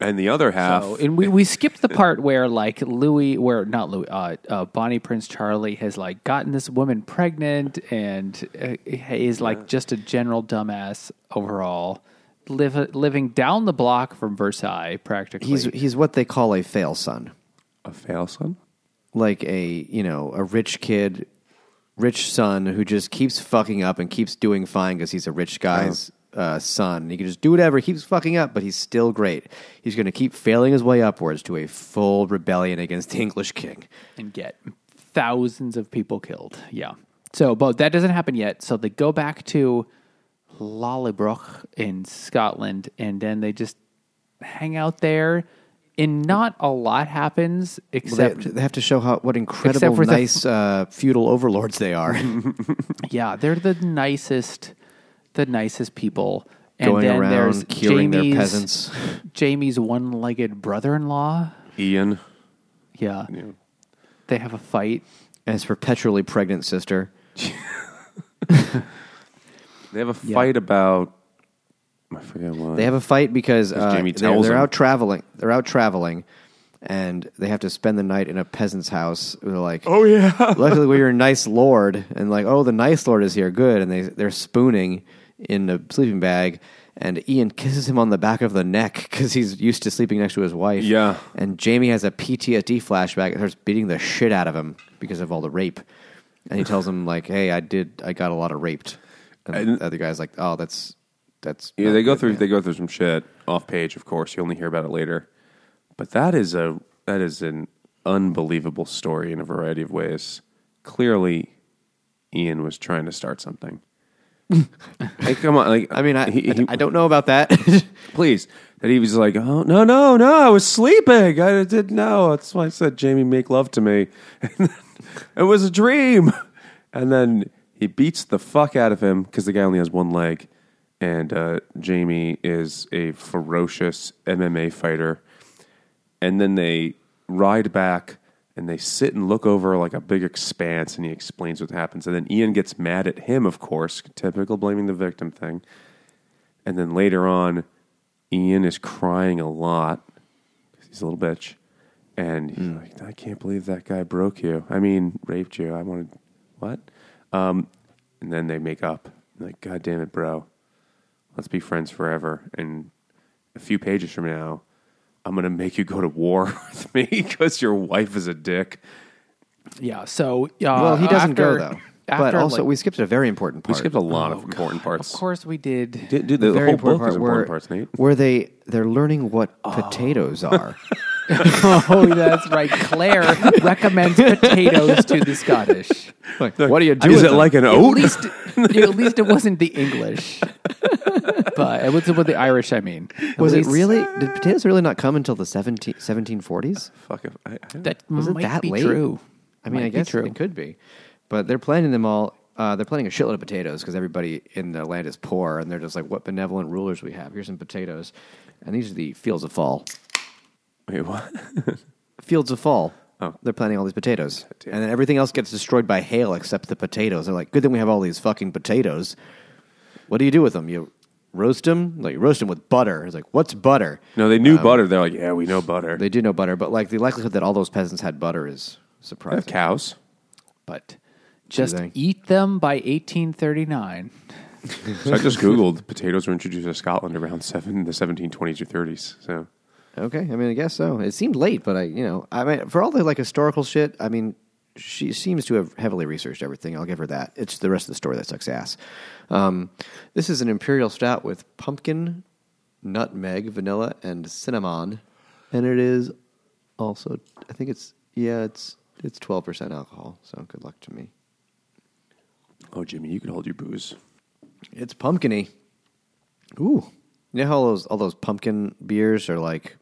And the other half, So, and we, we skipped the part where like Louis, where not Louis, uh, uh, Bonnie Prince Charlie has like gotten this woman pregnant and uh, is like just a general dumbass overall, live, living down the block from Versailles practically. He's he's what they call a fail son, a fail son. like a you know a rich kid, rich son who just keeps fucking up and keeps doing fine because he's a rich guy's uh, son. He can just do whatever. He keeps fucking up, but he's still great. He's going to keep failing his way upwards to a full rebellion against the English king. and get thousands of people killed. Yeah. So, but that doesn't happen yet. So they go back to Lallybrook in Scotland, and then they just hang out there. And not a lot happens Well, they, except, they have to show how what incredible the- nice uh, feudal overlords they are. yeah, they're the nicest, the nicest people. And Going then around there's curing their Jamie's- peasants. Jamie's one-legged brother-in-law. Ian. Yeah, You know, they have a fight. and his perpetually pregnant sister. they have a fight about. I forget what. They have a fight because uh, Jamie they're, tells they're him. out traveling. They're out traveling, and they have to spend the night in a peasant's house. They're like, Oh yeah. luckily we're a nice lord, and like, oh, the nice lord is here, good. And they they're spooning in a sleeping bag, and Ian kisses him on the back of the neck because he's used to sleeping next to his wife. Yeah. and Jamie has a PTSD flashback and starts beating the shit out of him because of all the rape, and he tells him like, hey, I did, I got a lot of raped, and And- the other guy's like, oh, that's that's Yeah, they go through man." they go through some shit off page, of course. You only hear about it later. But that is a that is an unbelievable story in a variety of ways. Clearly, Ian was trying to start something. Like, come on, like I mean, I, he- I, he- I don't know about that. please that he was like, oh no, no, no, I was sleeping. I didn't know. That's why I said, Jamie, make love to me. it was a dream. And then he beats the fuck out of him because the guy only has one leg, and uh, Jamie is a ferocious MMA fighter. And then they ride back and they sit and look over like a big expanse, and he explains what happens. And then Ian gets mad at him, of course, typical blaming the victim thing. And then later on, Ian is crying a lot 'cause he's a little bitch. And he's like, I can't believe that guy broke you. I mean, raped you. I wanted, what? Um, and then they make up. Like, God damn it, bro. Let's be friends forever. And a few pages from now, I'm going to make you go to war with me because your wife is a dick. Yeah. So, uh, well, he doesn't after, go though. After, but also, like- we skipped a very important part. We skipped a lot Oh, of important parts. Of course, we did. Dude, dude, the, A very whole important book is part important where, parts, Nate. where they they're learning what Oh. potatoes are. oh, that's right. Claire recommends potatoes to the Scottish. what do you do? Is it them? like an At oat? least, at least it wasn't the English, but it was with the Irish. I mean, At Was it really? Did potatoes really not come until the 17, 1740s? Fuck if I, I, That Was it might that be late? true. I mean, Might I be guess true. it could be, but they're planting them all. Uh, they're planting a shitload of potatoes because everybody in the land is poor, and they're just like, "What benevolent rulers we have! Here's some potatoes." And these are the fields of fall. wait, what? Fields of fall. Oh. They're planting all these potatoes, and then everything else gets destroyed by hail except the potatoes. They're like, "Good thing we have all these fucking potatoes." What do you do with them? You roast them? Like you roast them with butter. It's like, what's butter? No, they knew um, butter. They're like, yeah, we know butter. They do know butter, but like the likelihood that all those peasants had butter is They have cows. But just they? eat them by 1839. So I just googled potatoes were introduced to Scotland around seven the 1720s or 30s. So Okay, I mean, I guess so. It seemed late, but I, you know, I mean, for all the like historical shit, I mean, she seems to have heavily researched everything. I'll give her that. It's the rest of the story that sucks ass. Um, this is an imperial stout with pumpkin, nutmeg, vanilla, and cinnamon, and it is also, I think it's yeah, it's it's twelve percent alcohol. So good luck to me. oh Jimmy, you can hold your booze. It's pumpkiny. Ooh, you know how all those all those pumpkin beers are like,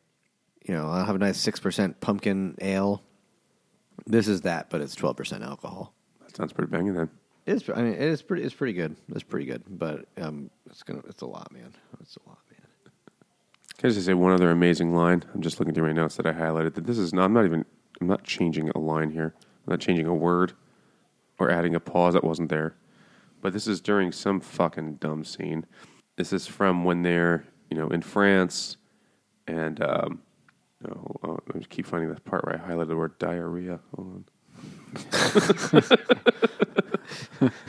you know, I'll have a nice six percent pumpkin ale. This is that, but it's twelve percent alcohol. That sounds pretty banging then. It's, I mean, it is pretty. It's pretty good. It's pretty good, but um, it's gonna. It's a lot, man. It's a lot, man. Can I just say one other amazing line? I'm just looking through my notes that I highlighted. That this is not. I'm not even. I'm not changing a line here. I'm not changing a word or adding a pause that wasn't there. But this is during some fucking dumb scene. This is from when they're you know in France, and um, no, oh, I just keep finding that part where I highlighted the word diarrhea. Hold on.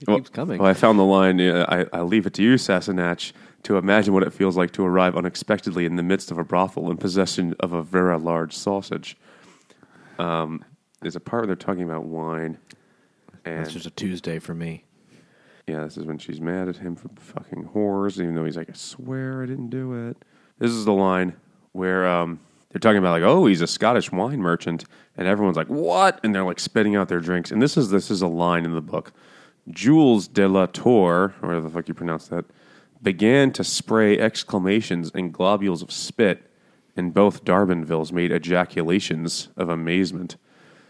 It keeps coming. Well, I found the line. Uh, I, I leave it to you, Sassenach, to imagine what it feels like to arrive unexpectedly in the midst of a brothel in possession of a very large sausage. Um, there's a part where they're talking about wine, and That's just a Tuesday for me. yeah, this is when she's mad at him for fucking whores, even though he's like, I swear I didn't do it. This is the line where um, they're talking about like, oh, he's a Scottish wine merchant, and everyone's like, what? And they're like spitting out their drinks. And this is this is a line in the book Jules de la Tour, or whatever the fuck you pronounce that, began to spray exclamations and globules of spit, and both Darbanvilles made ejaculations of amazement.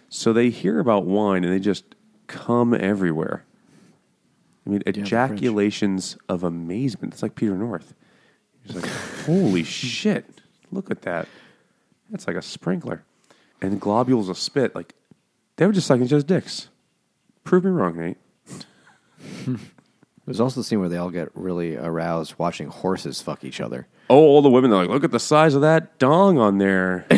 So they hear about wine and they just come everywhere. I mean, ejaculations of amazement. It's like Peter North. He's like, holy shit, look at that. That's like a sprinkler. And globules of spit, like, they were just sucking each other's dicks. Prove me wrong, Nate. There's also the scene where they all get really aroused watching horses fuck each other. Oh, all the women are like, look at the size of that dong on there.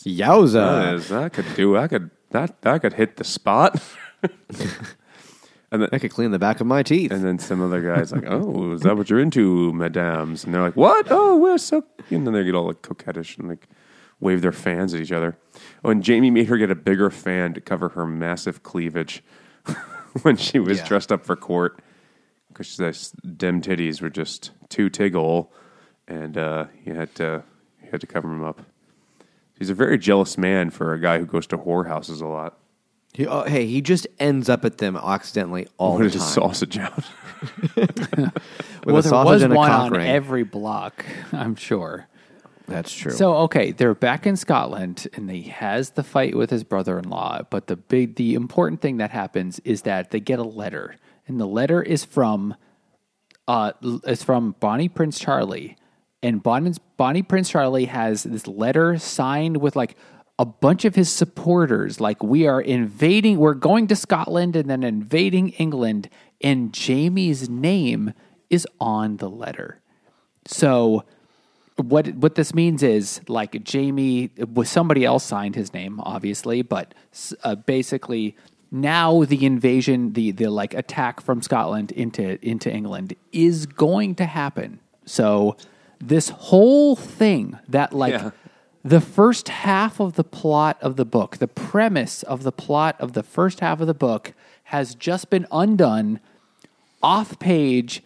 Yowza! that could do. That could that that could hit the spot. and then I could clean the back of my teeth. and then some other guys like, oh, is that what you're into, madames? And they're like, what? Oh, we're so. And then they get all like coquettish and like wave their fans at each other. Oh, and Jamie made her get a bigger fan to cover her massive cleavage when she was Yeah. dressed up for court because she says dem titties were just too tiggle, and uh, you had to you had to cover them up. He's a very jealous man for a guy who goes to whorehouses a lot. He- oh, hey, he just ends up at them accidentally all What the is time. his sausage out? With well, a there sausage was and a one cock on ring. every block, I'm sure. That's true. So okay, they're back in Scotland, and he has the fight with his brother-in-law. But the big, the important thing that happens is that they get a letter, and the letter is from, uh, l- it's from Bonnie Prince Charlie, and Bonnie's, Bonnie Prince Charlie has this letter signed with like a bunch of his supporters. Like we are invading, we're going to Scotland and then invading England, and Jamie's name is on the letter. So what what this means is like Jamie was somebody else signed his name obviously but uh, basically now the invasion the the like attack from Scotland into into England is going to happen so this whole thing that like Yeah. The first half of the plot of the book the premise of the plot of the first half of the book has just been undone off page,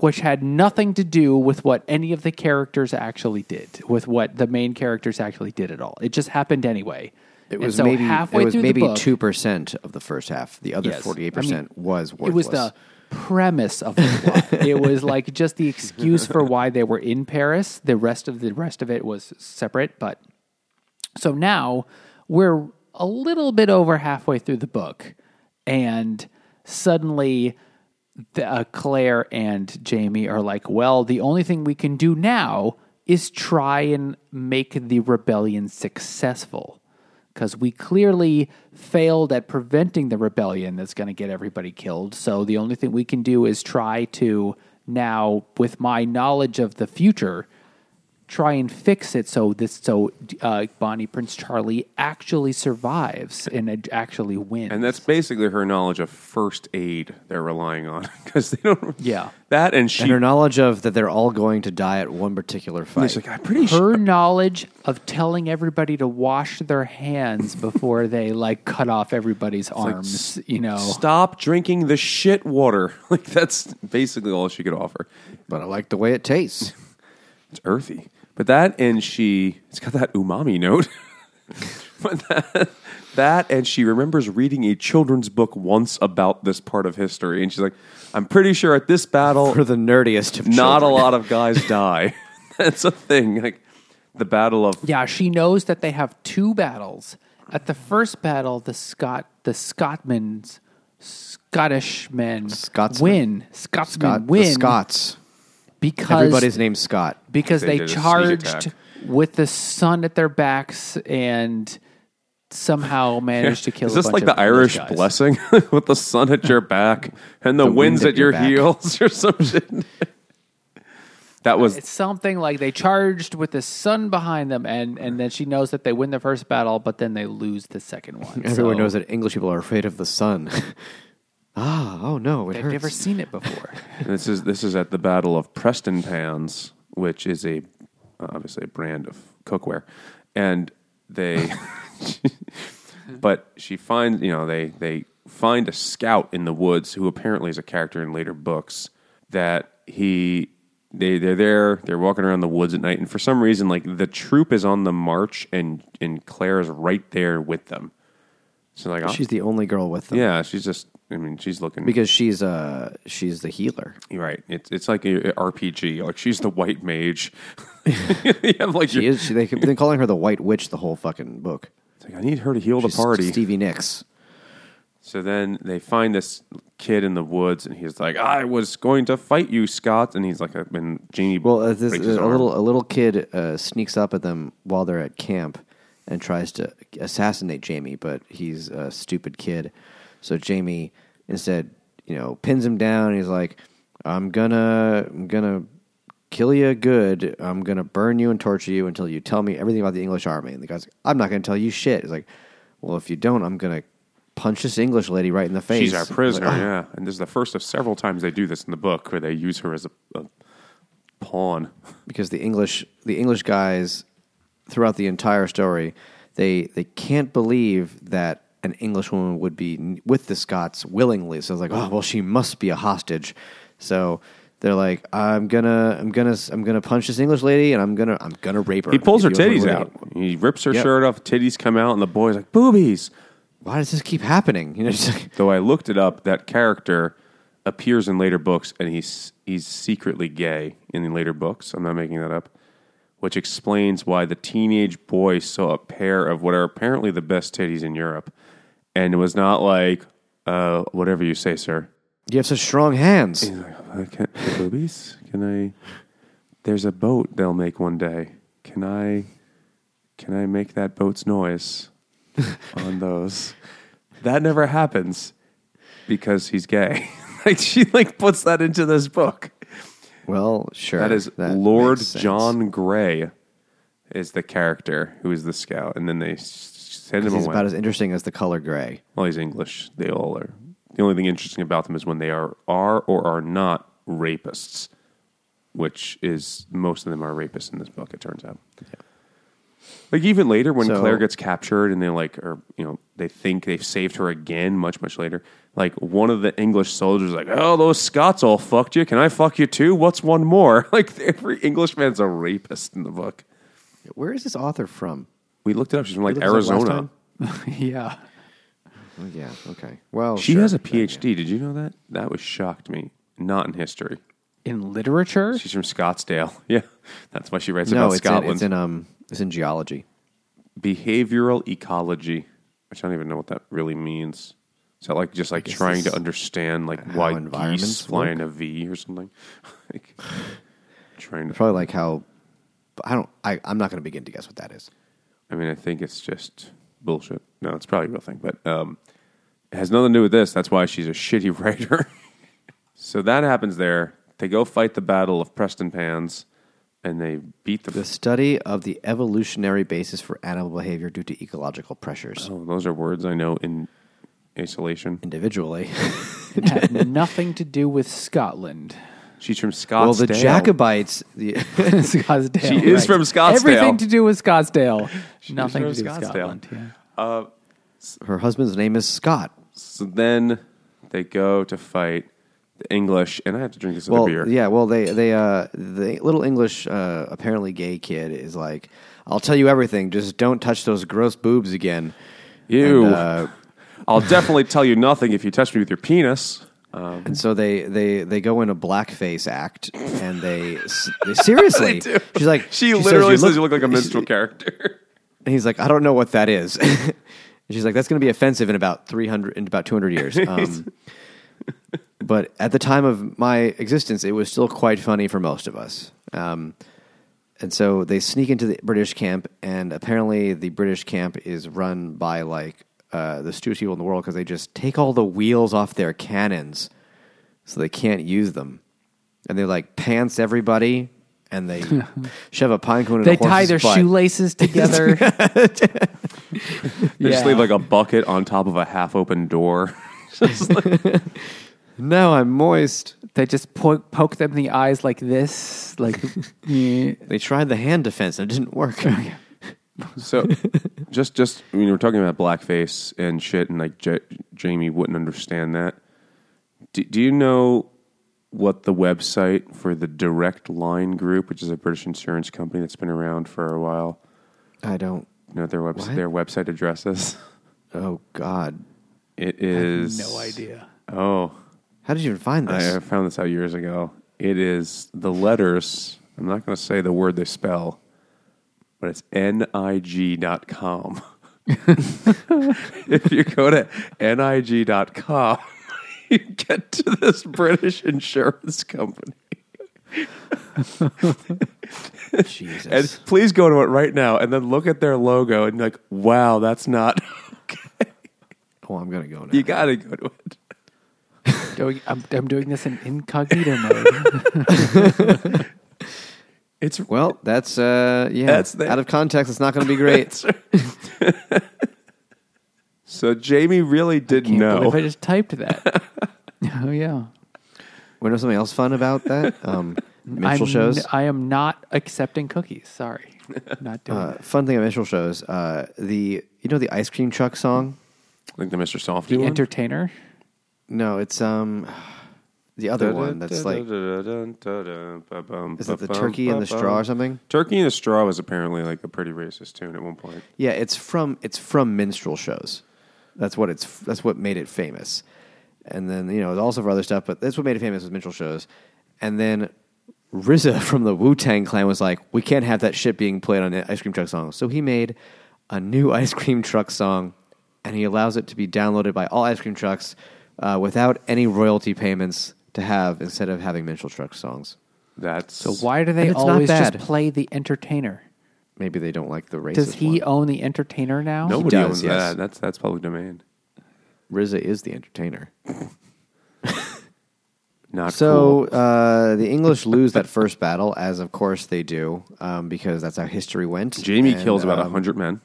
which had nothing to do with what any of the characters actually did, with what the main characters actually did at all. It just happened anyway. it was so maybe halfway it was through maybe two percent of the first half. The other forty eight percent was worthless. It was the premise of the plot. it was like just the excuse for why they were in Paris. The rest of the rest of it was separate, but so now we're a little bit over halfway through the book, and suddenly the, uh, Claire and Jamie are like, well, the only thing we can do now is try and make the rebellion successful. Because we clearly failed at preventing the rebellion that's going to get everybody killed. So the only thing we can do is try to now, with my knowledge of the future, try and fix it so this so uh, Bonnie Prince Charlie actually survives and it actually wins. And that's basically her knowledge of first aid they're relying on because they don't. Yeah. that and she. and her knowledge of that they're all going to die at one particular fight. She's like, I'm pretty sure. her knowledge of telling everybody to wash their hands before they like cut off everybody's arms, you know. Stop drinking the shit water. Like that's basically all she could offer. but I like the way it tastes. It's earthy, but that and she. It's got that umami note. but that, that and she remembers reading a children's book once about this part of history, and she's like, "I'm pretty sure at this battle, For the nerdiest of not a children. lot of guys die." that's a thing. Like the battle of Yeah, she knows that they have two battles. At the first battle, the Scot the Scotmans Scottish men Scotsmen. win. Scotsmen Scott, win the Scots. Because Everybody's named Scott. because They they, did a siege charged attack. with the sun at their backs and somehow managed to kill. Is a this bunch like of the Irish guys. blessing with the sun at your back and the, The winds wind at, at your, your back. heels or some shit? that was It's something like they charged with the sun behind them, and and then she knows that they win the first battle, but then they lose the second one. Everyone So knows that English people are afraid of the sun. Ah, oh no, it They've hurts. never seen it before. this is this is at the Battle of Preston Pans, which is a obviously a brand of cookware, and they. but she finds you know they they find a scout in the woods who apparently is a character in later books that he they they're there they're walking around the woods at night and for some reason like the troop is on the march and and Claire is right there with them So like. She's the only girl with them. yeah, she's just. I mean, she's looking. because she's uh she's the healer. You're right. It's it's like a, a RPG. Like she's the white mage. have like She is. She, they've been calling her the White Witch the whole fucking book. It's like I need her to heal the party. Stevie Nicks. So then they find this kid in the woods, and he's like, "I was going to fight you, Scott." And he's like, "And Jamie." Well, uh, this, his a little a little kid uh, sneaks up at them while they're at camp and tries to assassinate Jamie, but he's a stupid kid. So Jamie instead, you know, pins him down. And he's like, "I'm gonna, I'm gonna kill you good. I'm gonna burn you and torture you until you tell me everything about the English army." And the guy's like, "I'm not gonna tell you shit." He's like, "Well, if you don't, I'm gonna." Punch this English lady right in the face. She's our He's like, prisoner, "Oh." yeah. And this is the first of several times they do this in the book, where they use her as a, a pawn. because the English the English guys throughout the entire story they they can't believe that an English woman would be with the Scots willingly. So it's like, oh well, she must be a hostage. So they're like, I'm gonna I'm gonna I'm gonna punch this English lady and I'm gonna I'm gonna rape her. He pulls her titties out. He rips her Yep. shirt off. Titties come out, and the boy's like, "Boobies." Why does this keep happening? You know, like, Though I looked it up, that character appears in later books, and he's he's secretly gay in the later books. I'm not making that up, which explains why the teenage boy saw a pair of what are apparently the best titties in Europe, and it was not like, uh, whatever you say, sir. you have such strong hands. He's like, "Uh, can, the boobies? Can I? There's a boat they'll make one day. Can I? Can I make that boat's noise on those? That never happens because he's gay. like she like puts that into this book. Well, sure. That is That Lord makes sense. John Grey is the character who is the scout, and then they s- send him He's away. about as interesting as the color gray. Well, he's English. They all are. The only thing interesting about them is when they are are or are not rapists, which is most of them are rapists in this book. It turns out. Like even later, when So- Claire gets captured and they like, or you know, they think they've saved her again. Much much later, like one of the English soldiers, is like, oh, those Scots all fucked you. Can I fuck you too? What's one more? Like every Englishman's a rapist in the book. Where is this author from? We looked it up. She's from like Did you look this up last Arizona. yeah. Oh, yeah. Okay. Well, She sure. has a PhD. Did you know that? That was shocked me. Not in history. In literature? She's from Scottsdale. Yeah, that's why she writes No, about it's in, Scotland. it's in um it's in geology. Behavioral ecology, which I don't even know what that really means. Is that like just like trying to understand like how why environments geese fly work? in a V or something? like, trying to. Probably like how I don't. I, I'm not going to begin to guess what that is. I mean, I think it's just bullshit. No, it's probably a real thing, but um, it has nothing to do with this. That's why she's a shitty writer. so that happens there. They go fight the Battle of Preston Pans, and they beat the. The study of the evolutionary basis for animal behavior due to ecological pressures. oh, those are words I know in isolation. Individually, It had nothing to do with Scotland. She's from Scottsdale. well, the Jacobites. The, Scottsdale. She is from Scottsdale. Everything to do with Scottsdale. nothing from to do with Scottsdale. Scotland. Yeah. her husband's name is Scott. So then they go to fight the English, and I have to drink this other Well, beer. yeah. Well, they they uh the little English uh, apparently gay kid is like, I'll tell you everything. Just don't touch those gross boobs again. Ew. And, uh, I'll definitely tell you nothing if you touch me with your penis. And so they they they go in a blackface act, and they, they seriously. They. She's like, She, says, literally says you look like a minstrel character. And he's like, I don't know what that is. and she's like, that's going to be offensive in about three hundred in about two hundred years. Um, but at the time of my existence, it was still quite funny for most of us. Um, and so they sneak into the British camp, and apparently the British camp is run by like uh, the stupidest people in the world because they just take all the wheels off their cannons, so they can't use them, and they like pants everybody, and they shove a pine cone in They a horse's tie their butt. shoelaces together. They just Yeah. leave like a bucket on top of a half open door. No, I'm moist. they just poke, poke them in the eyes like this. Like, yeah. They tried the hand defense and it didn't work. So, just just I mean, we're talking about blackface and shit, and like J- Jamie wouldn't understand that. Do, do you know what the website for the Direct Line Group, which is a British insurance company that's been around for a while, I don't. you know what their website What? their website address is? Oh God, It is no idea. Oh, how did you even find this? I found this out years ago. It is the letters. I'm not going to say the word they spell, but it's nig.com. if you go to nig.com, you get to this British insurance company. Jesus. And please go to it right now and then look at their logo and be like, wow, that's not. Okay. Oh, I'm gonna go now. You got to go to it. Doing, I'm, I'm doing this in incognito mode. It's well, that's uh, yeah. That's the- out of context. It's not going to be great. so Jamie really did Can't know. believe I just typed that. oh yeah. Want to know something else fun about that? Um, minstrel I'm, shows. I am not accepting cookies. Sorry, not doing Uh, that. fun thing about minstrel shows. Uh, the you know the ice cream truck song. like the Mr. Softee The one? entertainer. No, it's um the other one that's like Is it the turkey and the straw or something? Turkey and the Straw was apparently like a pretty racist tune at one point. Yeah, it's from it's from minstrel shows. That's what it's that's what made it famous. And then you know it's also for other stuff, but that's what made it famous was minstrel shows. And then RZA from the Wu Tang Clan was like, we can't have that shit being played on ice cream truck songs. So he made a new ice cream truck song, and he allows it to be downloaded by all ice cream trucks uh, without any royalty payments to have instead of having minstrel truck songs. That's So why do they it's not always just play the entertainer? Maybe they don't like the racist. Does he one. own the entertainer now? nobody does, owns yes. that. That's that's public domain. RZA is the entertainer. Not So cool. uh, the English lose that first battle, as of course they do, um, because that's how history went. Jamie And, kills about a um, hundred men,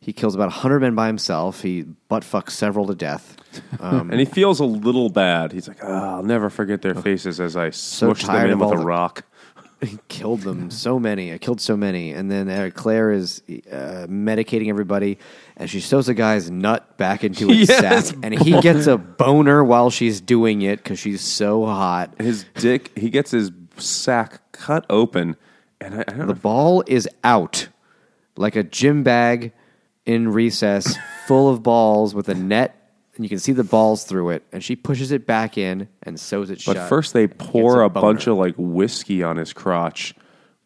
He kills about hundred men by himself. He butt fucks several to death. Um, and he feels a little bad. He's like, oh, "I'll never forget their faces as I so smushed them tired in of with all a the- rock." he killed them so many. I killed so many, and then uh, Claire is uh, medicating everybody, and she sews a guy's nut back into its Yes, sack, and he gets a boner while she's doing it because she's so hot. His dick, he gets his sack cut open, and I, I don't The know. ball is out like a gym bag in recess, full of balls with a net, and you can see the balls through it. And she pushes it back in and sews it shut. But first, they pour a, boner. bunch of like whiskey on his crotch.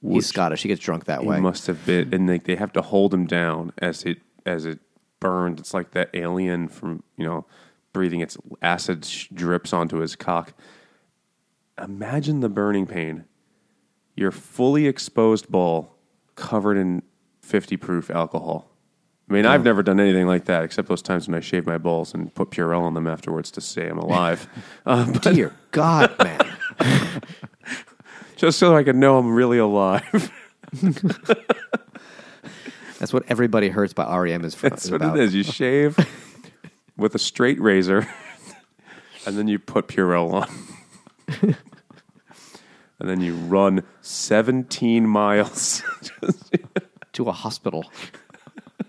He's Scottish. He gets drunk that He way. must have been, and they, they have to hold him down as it as it burns. It's like that alien from you know breathing its acid sh- drips onto his cock. Imagine the burning pain. Your fully exposed ball covered in fifty proof alcohol. I mean, I've never done anything like that except those times when I shave my balls and put Purell on them afterwards to say I'm alive. uh, but Dear God, man. just so I can know I'm really alive. That's what Everybody Hurts by REM is, from, That's what about. it is. You shave with a straight razor, and then you put Purell on, and then you run 17 miles. To a hospital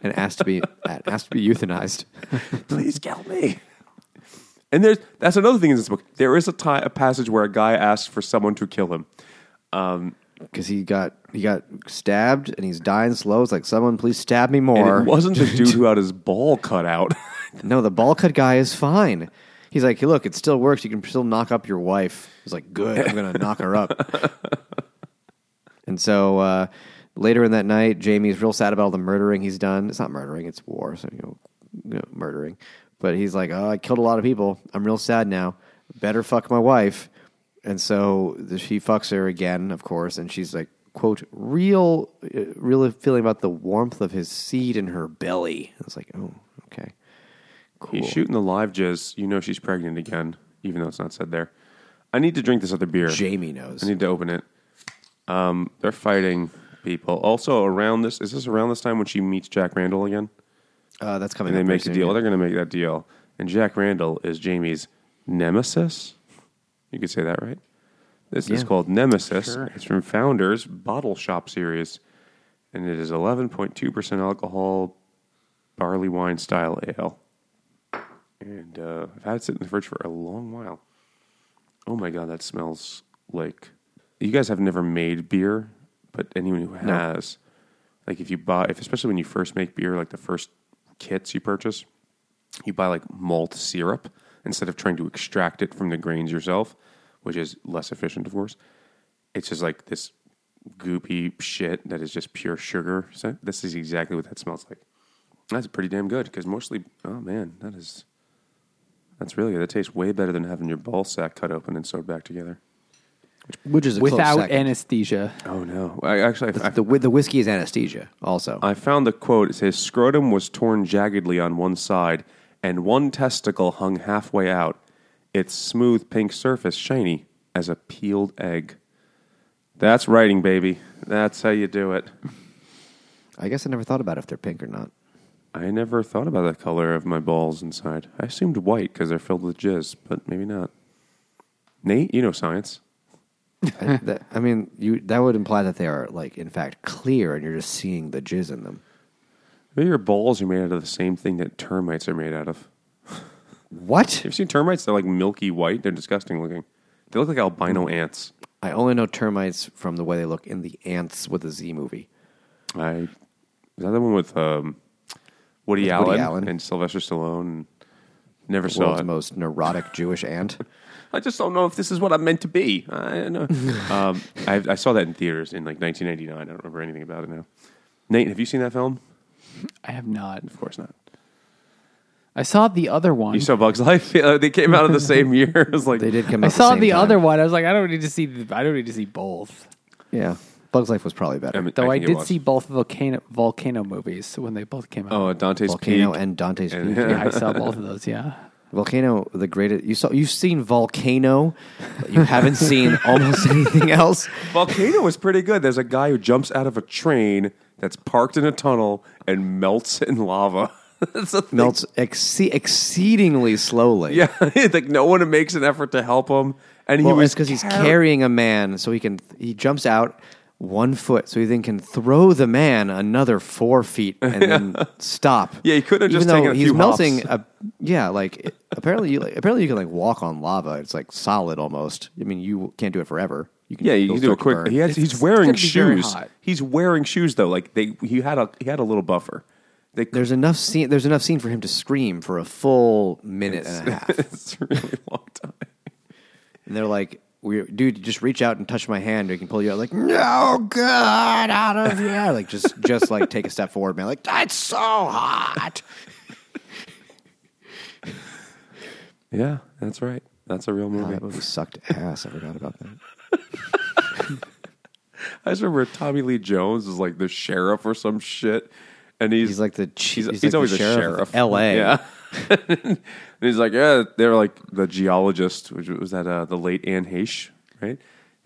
and asked to be asked to be euthanized. Please kill me. And there's that's another thing in this book. There is a, ti a passage where a guy asks for someone to kill him. Because he got he got stabbed and he's dying slow. It's like someone please stab me And more. it wasn't the dude who had his ball cut out. No, the ball cut guy is fine. He's like, hey, look, it still works. You can still knock up your wife. He's like, good. I'm going to knock her up. And so uh, later in that night, Jamie's real sad about all the murdering he's done. It's not murdering; it's war. So you know, you know, murdering. But he's like, oh, I killed a lot of people. I'm real sad now. Better fuck my wife. And so the, she fucks her again, of course, and she's like, quote, real, uh, real feeling about the warmth of his seed in her belly. I was like, oh, okay. Cool. He's shooting the live jizz. You know she's pregnant again, even though it's not said there. I need to drink this other beer. Jamie knows. I need to open it. Um, they're fighting people. Also, around this is this around this time when she meets Jack Randall again, Uh, that's coming. and they up make a soon, deal. They're going to make that deal, and Jack Randall is Jamie's nemesis. You could say that, right? This is Yeah. called Nemesis. Sure. It's from Founders Bottle Shop series, and it is eleven point two percent alcohol, barley wine style ale. And uh, I've had it sit in the fridge for a long while. Oh my god, that smells like you guys have never made beer, but anyone who No. has, like if you buy, if especially when you first make beer, like the first kits you purchase, you buy like malt syrup instead of trying to extract it from the grains yourself, which is less efficient, of course. It's just like this goopy shit that is just pure sugar. So this is exactly what that smells like. That's pretty damn good because mostly, oh man, that is that's really good. That tastes way better than having your ball sack cut open and sewed back together. Which is a close Without second. anesthesia. Oh no! I actually I, the, the, the whiskey is anesthesia. Also, I found the quote. It says, "Scrotum was torn jaggedly on one side, and one testicle hung halfway out. Its smooth pink surface shiny as a peeled egg." That's writing, baby. That's how you do it. I guess I never thought about if they're pink or not. I never thought about the color of my balls inside. I assumed white because they're filled with jizz, but maybe not. Nate, you know science. I, that, I mean, you that would imply that they are like in fact clear, and you're just seeing the jizz in them. Maybe your balls are made out of the same thing that termites are made out of. What? You've you seen termites? They're like milky white. They're disgusting looking. They look like albino ants. I only know termites from the way they look in the Ants with a Z movie. I is that the one with um, Woody, With Allen Woody Allen. and Sylvester Stallone? Never The saw world's it. most neurotic Jewish ant. I just don't know if this is what I'm meant to be. I don't know. um, I, I saw that in theaters in like 1999. I don't remember anything about it now. Nate, have you seen that film? I have not. Of course not. I saw the other one. You saw Bugs Life? Yeah, they came out of the same year. It was like They did come. I out the saw same the time. other one. I was like, I don't need to see. The, I don't need to see both. Yeah, Bugs Life was probably better. I mean, Though I, think it did see both volcano volcano movies when they both came out. Oh, Dante's Volcano Peak. and Dante's And- Peak. yeah, I saw both of those. Yeah, Volcano, the greatest. You saw. You've seen Volcano. But you haven't seen almost anything else. Volcano was pretty good. There's a guy who jumps out of a train that's parked in a tunnel and melts in lava. that's a thing. Melts ex- exceedingly slowly. Yeah, like no one makes an effort to help him, and he was because he's carrying a man, so he can. He jumps out one foot, so he then can throw the man another four feet and then stop. Yeah, he could have Even just though taken a he's few melting. hops. A, yeah, like it- apparently, you like, apparently you can like walk on lava. It's like solid almost. I mean, you can't do it forever. You can. Yeah, you can do a start to quick. burn. He has, he's wearing gonna be very shoes. hot. He's wearing shoes though. Like they, he had a he had a little buffer. They, There's enough scene. There's enough scene for him to scream for a full minute and a half. it's a really long time. And they're like, we dude, just reach out and touch my hand. We can pull you out. Like, no, God, out of here. Like, just, just like take a step forward, man. Like, that's so hot. Yeah, that's right. That's a real Oh, movie. that movie sucked ass. I forgot about that. I just remember Tommy Lee Jones is like the sheriff or some shit, and he's, He's like the he's, He's, he's like always the a sheriff, sheriff. L.A. Yeah. And he's like, yeah, they're like the geologist, which was that uh, the late Anne Heche, right?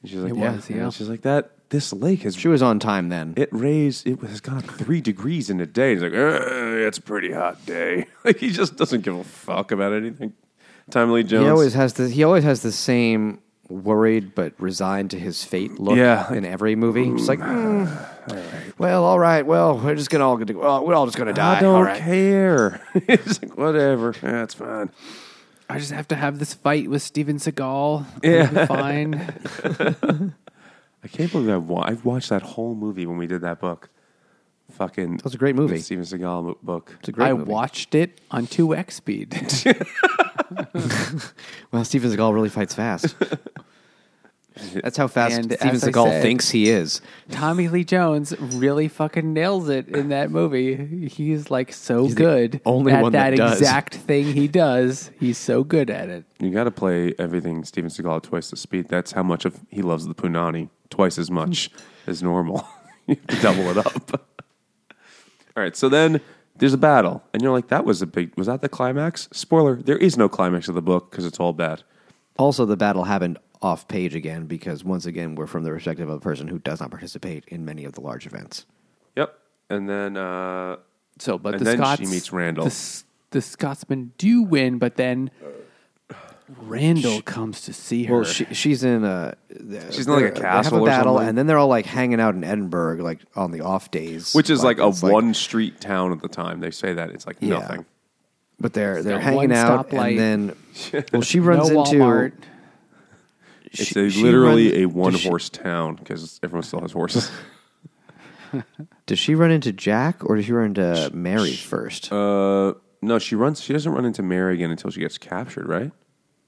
And she's like, It yeah, was, yeah. And she's like that. This lake has She was on time then. it raised it has gone three degrees in a day. He's like, "Uh, it's a pretty hot day. Like he just doesn't give a fuck about anything. Timely Lee Jones. he always has the. He always has the same worried but resigned to his fate look. Yeah. in every movie. Just like, mm, well, all right. Well, we're just gonna all. get- to, Well, we're all just gonna die. I don't all right. care. He's like, whatever. Yeah, it's fine. I just have to have this fight with Steven Seagal. Yeah. Be fine. I can't believe I've, wa- I've watched that whole movie when we did that book. Fucking. That was a great movie. Steven Seagal mo- book. It's a great I movie. watched it on two X speed. Well, Steven Seagal really fights fast. That's how fast And Steven as I Seagal said- thinks he is. Tommy Lee Jones really fucking nails it in that movie. He's like so He's the good only at one that does. exact thing he does. He's so good at it. You got to play everything Steven Seagal at twice the speed. That's how much of he loves the punani. Twice as much as normal. you have to double it up. All right, so then there's a battle, and you're like, "That was a big. Was that the climax?" Spoiler: There is no climax of the book because it's all bad. Also, the battle happened off page again because once again we're from the perspective of a person who does not participate in many of the large events. Yep. And then uh, So, but And the then she meets Randall. The, the Scotsmen do win, but then Randall comes to see her. Well, she, she's in a She's in, like, a they castle have a battle, something. and then they're all like hanging out in Edinburgh, like on the off days, which is like, a it's one street town at the time. They say that it's like Yeah. nothing. But they're they're hanging out, stoplight. and then well, she no runs into Walmart. It's she- a, literally runs- a one does she- horse town because everyone still has horses. Does she run into Jack or does she run into Mary first? Uh, no, she runs. She doesn't run into Mary again until she gets captured, right?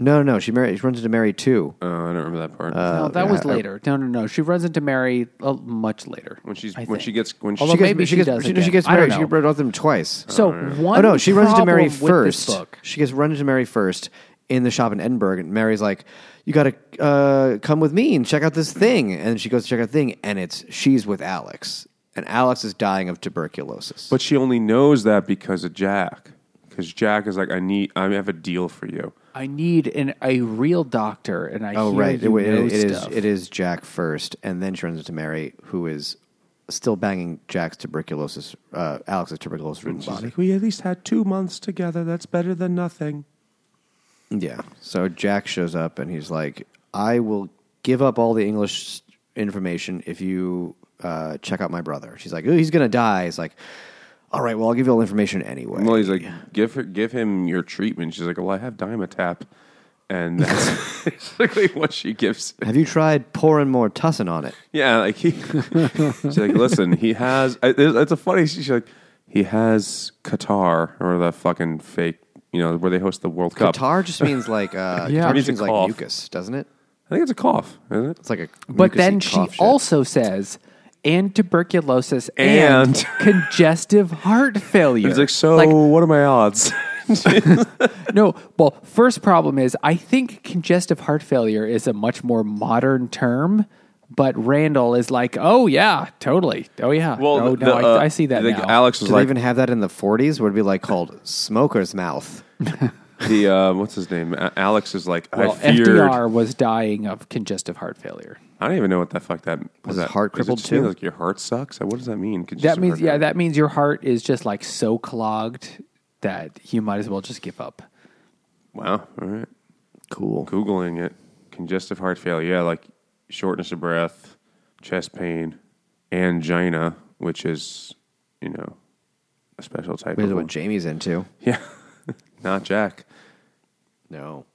No, no, she married. She runs into Mary too. Oh, I don't remember that part. no, that yeah, was I- later. No, no, no. She runs into Mary uh, much later. when she's I when think. she gets when she, Although She gets, maybe she, she gets, does she, again. she gets I don't married. She know. wrote them twice. So one. oh no, she runs into Mary problem with this first. book- She gets run into Mary first in the shop in Edinburgh, and Mary's like, "You got to uh, come with me and check out this thing." And she goes to check out the thing, and it's she's with Alex, and Alex is dying of tuberculosis. but she only knows that because of Jack. Because Jack is like, I need, I have a deal for you. I need an, a real doctor, and I oh hear right, you it, know it- it is it is Jack first, and then she runs into Mary, who is still banging Jack's tuberculosis, uh, Alex's tuberculosis ridden She's body. like, we at least had two months together. That's better than nothing. Yeah. So Jack shows up and he's like, I will give up all the English information if you uh, check out my brother. She's like, oh, he's going to die. He's like, all right, well, I'll give you all the information anyway. Well, he's like, give her, give him your treatment. She's like, well, I have Dimetapp, and that's basically what she gives. Have you tried pouring more tussin on it? Yeah, like he. she's like, listen, he has. I- It's it's a funny. She's like, he has Qatar or the fucking fake, you know, where they host the World Cup. catarrh just means like, uh, Yeah. catarrh means just a like cough. mucus, doesn't it? I think it's a cough, isn't it? It's like a. But mucusy then she cough shit. also says, and tuberculosis and, And- congestive heart failure. He's like, so Like, what are my odds? no, well, first problem is I think congestive heart failure is a much more modern term, but Randall is like, oh yeah, totally, oh yeah, oh the- no, uh, I, I see that I now. Alex was Did like, they even have that in the 40s? Would it be like called smoker's mouth? the uh, what's his name? Alex is like, well, I feared. FDR was dying of congestive heart failure. I don't even know what the fuck that was. that heart it crippled mean too? Like your heart sucks. What does that mean? That means, yeah, that means your heart is just like so clogged that you might as well just give up. Wow. All right. Cool. Googling it. Congestive heart failure. Yeah, like shortness of breath, chest pain, angina, which is, you know, a special type of is what. Jamie's into. Yeah. Not Jack. No.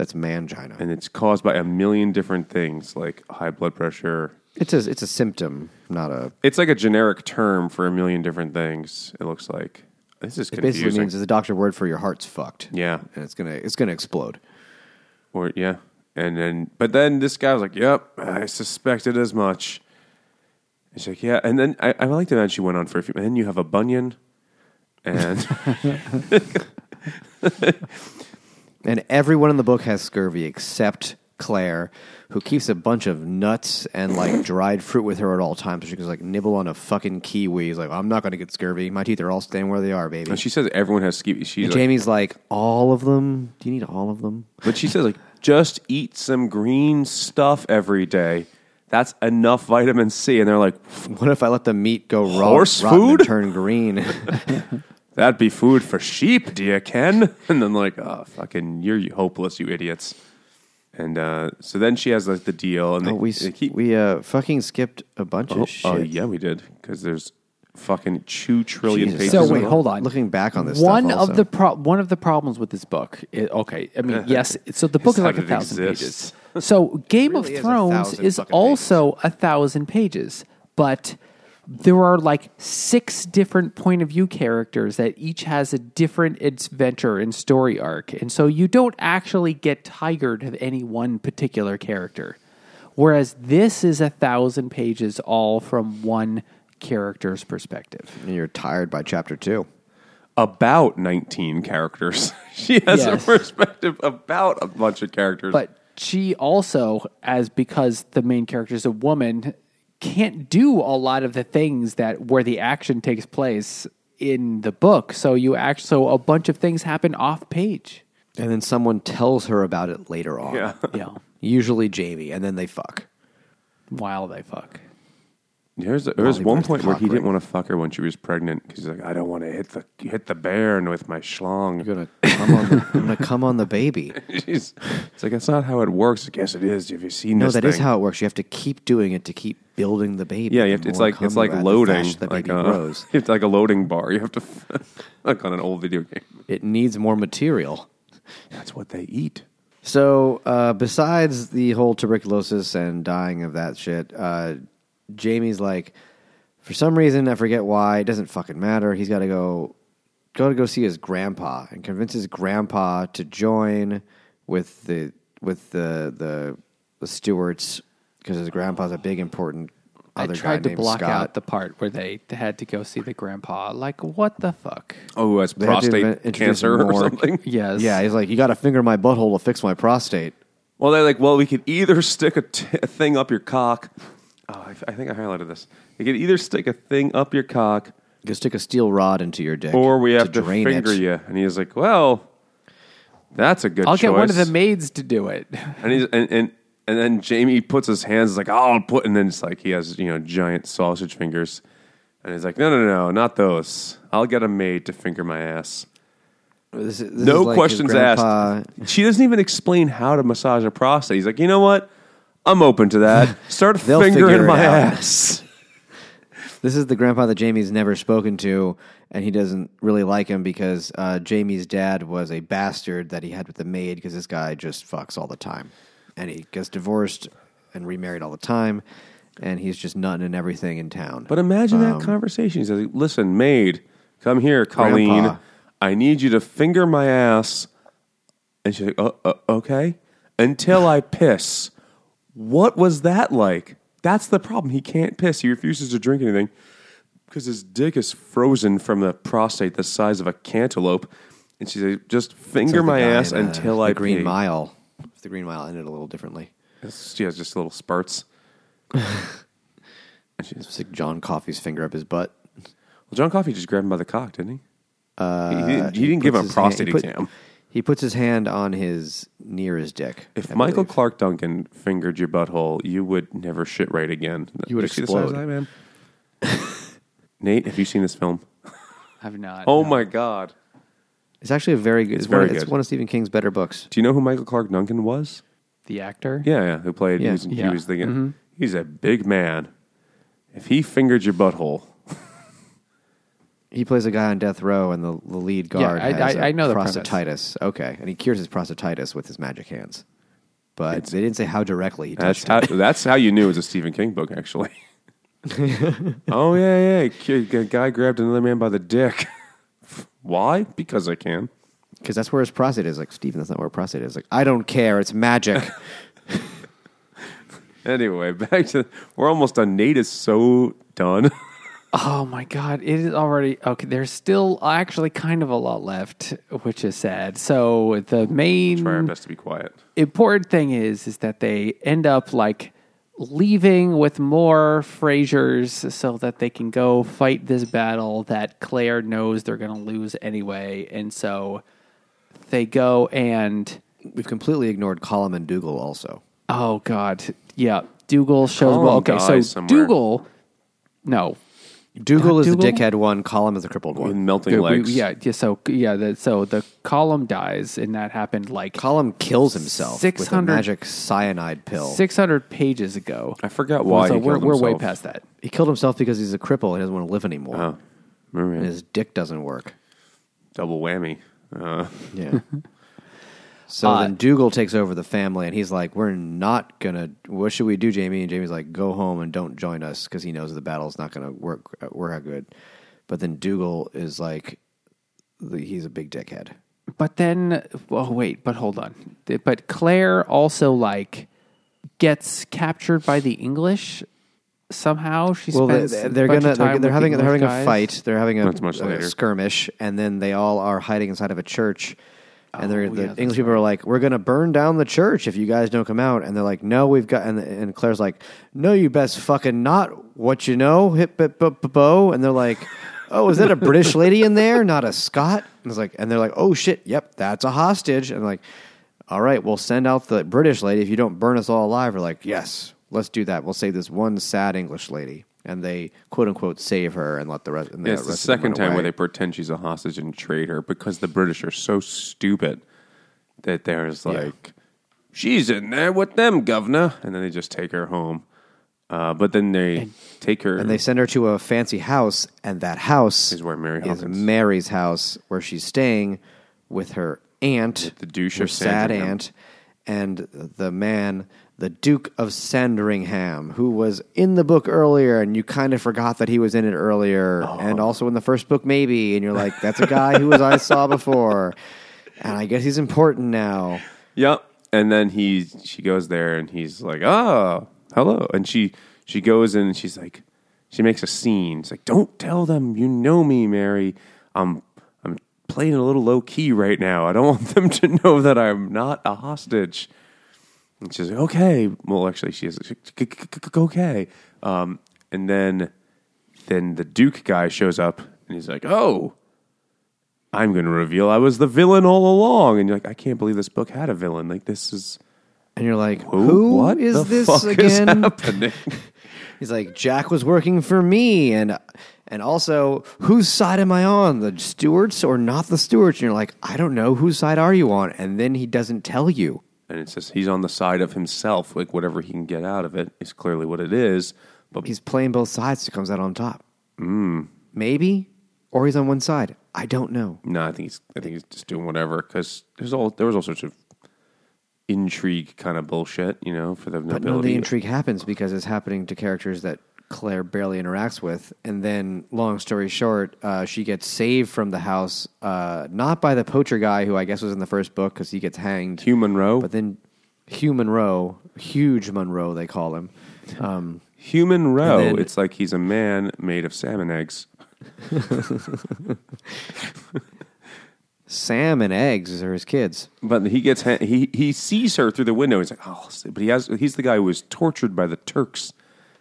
That's mangina. And it's caused by a million different things like high blood pressure. It's a, it's a symptom, not a. It's like a generic term for a million different things, it looks like. This is It confusing. basically means it's a doctor word for your heart's fucked. Yeah. and it's gonna it's gonna explode. Or yeah, and then but then this guy was like, "Yep, I suspected as much." She's like, "Yeah," and then I, I like to imagine she went on for a few. And then you have a bunion, and And everyone in the book has scurvy except Claire, who keeps a bunch of nuts and like dried fruit with her at all times. So she can like nibble on a fucking kiwi. He's like, I'm not going to get scurvy. My teeth are all staying where they are, baby. and she says everyone has scurvy. She's And like, Jamie's like, all of them? Do you need all of them? but she says like, just eat some green stuff every day. That's enough vitamin C. And they're like, What if I let the meat go raw, Horse rotten and food? turn green? "That'd be food for sheep, do you, Ken?" And then like, "Oh, fucking, you're hopeless, you idiots." And uh, so then she has like the deal, and they, oh, we they keep we uh, fucking skipped a bunch Oh, of shit. oh, yeah, we did because there's fucking two trillion Jesus. pages. So wait, hold on. Looking back on this, one stuff of the pro- one of the problems with this book. i okay, I mean, yes. So the book Is is like a thousand exists. pages. So Game really of a Thrones thousand is fucking also a thousand pages, but there are like six different point of view characters that each has a different adventure and story arc, and so you don't actually get tired of any one particular character. Whereas this is a thousand pages all from one character's perspective. and you're tired by chapter two. about 19 characters. she has Yes. a perspective about a bunch of characters. But she also, as because the main character is a woman, can't do a lot of the things that where the action takes place in the book. So you act so a bunch of things happen off page. And then someone tells her about it later on. yeah. Yeah. Usually Jamie, and then they fuck. While they fuck. There's there was one point where he didn't want to fuck her when she was pregnant because he's like, I don't want to hit the hit the bear and with my schlong. I'm gonna come on. The, I'm gonna come on the baby. She's, it's like that's not how it works. I guess it is. Have you seen No, this? that is thing? how it works. You have to keep doing it to keep building the baby. Yeah, you have to, it's more like it's like the loading, faster the like baby uh, grows. it's like a loading bar. You have to like on an old video game. It needs more material. That's what they eat. So, uh, besides the whole tuberculosis and dying of that shit, uh, Jamie's like, for some reason, I forget why, it doesn't fucking matter. He's got to go go to go see his grandpa and convince his grandpa to join with the with the the, the Stewarts because his grandpa's a big important I other tried guy to named block Scott. out the part where they had to go see the grandpa. Like, what the fuck? Oh, who has They prostate invent- introduce cancer or something? Yes. Yeah, he's like, you got to finger my butthole to fix my prostate. Well, they're like, well, we could either stick a, t- a thing up your cock. Oh, I, I think I highlighted this. You could either stick a thing up your cock, You can stick a steel rod into your dick, or we have to, drain finger it. you. And he's like, well, that's a good. I'll get one of the maids to do it. And he's and, and and then Jamie puts his hands like, I'll put, and then it's like he has you know giant sausage fingers, and he's like, no, no, no, not those. I'll get a maid to finger my ass. This is- this no like his questions grandpa- asked. She doesn't even explain how to massage a prostate. He's like, you know what? I'm open to that. Start They'll figure fingering it my out." ass. This is the grandpa that Jamie's never spoken to, and he doesn't really like him because uh, Jamie's dad was a bastard that he had with the maid because this guy just fucks all the time. And he gets divorced and remarried all the time, and he's just nutting and everything in town. But imagine Um, that conversation. He says, "Listen, maid, come here, Colleen. Grandpa. I need you to finger my ass." And she's like, "Uh, uh, "Okay." Until I piss. What was that like? That's the problem. He can't piss. He refuses to drink anything because his dick is frozen from the prostate the size of a cantaloupe. And she said, "Just finger the my ass in, uh, until the I Green pee." Mile. The Green Mile ended a little differently. She has just little spurts. and she's like John Coffey's finger up his butt. Well, John Coffey just grabbed him by the cock, didn't he? Uh, he, he didn't, he didn't give him a his hand- prostate he put- exam. He puts his hand on his near his dick. If I Michael believe. Clarke Duncan fingered your butthole, you would never shit right again. You would see the size of explode. that, man? Nate, have you seen this film? I've not. Oh no. my god! It's actually a very good. It's, very one, It's one of Stephen King's better books. Do you know who Michael Clarke Duncan was? The actor? Yeah, yeah. Who played? Yeah. He was, he Yeah. was the, Mhm. He's a big man. If he fingered your butthole, He plays a guy on death row, and the, the lead guard I- has I- a I know the premise. prostatitis. Okay, and he cures his prostatitis with his magic hands. But they didn't say how directly he that's how that's how you knew it was a Stephen King book, actually. oh yeah, yeah. Ki- A guy grabbed another man by the dick. Why? Because I can. because that's where his prostate is. Like Stephen, that's not where prostate is. Like I don't care. It's magic. Anyway, back to we're almost done. Nate is so done. Oh my god, it is already okay. There's still actually kind of a lot left, which is sad. So the main Try our best to be quiet. important thing is is that they end up like leaving with more Frasers so that they can go fight this battle that Claire knows they're going to lose anyway, and so they go and We've completely ignored Colum and Dougal. Also, oh god, yeah, Dougal shows Colin well. Okay, so dies somewhere. Dougal, no, Dougal is Dougal? the dickhead one. Colum is the crippled With one. melting Yeah, we- legs. yeah, yeah. So yeah, the, so the Colum dies, and that happened like Colum kills himself with a 600 magic cyanide pill. six hundred pages ago. I forgot why. So he we're killed we're way himself. past that. He killed himself because he's a cripple. He doesn't want to live anymore. Oh, remember And that? his dick doesn't work. double whammy. Uh, Yeah. so Uh, then Dougal takes over the family, and he's like, "We're not gonna. What should we do, Jamie?" And Jamie's like, "Go home and don't join us," because he knows the battle's not gonna work work out good. But then Dougal is like, he's a big dickhead. But then, oh wait, but hold on. But Claire also like gets captured by the English somehow. She Well, they, spends they're a bunch gonna of they're, they're having the they're having English a fight. They're having a, much a later. skirmish, and then they all are hiding inside of a church. And they're, Oh, the yeah, English people are like, "We're going to burn down the church if you guys don't come out." And they're like, "No, we've got." And, and Claire's like, "No, you best fucking not. What you know, hip hip hip hip, bo." And they're like, "Oh, is that a British lady in there, not a Scot?" And it's like, and they're like, "Oh shit, yep, that's a hostage." And like, "All right, we'll send out the British lady if you don't burn us all alive." We're like, "Yes, let's do that. We'll save this one sad English lady." And they quote unquote save her and let the rest. And yeah, the it's the second time where they pretend she's a hostage and trade her because the British are so stupid that there's Yeah. like, she's in there with them, governor, and then they just take her home. Uh, but then they take her And they send her to a fancy house, and that house Is where Mary is Mary's house, where she's staying with her aunt, With the douche her of sad aunt. and the man, the Duke of Sandringham, who was in the book earlier, and you kind of forgot that he was in it earlier, oh. and also in the first book, maybe, and you're like, that's a guy who was I saw before, and I guess he's important now. Yep. And then he she goes there and he's like, "Oh, hello." And she she goes in and she's like she makes a scene. She's like, "Don't tell them you know me, Mary. I'm I'm playing a little low key right now. I don't want them to know that I'm not a hostage." And she's like, "Okay." Well, actually, she is okay. Um, and then then the Duke guy shows up and he's like, "Oh, I'm going to reveal I was the villain all along. And you're like, I can't believe this book had a villain. Like, this is. And you're like, Who? who what is this is again? happening? He's like, Jack was working for me, and and also, whose side am I on, the Stewarts or not the Stewarts? And you're like, I don't know, whose side are you on? And then he doesn't tell you. And it's just, he's on the side of himself. Like, whatever he can get out of it is clearly what it is. But He's playing both sides, so comes out on top. Mm. Maybe, or he's on one side. I don't know. no, I think he's, I think he's just doing whatever because there's all, there was all sorts of intrigue kind of bullshit, you know, for the But none of the intrigue happens because it's happening to characters that Claire barely interacts with. And then, long story short, uh, she gets saved from the house, uh, not by the poacher guy who I guess was in the first book because he gets hanged. Hugh Munro. But then Hugh Munro, huge Munro, they call him. Um, Hugh Munro, then- it's like he's a man made of salmon eggs. Sam and Eggs are his kids. But he gets he he sees her through the window. He's like, oh, but he has he's the guy who was tortured by the Turks,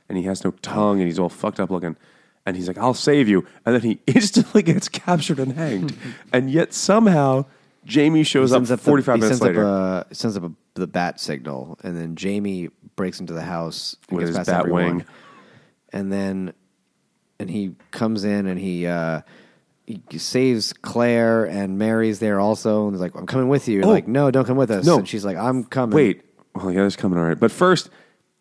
and he has no tongue, and he's all fucked up looking. And he's like, I'll save you, and then he instantly gets captured and hanged. and yet somehow Jamie shows up the- forty five he minutes sends later Up a, sends up a, the bat signal, and then Jamie breaks into the house and with gets his past bat everyone. wing. and then and he comes in and he uh he saves Claire and Mary's there also and he's like I'm coming with you. Oh. like no, don't come with us. No. and she's like I'm coming. Wait, well, yeah, that's coming all right. But first,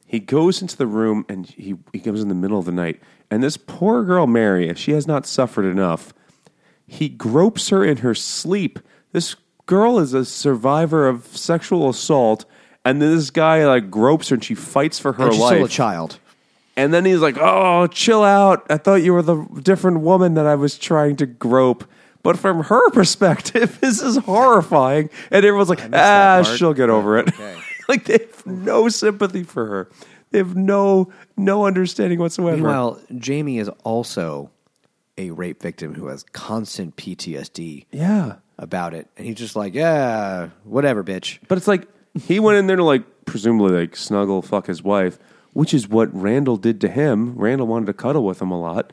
he goes into the room and he he comes in the middle of the night, and this poor girl Mary, if she has not suffered enough, he gropes her in her sleep. This girl is a survivor of sexual assault, and then this guy like gropes her and she fights for her and she's life. still a child. And then he's like, "Oh, chill out. I thought you were the different woman that I was trying to grope." But from her perspective, this is horrifying. And everyone's like, "Ah, that part, she'll get over it." okay. like they have no sympathy for her. They have no no understanding whatsoever. Meanwhile, Jamie is also a rape victim who has constant PTSD yeah. about it, and he's just like, yeah, whatever, bitch. But it's like he went in there to like presumably like snuggle fuck his wife, which is what Randall did to him. Randall wanted to cuddle with him a lot.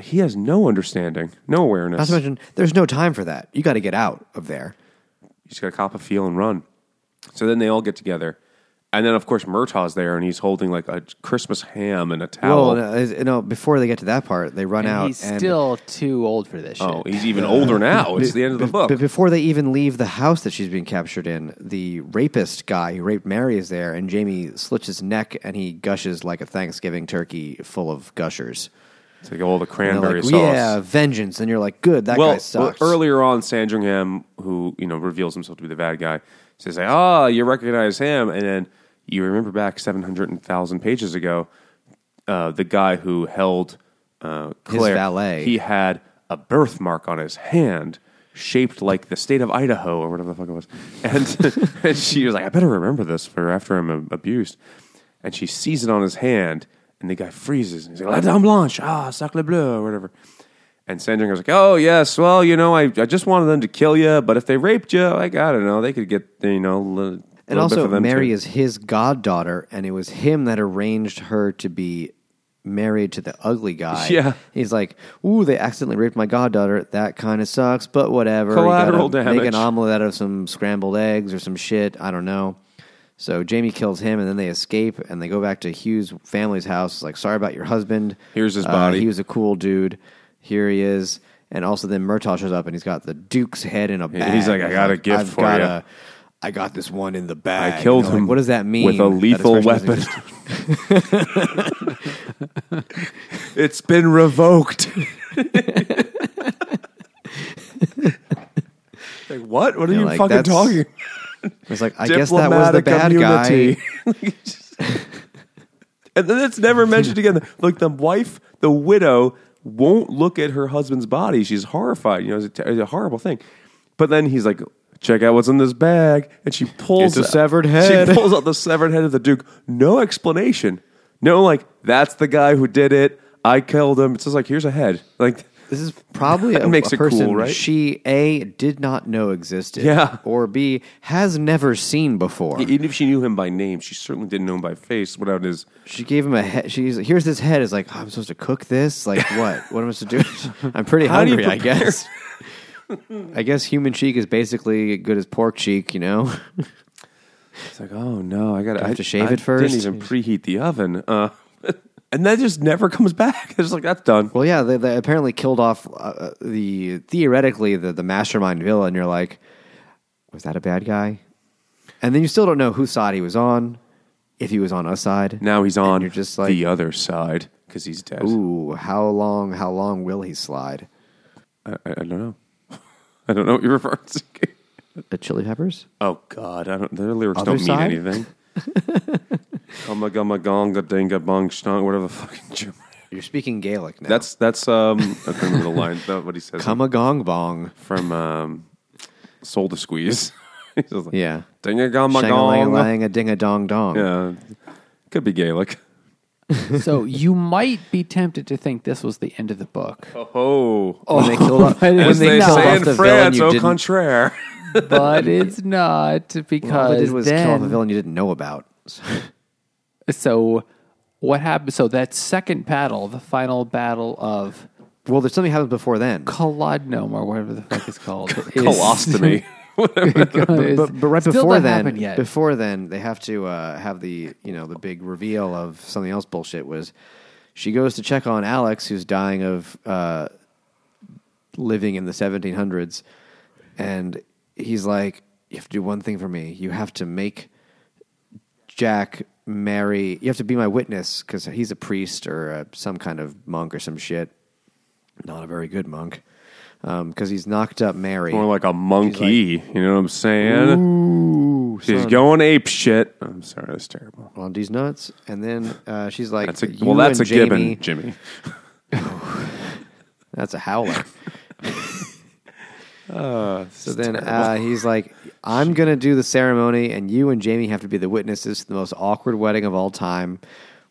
He has no understanding, no awareness. Not to mention, there's no time for that. You got to get out of there. You just got to cop a feel and run. So then they all get together. And then, of course, Murtagh's there, and he's holding like a Christmas ham and a towel. Well, no, is- no, before they get to that part, they run And out. he's and still too old for this oh, shit. oh, he's even older now. It's the end of the book. But before they even leave the house that she's being captured in, the rapist guy who raped Mary is there, and Jamie slits his neck and he gushes like a Thanksgiving turkey full of gushers. It's like all the And they're cranberry like, sauce. yeah, vengeance. And you're like, good, that well, guy sucks. well, earlier on, Sandringham, who you know reveals himself to be the bad guy, says, like, "Oh, you recognize him," and then you remember back seven hundred thousand pages ago, uh, the guy who held uh, His Claire, valet. he had a birthmark on his hand. Shaped like the state of Idaho or whatever the fuck it was, and, and she was like, "I better remember this for after I'm uh, abused." And she sees it on his hand, and the guy freezes. And he's like, "La Dame Blanche, ah, sacre bleu," or whatever. And Sandringer's like, "Oh yes, well, you know, I, I just wanted them to kill you, but if they raped you, like I don't know, they could get you know." Li- and little bit also, for them Mary too. is his goddaughter, and it was him that arranged her to be married to the ugly guy. Yeah. He's like, ooh, they accidentally raped my goddaughter. That kind of sucks, but whatever. Collateral gotta Make an omelet out of some scrambled eggs or some shit. I don't know. So Jamie kills him, and then they escape, and they go back to Hugh's family's house. Like, sorry about your husband. Here's his Uh, body. he was a cool dude. Here he is. And also, then Murtagh shows up, and he's got the Duke's head in a bag. he's like, "I got a gift I've for got ya." a- I got this one in the bag. I killed You like, him. what does that mean? with a That lethal expression weapon? exist. it's been revoked. like what? What are Yeah, you like, fucking that's- talking? It's like I guess that was the bad guy. and then it's never mentioned again. Like the wife, the widow, won't look at her husband's body. She's horrified. You know, it's a, it's a horrible thing. But then he's like, "Check out what's in this bag," and she pulls It's a severed head. She pulls out the severed head of the duke. No explanation. No, like that's the guy who did it. I killed him. It's just like here's a head. Like This is probably a, makes a it cool, person right? she a did not know existed, Yeah. or b has never seen before. even if she knew him by name, she certainly didn't know him by face. Without his She gave him a head. She's here's this head. Is like, oh, I'm supposed to cook this. Like what? what am I supposed to do? I'm pretty How do you hungry. I prepare- guess. I guess human cheek is basically good as pork cheek. You know. It's like, oh no, I got have I have to shave it first? Didn't even preheat the oven, uh, and that just never comes back. It's like that's done. Well, yeah, they, they apparently killed off uh, the theoretically the, the mastermind villain. You're like, was that a bad guy? And then you still don't know whose side he was on, if he was on a side. Now he's on you're just like, the other side because he's dead. ooh, how long? How long will he slide? I, I, I don't know. I don't know what you're referring to. The Chili Peppers? Oh God, I don't. Their lyrics Other don't mean anything. Gumma gumma gonga dinga bong shnong, whatever the fucking. German- You're speaking Gaelic now. That's that's um. I can't remember the line. That's what he says come a gong bong. from um, Soul to Squeeze. He's just like, Yeah. Dinga gumma Shang a lang gong. lang a ding a dong dong. Yeah, could be Gaelic. so you might be tempted to think this was the end of the book, Oh, When they killed off, when as they they killed say off in the villain, France, you au didn't. contraire. but it's not because All they did was then, kill off a villain you didn't know about. So what happened? So that second battle, the final battle of Well, there's something happened before then. Kolodnome or whatever the fuck it's called, Colostomy. but, but right Still before then, before then, they have to uh, have the you know the big reveal of something else. Bullshit was she goes to check on Alex, who's dying of uh, living in the 1700s, and he's like, "You have to do one thing for me. You have to make Jack marry. You have to be my witness because he's a priest or uh, some kind of monk or some shit. Not a very good monk." Because he's knocked up Mary. More like a monkey. you know what I'm saying? Ooh, She's son. going ape shit. I'm sorry, that's terrible. on these nuts, and then uh, she's like, That's a "You well, that's a gibbon, Jimmy. That's a howler." Uh, so then uh, he's like, "I'm gonna do the ceremony, and you and Jamie have to be the witnesses to the most awkward wedding of all time,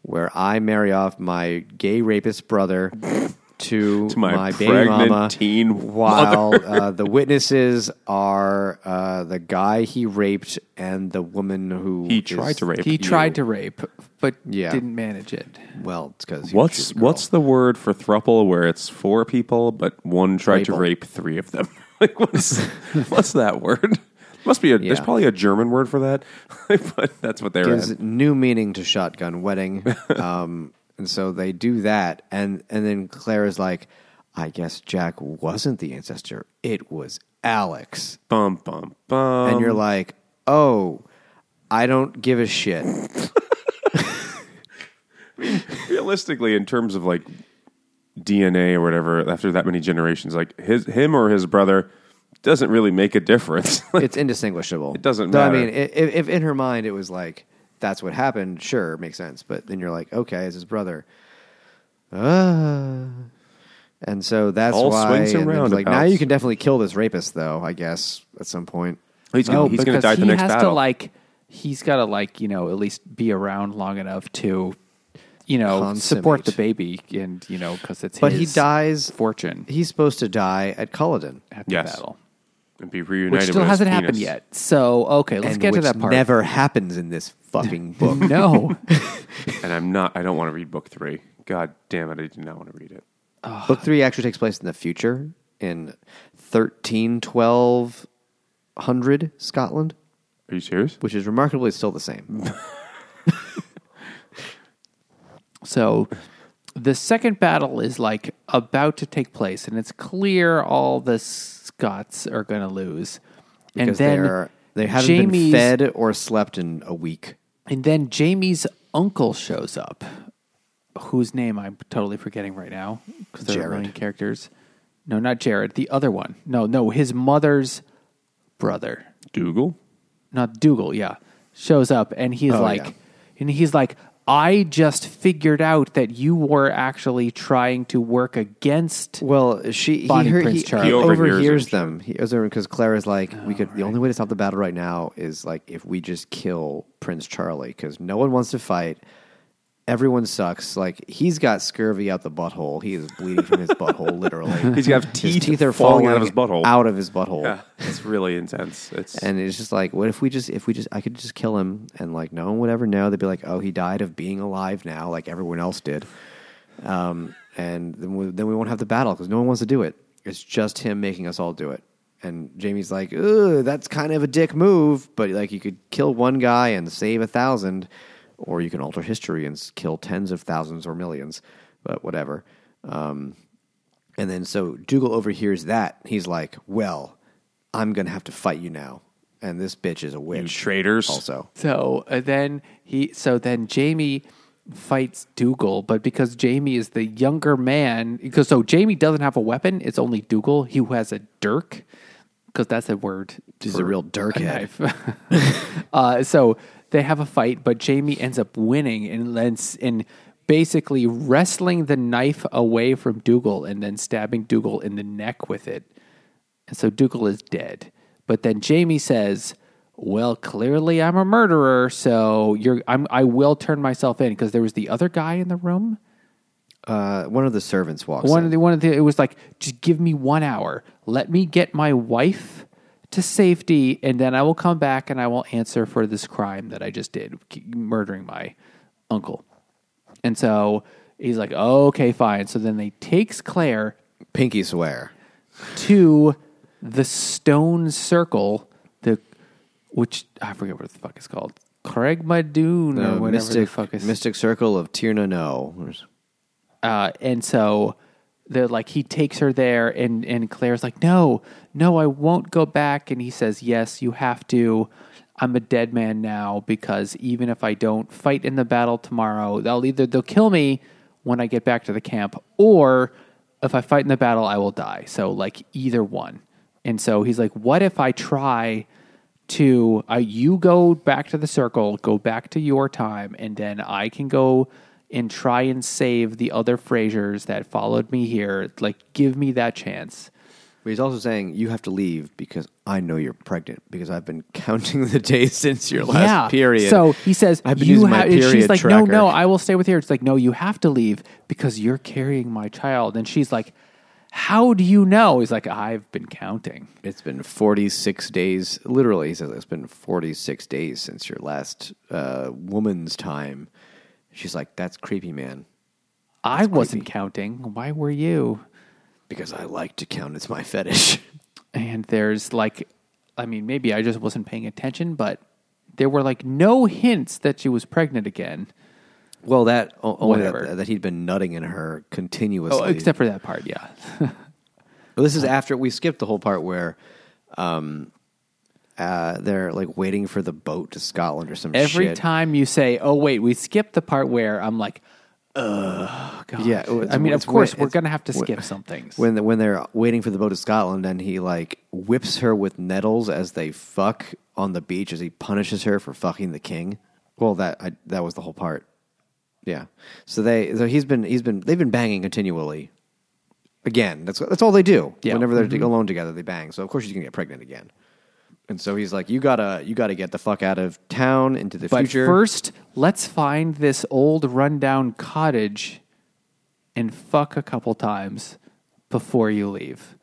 where I marry off my gay rapist brother." To, To my baby pregnant mama, teen while uh, the witnesses are uh, the guy he raped and the woman who he is- tried to rape. he you. tried to rape, but Yeah. didn't manage it. Well, it's because What's what's the word for thruple where it's four people but one tried to rape three of them? like what's what's that word? Must be a there's probably a German word for that, but that's what they're gives new meaning to shotgun wedding. Um, and so they do that, and and then Claire is like, "I guess Jack wasn't the ancestor; it was Alex." Bum bum bum. and you're like, "Oh, I don't give a shit." realistically, in terms of like DNA or whatever, after that many generations, like his him or his brother doesn't really make a difference. it's indistinguishable. It doesn't Though, matter. I mean, if, if in her mind it was like that's what happened, sure, makes sense. But then you're like, okay, it's his brother. Uh, and so that's All why. swings and and it's like now you can definitely kill this rapist, though. I guess at some point. he's gonna, No, he's going to because die at the he next has battle. to like he's got to like you know at least be around long enough to you know support the baby and you know because it's But he dies. fortune He's supposed to die at Culloden, at the Yes. battle, and be reunited. which still with hasn't happened penis. yet. So okay, let's and get to that part. never happens in this fucking book. no, And I'm not. I don't want to read book three. God damn it! I do not want to read it. book three actually takes place in the future in thirteen twelve hundred Scotland, Are you serious? which is remarkably still the same. So the second battle is like about to take place, and it's clear all the Scots are going to lose. Because and then they're, they haven't Jamie's, been fed or slept in a week. And then Jamie's uncle shows up, whose name I'm totally forgetting right now because they're Jared. main characters. No, not Jared. The other one. No, no, his mother's brother. Dougal. not Dougal, yeah, shows up and he's Oh, like, yeah. and he's like, I just figured out that you were actually trying to work against. Well, she Bonnie he, heard, Prince he, Charlie. he He overhears overhears them. them. He because Claire's like, we could. The only way to stop the battle right now is like if we just kill Prince Charlie because no one wants to fight. Everyone sucks. Like he's got scurvy out the butthole. He is bleeding from his butthole, literally. He's got his teeth, teeth are falling falling out of his butthole. Out of his butthole. Yeah, it's really intense. It's And it's just like, what if we just, if we just, I could just kill him, and like no one would ever know. They'd be like, oh, he died of being alive now, like everyone else did. Um, and then we, then we won't have the battle because no one wants to do it. It's just him making us all do it. And Jamie's like, Ugh, that's kind of a dick move, but like you could kill one guy and save a thousand, or you can alter history and kill tens of thousands or millions, but whatever. Um, and then so Dougal overhears that. He's like, well, I'm going to have to fight you now. And this bitch is a witch. traitors. Also. So uh, then he, so then Jamie fights Dougal, but because Jamie is the younger man, because so Jamie doesn't have a weapon, it's only Dougal who has a dirk, because that's a word. He's for a real dirk a knife. uh, so they have a fight, but Jamie ends up winning and and basically wrestling the knife away from Dougal and then stabbing Dougal in the neck with it. And so Dougal is dead. But then Jamie says, "Well, clearly I'm a murderer, so you're I'm I will turn myself in because there was the other guy in the room. Uh, one of the servants walks One in. of the one of the it was like just give me 1 hour. Let me get my wife to safety and then I will come back and I will answer for this crime that I just did, murdering my uncle." And so he's like, "Okay, fine." So then they takes Claire Pinky swear. to the stone circle, the which I forget what the fuck it's called, Craig Madoon or The whatever mystic, the fuck is. mystic circle of Tierna No. Uh, and so they're like he takes her there, and and Claire's like, no, no, I won't go back. And he says, yes, you have to. I'm a dead man now because even if I don't fight in the battle tomorrow, they'll either they'll kill me when I get back to the camp, or if I fight in the battle, I will die. So like either one. And so he's like, what if I try to uh, you go back to the circle, go back to your time, and then I can go and try and save the other Frasers that followed me here. Like, give me that chance. But he's also saying you have to leave because I know you're pregnant because I've been counting the days since your last yeah. period. So he says, I've been you using my period she's like, no, tracker. no, I will stay with you. It's like, no, you have to leave because you're carrying my child. And she's like, how do you know? He's like, I've been counting. It's been 46 days. Literally, he says it's been 46 days since your last uh, woman's time. She's like, that's creepy, man. I wasn't counting. Why were you? Because I like to count. It's my fetish. and there's like i mean maybe i just wasn't paying attention but there were like no hints that she was pregnant again well, that o- only Whatever. that, that he'd been nutting in her continuously. oh except for that part yeah Well, this is after we skipped the whole part where um, uh, they're like waiting for the boat to Scotland or some every shit. time you say oh wait we skipped the part where i'm like God. Yeah, it's- i mean of course we're gonna have to skip some things when the, when they're waiting for the boat to Scotland, and he like whips her with nettles as they fuck on the beach as he punishes her for fucking the king. Well, that I, that was the whole part. Yeah. So they so he's been he's been they've been banging continually. Again, that's that's all they do. Yeah. Whenever they're mm-hmm. alone together, they bang. So of course she's gonna get pregnant again. And so he's like, "You gotta, you gotta get the fuck out of town into the but future." first let's find this old rundown cottage and fuck a couple times before you leave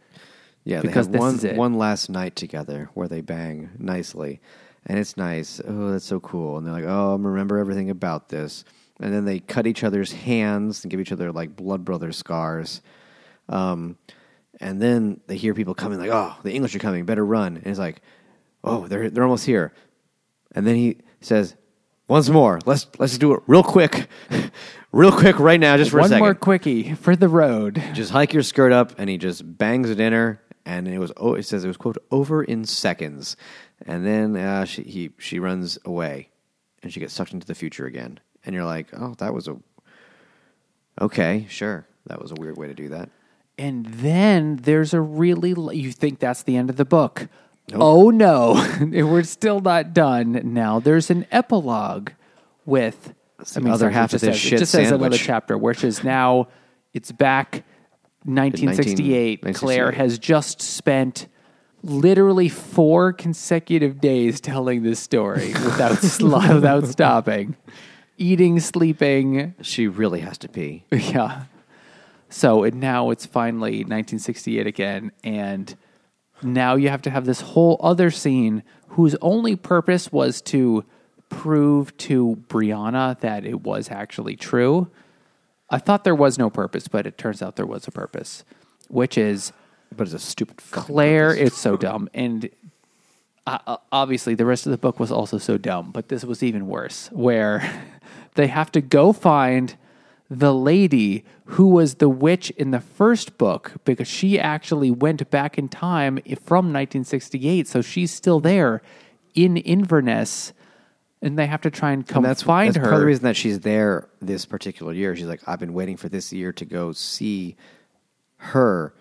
Yeah, Because they have one is it. one last night together where they bang nicely, and it's nice. Oh, that's so cool. And they're like, oh, I'm remember everything about this. And then they cut each other's hands and give each other like blood brother scars. Um, and then they hear people coming, like, oh, the English are coming, better run. And it's like, oh, they're they're almost here. And then he says, once more, let's let's do it real quick, real quick right now, just for a one second. more quickie for the road. Just hike your skirt up and he just bangs it in her and it was oh it says it was quote over in seconds. And then uh, she he she runs away and she gets sucked into the future again. And you're like oh that was a okay sure. That was a weird way to do that. And then there's a really, you think that's the end of the book, Oh no, we're still not done. Now there's an epilogue with the other sorry, half of this says, shit It just says another sandwich. chapter, which is now it's back 1968. 1968. Claire has just spent literally four consecutive days telling this story without sl- without stopping, eating, sleeping, She really has to pee. yeah. So it, now it's finally 1968 again, and now you have to have this whole other scene whose only purpose was to prove to Brianna that it was actually true. I thought there was no purpose, but it turns out there was a purpose, which is But it's a stupid Claire. purpose. It's so dumb, and uh, uh, obviously the rest of the book was also so dumb, but this was even worse, where they have to go find the lady who was the witch in the first book because she actually went back in time from 1968, so she's still there in Inverness, and they have to try and come And that's find that's her. Part of the reason that she's there this particular year. She's like, I've been waiting for this year to go see her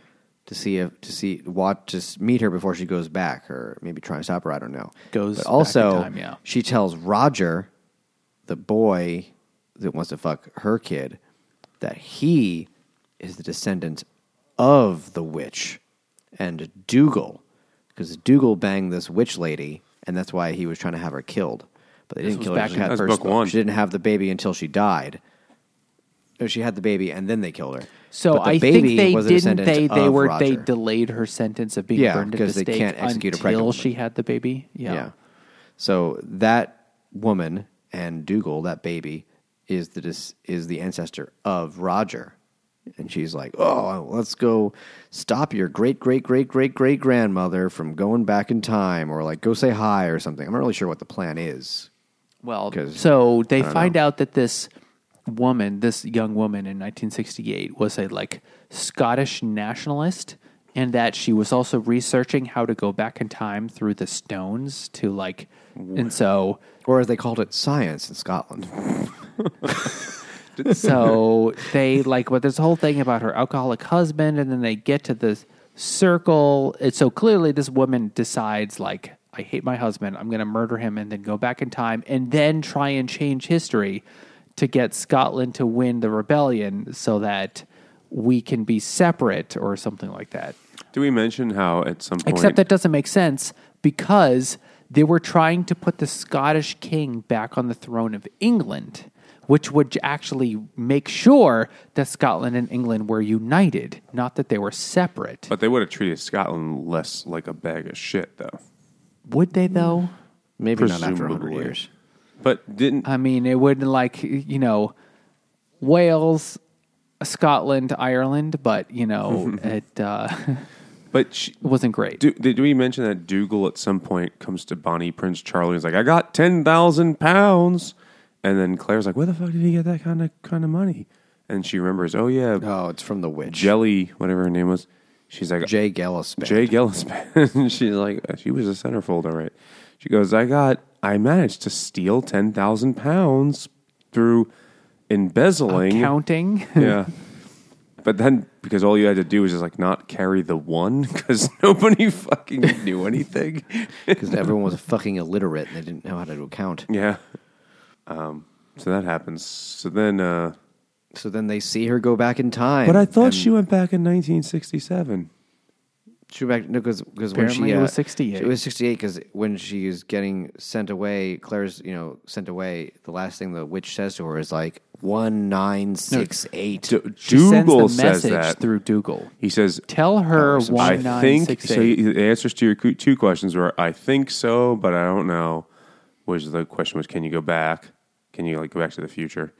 to see if to see watch to meet her before she goes back, or maybe try and stop her. I don't know. Goes but also time, yeah. she tells Roger, the boy that wants to fuck her kid, that he is the descendant of the witch and Dougal, because Dougal banged this witch lady, and that's why he was trying to have her killed. But they didn't kill her. She had first book one. She didn't have the baby until she died. Or she had the baby and then they killed her. So But the I baby think they was a didn't. descendant They they of were they delayed her sentence of being Yeah, burned at because the they stake can't execute a until pregnant woman. she had the baby. Yeah. Yeah. So that woman and Dougal, that baby, is the dis- is the ancestor of Roger. And she's like, "Oh, let's go stop your great great great great great grandmother from going back in time, or like go say hi or something." I'm not really sure what the plan is. Well, so they find know. out that this woman, this young woman in 1968, was a like Scottish nationalist, and that she was also researching how to go back in time through the stones to like, and so Or as they called it, science in Scotland. so they like but this whole thing about her alcoholic husband and then they get to this circle. And so clearly this woman decides like i hate my husband. I'm going to murder him and then go back in time and then try and change history to get scotland to win the rebellion so that we can be separate or something like that. Do we mention how at some point Except that doesn't make sense because they were trying to put the Scottish king back on the throne of England, which would actually make sure that Scotland and England were united, not that they were separate. But they would have treated Scotland less like a bag of shit, though. would they though? Maybe not after 100 years. But didn't I mean, it Wouldn't like you know Wales, Scotland, Ireland, but you know it uh, but she, wasn't great. do, did we mention that Dougal at some point comes to Bonnie Prince Charlie and is like, I got ten thousand pounds, and then Claire's like, Where the fuck did he get that kind of kind of money? And she remembers, oh yeah, Oh, it's from the witch. Jelly, whatever her name was. She's like, Jay Gillespie. Jay Gillespie. She's like, uh, she was a centerfold, all right. She goes, I got, I managed to steal 10,000 pounds through embezzling. Counting. Yeah. But then, because all you had to do was just like not carry the one, because nobody fucking knew anything. Because everyone was fucking illiterate and they didn't know how to do count. yeah. Um, so that happens. So then, uh, So then they see her go back in time. but I thought and she went back in 1967. She went back no because because when Apparently she it uh, was 68. It was sixty eight because when she is getting sent away, Claire's you know sent away. The last thing the witch says to her is like one nine six eight. Du- She sends Dougal the says message that. through Dougal. He says, Tell her Oh, so one I nine think six so. eight. The answers to your cu- two questions were I think so, but I don't know. Was the question was can you go back? Can you like go back to the future?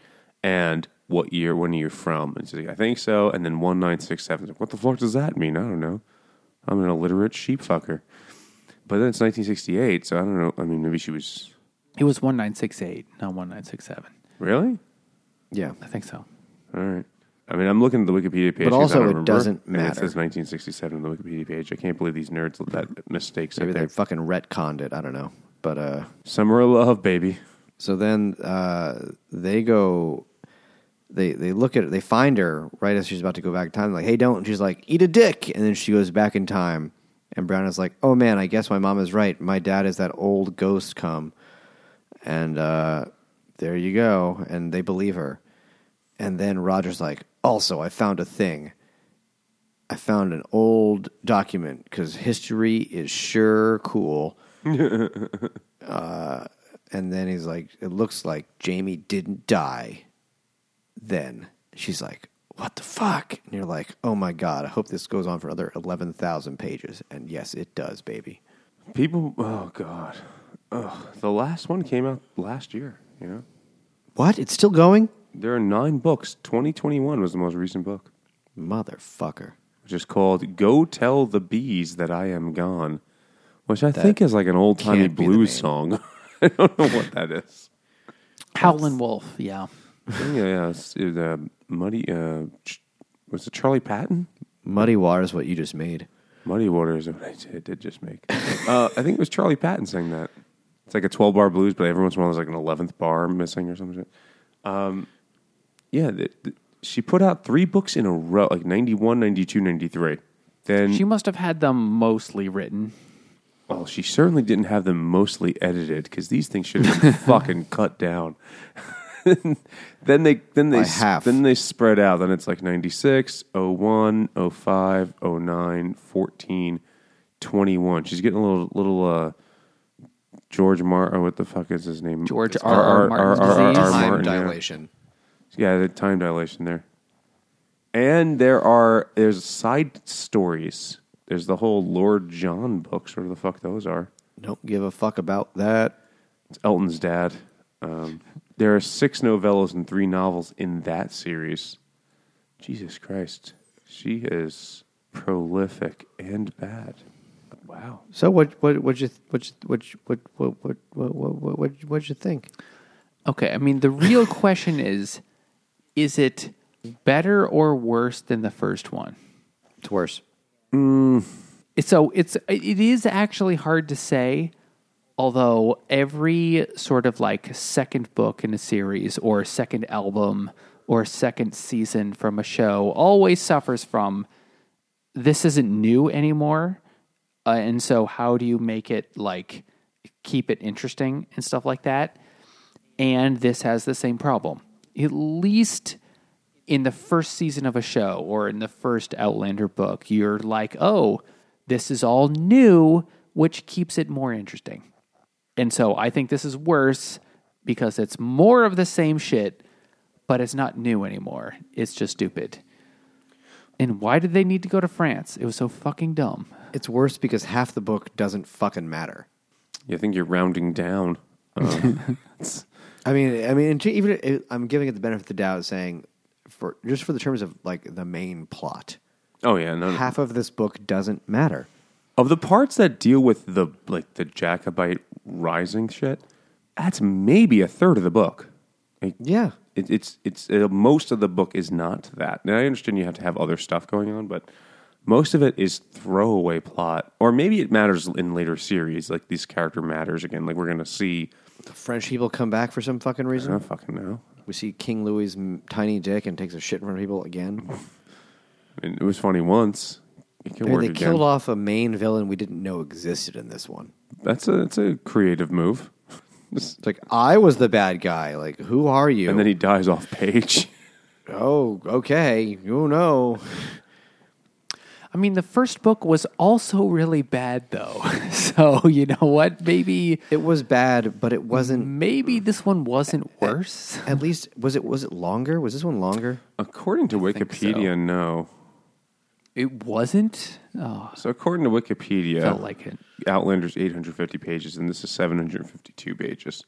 And what year? When are you from? And she's like, I think so. And then one nine six seven. What the fuck does that mean? I don't know. I'm an illiterate sheep fucker. But then it's 1968, so I don't know. I mean, maybe she was It was one nine six eight, not one nine six seven. really Yeah, I think so. all right. I mean, I'm looking at the Wikipedia page, But 'cause I also don't it remember, doesn't and It says 1967 on the Wikipedia page. I can't believe these nerds let that mistake maybe they fucking retconned it. I don't know, but uh, Summer of love, baby. so then uh, they go. They they look at her, they find her right as she's about to go back in time. Like, hey, don't. And she's like, eat a dick, and then she goes back in time, And Brown is like, "Oh man, I guess my mom is right. My dad is that old ghost come." And uh, there you go. And they believe her. And then Roger's like, "Also, I found a thing. I found an old document because history is sure cool." uh, and then he's like, "It looks like Jamie didn't die." Then she's like, "What the fuck?" And you're like, "Oh my god! I hope this goes on for another eleven thousand pages." And yes, it does, baby. People, oh god, Ugh, the last one came out last year. You know, What? It's still going? there are nine books. Twenty twenty one was the most recent book, Motherfucker. which is called "Go Tell the Bees That I Am Gone," which I think is like an old timey can't be the blues name. song. I don't know what that is. Howlin' Wolf. Yeah. Yeah, yeah, it's, uh, Muddy. Uh, was it Charlie Patton? Muddy Water is what you just made. Muddy Waters is what I did, did just make. uh, I think it was Charlie Patton saying that. It's like a 12 bar blues, but every once in a while there's like an 11th bar missing or something. Um, yeah, the, the, she put out three books in a row, like 91, 92, 93. Then, She must have had them mostly written. well, she certainly didn't have them mostly edited because these things should have been fucking cut down. then they then they By s- then they spread out. Then it's like 96, 01, 05, 09, 14, 21. She's getting a little little uh George Mar or what the fuck is his name? George It's R. R. Martin's disease. Time Martin, yeah. dilation. Yeah, the time dilation there. And there are there's side stories. There's the whole Lord John books, whatever the fuck those are. Don't give a fuck about that. It's Elton's dad. Um, there are six novellas and three novels in that series. Jesus Christ, she is prolific and bad. Wow. So what? What? What you? What? you- What? you- What? What? What? What? What? What? What? What'd you think? Okay, I mean the real question is is it better or worse than the first one? It's worse. Mm. It's- So it's it is actually hard to say although every sort of like second book in a series or second album or second season from a show always suffers from this isn't new anymore uh, and so how do you make it like keep it interesting and stuff like that and this has the same problem at least in the first season of a show or in the first Outlander book, you're like, oh, this is all new, which keeps it more interesting. And so I think this is worse because it's more of the same shit, but it's not new anymore. It's just stupid. And why did they need to go to France? It was so fucking dumb. It's worse because half the book doesn't fucking matter. Yeah, I think you're rounding down. Um, I mean, I mean, and even it, I'm giving it the benefit of the doubt, saying for just for the terms of like the main plot, oh yeah, no, no. half of this book doesn't matter. Of the parts that deal with the like the Jacobite rising shit. That's maybe a third of the book. Like, Yeah, it, it's it's uh, most of the book is not that. Now I understand you have to have other stuff going on, but most of it is throwaway plot, or maybe it matters in later series. Like these character matters again. Like we're gonna see. the French people come back for some fucking I reason. don't fucking know. We see King Louis' tiny dick and takes a shit in front of people again. I mean, it was funny once. It can I mean, work they again. killed off a main villain we didn't know existed in this one. That's a that's a creative move. It's like I was the bad guy. Like, who are you? And then he dies off page. oh, okay. Oh no. I mean, the first book was also really bad, though. so, you know what? Maybe. It was bad, but it wasn't. Maybe this one wasn't worse. At least was it? Was it longer? Was this one longer? According to think Wikipedia, so. no. It wasn't. Oh, So according to Wikipedia, felt like it. Outlander's 850 pages, and this is 752 pages.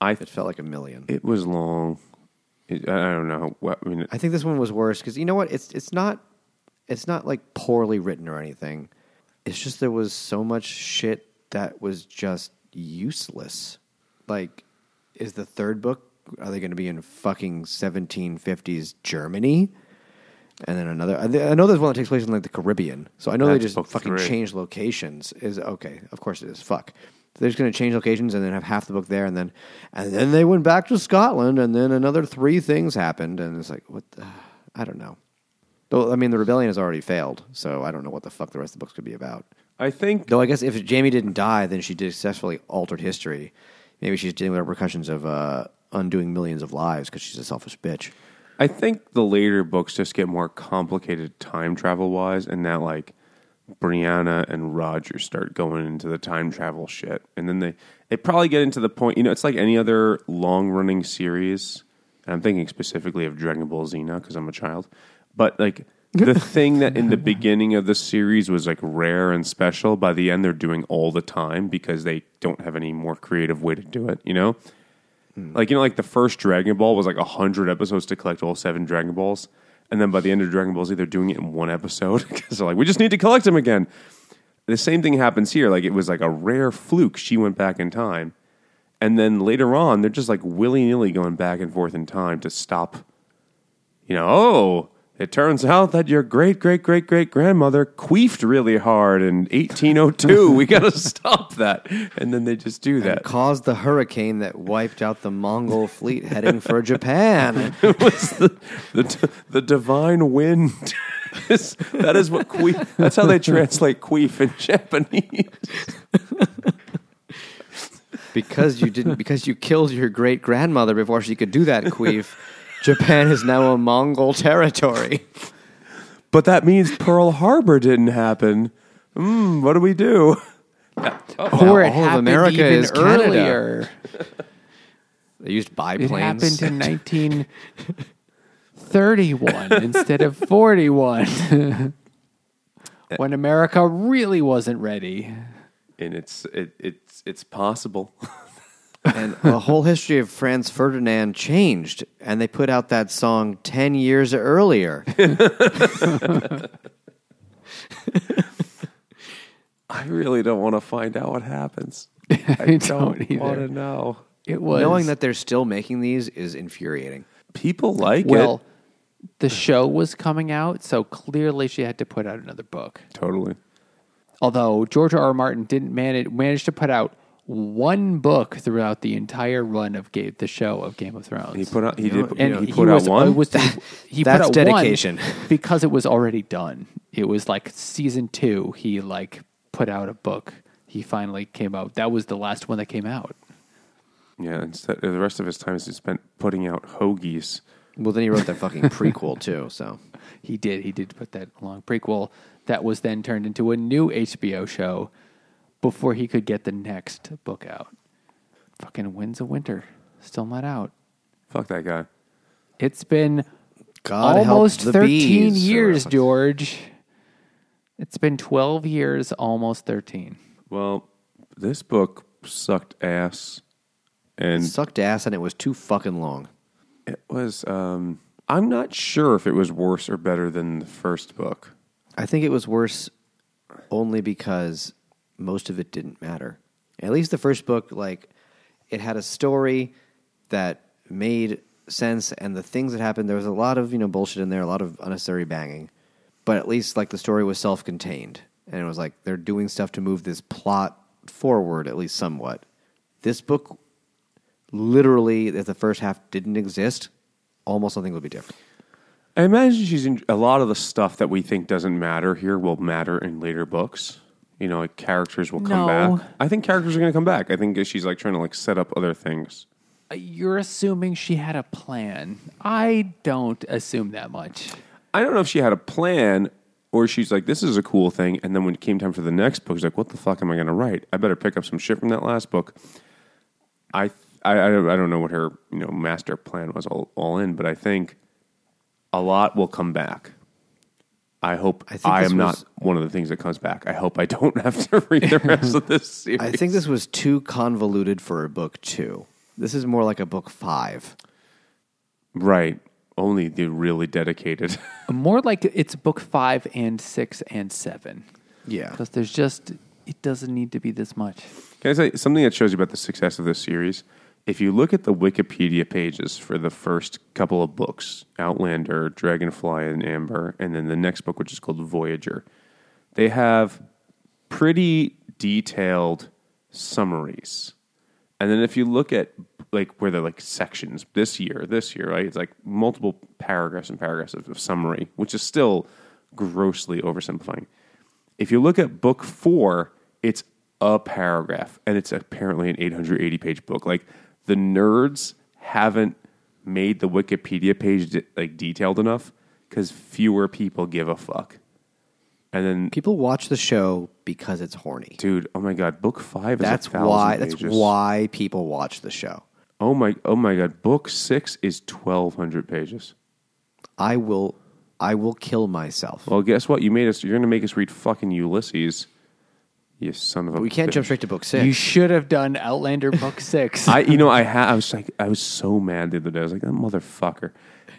I It felt like a million. it was long. It, I don't know. What, I mean, I think this one was worse because you know what? It's it's not it's not like poorly written or anything. It's just there was so much shit that was just useless. Like, is the third book? Are they going to be in fucking 1750s Germany? And then another. I, th- I know there's one that takes place in like the Caribbean, so I know they That's just book fucking three. change locations. Is okay, of course it is. Fuck. They're just going to change locations and then have half the book there, and then and then they went back to Scotland, and then another three things happened, and it's like what? The, I don't know. Though I mean, the rebellion has already failed, so I don't know what the fuck the rest of the books could be about. I think Though I guess if Jamie didn't die, then she did successfully altered history. Maybe she's dealing with repercussions of uh, undoing millions of lives because she's a selfish bitch. I think the later books just get more complicated time travel wise, and that like Brianna and Roger start going into the time travel shit, and then they they probably get into the point. You know, it's like any other long running series. And I'm thinking specifically of Dragon Ball Xena because I'm a child, but like. the thing that in the beginning of the series was like rare and special, by the end they're doing all the time because they don't have any more creative way to do it. You know, Mm. like you know, like the first Dragon Ball was like hundred episodes to collect all seven Dragon Balls, and then by the end of Dragon Ball Z, they're doing it in one episode because they're like, we just need to collect them again. The same thing happens here. Like it was like a rare fluke. She went back in time, and then later on, they're just like willy nilly going back and forth in time to stop. You know, oh, it turns out that your great great great great grandmother queefed really hard in 1802. we got to stop that, and then they just do that. Caused the hurricane that wiped out the Mongol fleet heading for Japan. It was the, the, the divine wind. that is what queef. That's how they translate queef in Japanese. because you didn't because you killed your great grandmother before she could do that queef. Japan is now a Mongol territory. But that means Pearl Harbor didn't happen. Hmm, what do we do? or all it of happened America even is Canada. earlier. They used biplanes. It happened in 1931 instead of 41 when America really wasn't ready. And it's it, it's it's possible. and the whole history of Franz Ferdinand changed, and they put out that song ten years earlier. I really don't want to find out what happens. I don't either. want to know. It was Knowing that they're still making these is infuriating. People like well, it. the show was coming out, so clearly she had to put out another book. Totally. Although George R. R. Martin didn't manage manage to put out one book throughout the entire run of Game, the show of Game of Thrones. He put out. He did. and know, he put was, out uh, one. it was- he That's put out one dedication. because it was already done. It was like season two. He like put out a book. He finally came out. That was the last one that came out. yeah. Instead, the rest of his time is spent putting out hoagies. Well, then he wrote that fucking prequel too. So He did. He did put that long prequel that was then turned into a new HBO show before he could get the next book out. Fucking Winds of Winter still not out. Fuck that guy. It's been God help almost the 13 bees, years, whatever. George. It's been 12 years, almost 13. Well, this book sucked ass, and sucked ass, and it was too fucking long. it was. Um, I'm not sure if it was worse or better than the first book. I think it was worse only because most of it didn't matter. At least the first book, like, it had a story that made sense, and the things that happened, there was a lot of, you know, bullshit in there, a lot of unnecessary banging. But at least, like, the story was self contained. And it was like they're doing stuff to move this plot forward, at least somewhat. This book, literally, if the first half didn't exist, almost nothing would be different. I imagine she's in a lot of the stuff that we think doesn't matter here will matter in later books. You know, like characters will come No. back. I think characters are going to come back. I think she's like trying to like set up other things. Uh, You're assuming she had a plan. I don't assume that much. I don't know if she had a plan or she's like, this is a cool thing. And then when it came time for the next book, she's like, what the fuck am I going to write? I better pick up some shit from that last book. I, I, I don't I don't know what her you know master plan was all, all in, but I think a lot will come back. I hope I I, think this am not one of the things that comes back. I hope I don't have to read the rest of this series. I think this was too convoluted for a book two. This is more like a book five. right. Only the really dedicated. More like it's book five and six and seven. Yeah. Because there's just, it doesn't need to be this much. Can I say something that shows you about the success of this series? If you look at the Wikipedia pages for the first couple of books, Outlander, Dragonfly in Amber, and then the next book, which is called Voyager, they have pretty detailed summaries. And then if you look at like where they're like sections this year, this year, right? It's like multiple paragraphs and paragraphs of, of summary, which is still grossly oversimplifying. If you look at book four, it's a paragraph, and it's apparently an 880 page book. Like the nerds haven't made the Wikipedia page de- like detailed enough because fewer people give a fuck. And then, People watch the show because it's horny. dude, oh my god, book five is That's a thousand why. That's pages. why people watch the show. Oh my, oh my god, book six is 1200 pages. I will. I will kill myself. Well, guess what? You made us. You're going to make us read fucking Ulysses. You son of a. we can't bitch. jump straight to book six. You should have done Outlander book six. I, you know, I ha- I was like, I was so mad the other day. I was like, that motherfucker,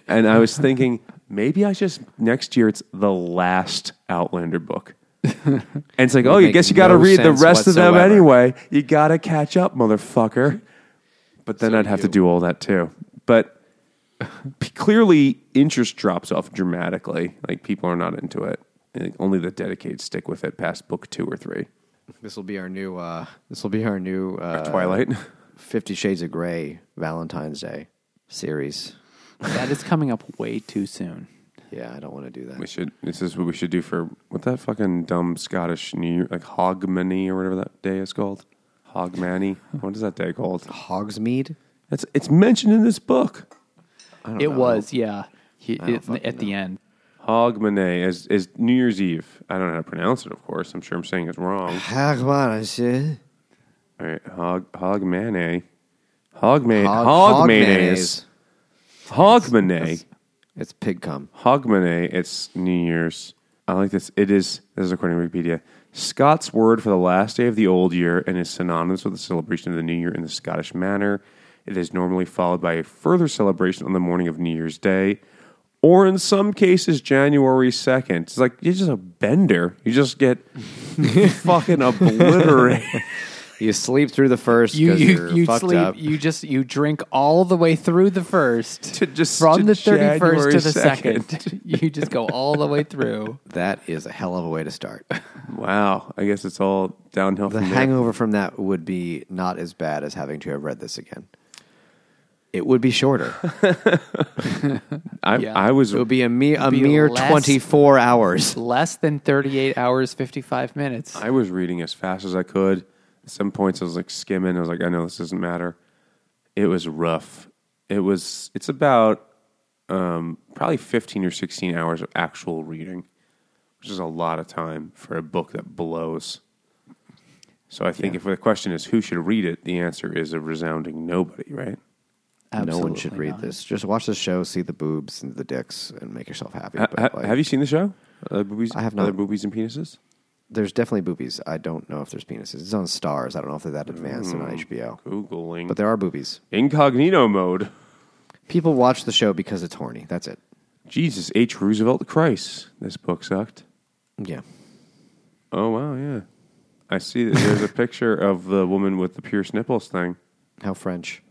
and I was thinking maybe I just next year it's the last Outlander book. And it's like, oh, you guess you got to no read the sense rest of them anyway. You got to catch up, motherfucker. But then So I'd have to do all that too. But p- clearly, interest drops off dramatically. Like people are not into it. And only the dedicated stick with it past book two or three. This will be our new. Uh, this will be our new uh, Twilight. Fifty Shades of Grey Valentine's Day series. that is coming up way too soon. Yeah, I don't want to do that. We should. This is what we should do for what that fucking dumb Scottish New Year, like Hogmanay or whatever that day is called. Hogmanay. What is that day called? Hogsmeade. It's it's mentioned in this book. I don't It know. was, yeah. He, I don't it- fucking at the end. Hogmanay is is New Year's Eve. I don't know how to pronounce it. Of course, I'm sure I'm saying it wrong. Hogmanay. All right, Hog Hogmanay. Hogman Hog- Hog hog. Hogmanay. It's pig cum. Hogmanay, it's New Year's. I like this. It is, this is according to Wikipedia, Scots word for the last day of the old year and is synonymous with the celebration of the new year in the Scottish manner. It is normally followed by a further celebration on the morning of New Year's Day, or in some cases, January 2nd. It's like you're just a bender. You just get fucking obliterated. You sleep through the first You you, you're fucked sleep. up. You just you drink all the way through the first To just- from to the thirty first to the 2nd. you just go all the way through. That is a hell of a way to start. wow. I guess it's all downhill The from there. hangover from that would be not as bad as having to have read this again. It would be shorter. I, Yeah. I was It would be a, me- a be mere less- 24 hours. Less than thirty eight hours fifty five minutes. I was reading as fast as I could. At some points, I was like skimming. I was like, I know this doesn't matter. It was rough. It was. It's about um, probably fifteen or sixteen hours of actual reading, which is a lot of time for a book that blows. So I think if the question is who should read it, the answer is a resounding nobody. Right? No one should read not. this. Just watch the show, see the boobs and the dicks, and make yourself happy. Ha- But, ha- like, have you seen the show? Uh, boobies, I have Other not. boobies and penises. There's definitely boobies. I don't know if there's penises. It's on Starz. I don't know if they're that advanced and Mm. on HBO. Googling. But there are boobies. Incognito mode. People watch the show because it's horny. That's it. Jesus H. Roosevelt Christ. This book sucked. Yeah. Oh wow, yeah. I see that there's a picture of the woman with the pierced nipples thing. How French.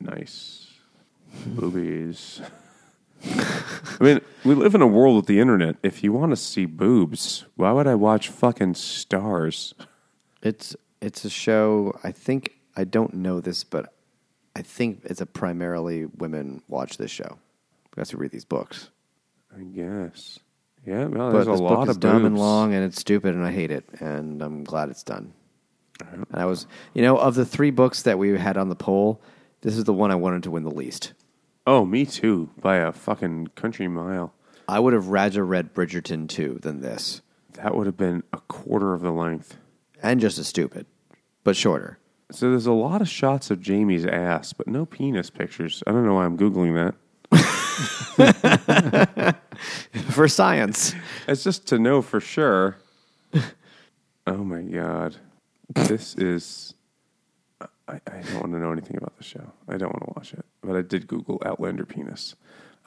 Nice. Boobies. I mean, we live in a world with the internet. If you want to see boobs, why would I watch fucking Starz? It's it's a show. I think I don't know this, but I think it's a primarily women watch this show because who read these books. I guess. Yeah, well, but there's a lot book is of dumb and long, and it's stupid, and I hate it, and I'm glad it's done. Uh-huh. And I was, you know, of the three books that we had on the poll, this is the one I wanted to win the least. Oh, me too, by a fucking country mile. I would have rather read Bridgerton two than this, That would have been a quarter of the length. and just as stupid, but shorter. So there's a lot of shots of Jamie's ass, but no penis pictures. I don't know why I'm googling that. For science, It's just to know for sure. oh my god, this is. I, I don't want to know anything about the show. I don't want to watch it, but I did Google Outlander penis.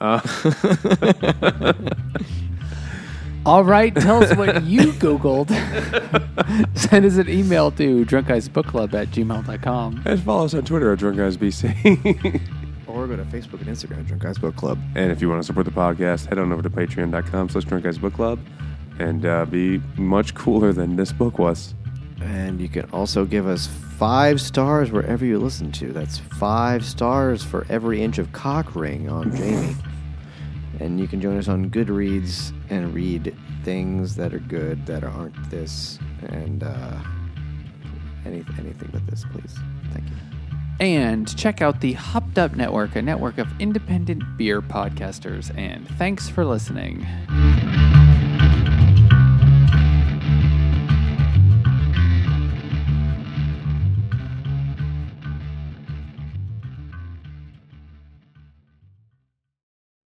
All right, tell us what you Googled. Send us an email to drunkguysbookclub at gmail.com. And follow us on Twitter at Drunk Guys BC. or go to Facebook and Instagram, Drunk Guys Book Club. and if you want to support the podcast, head on over to patreon.com slash Drunk Guys Book Club and uh, be much cooler than this book was. And you can also give us five stars wherever you listen to. That's five stars for every inch of cock ring on Jamie. And you can join us on Goodreads and read things that are good that aren't this, and uh, any, anything but this, please. Thank you. And check out the Hopped Up Network, a network of independent beer podcasters. And thanks for listening.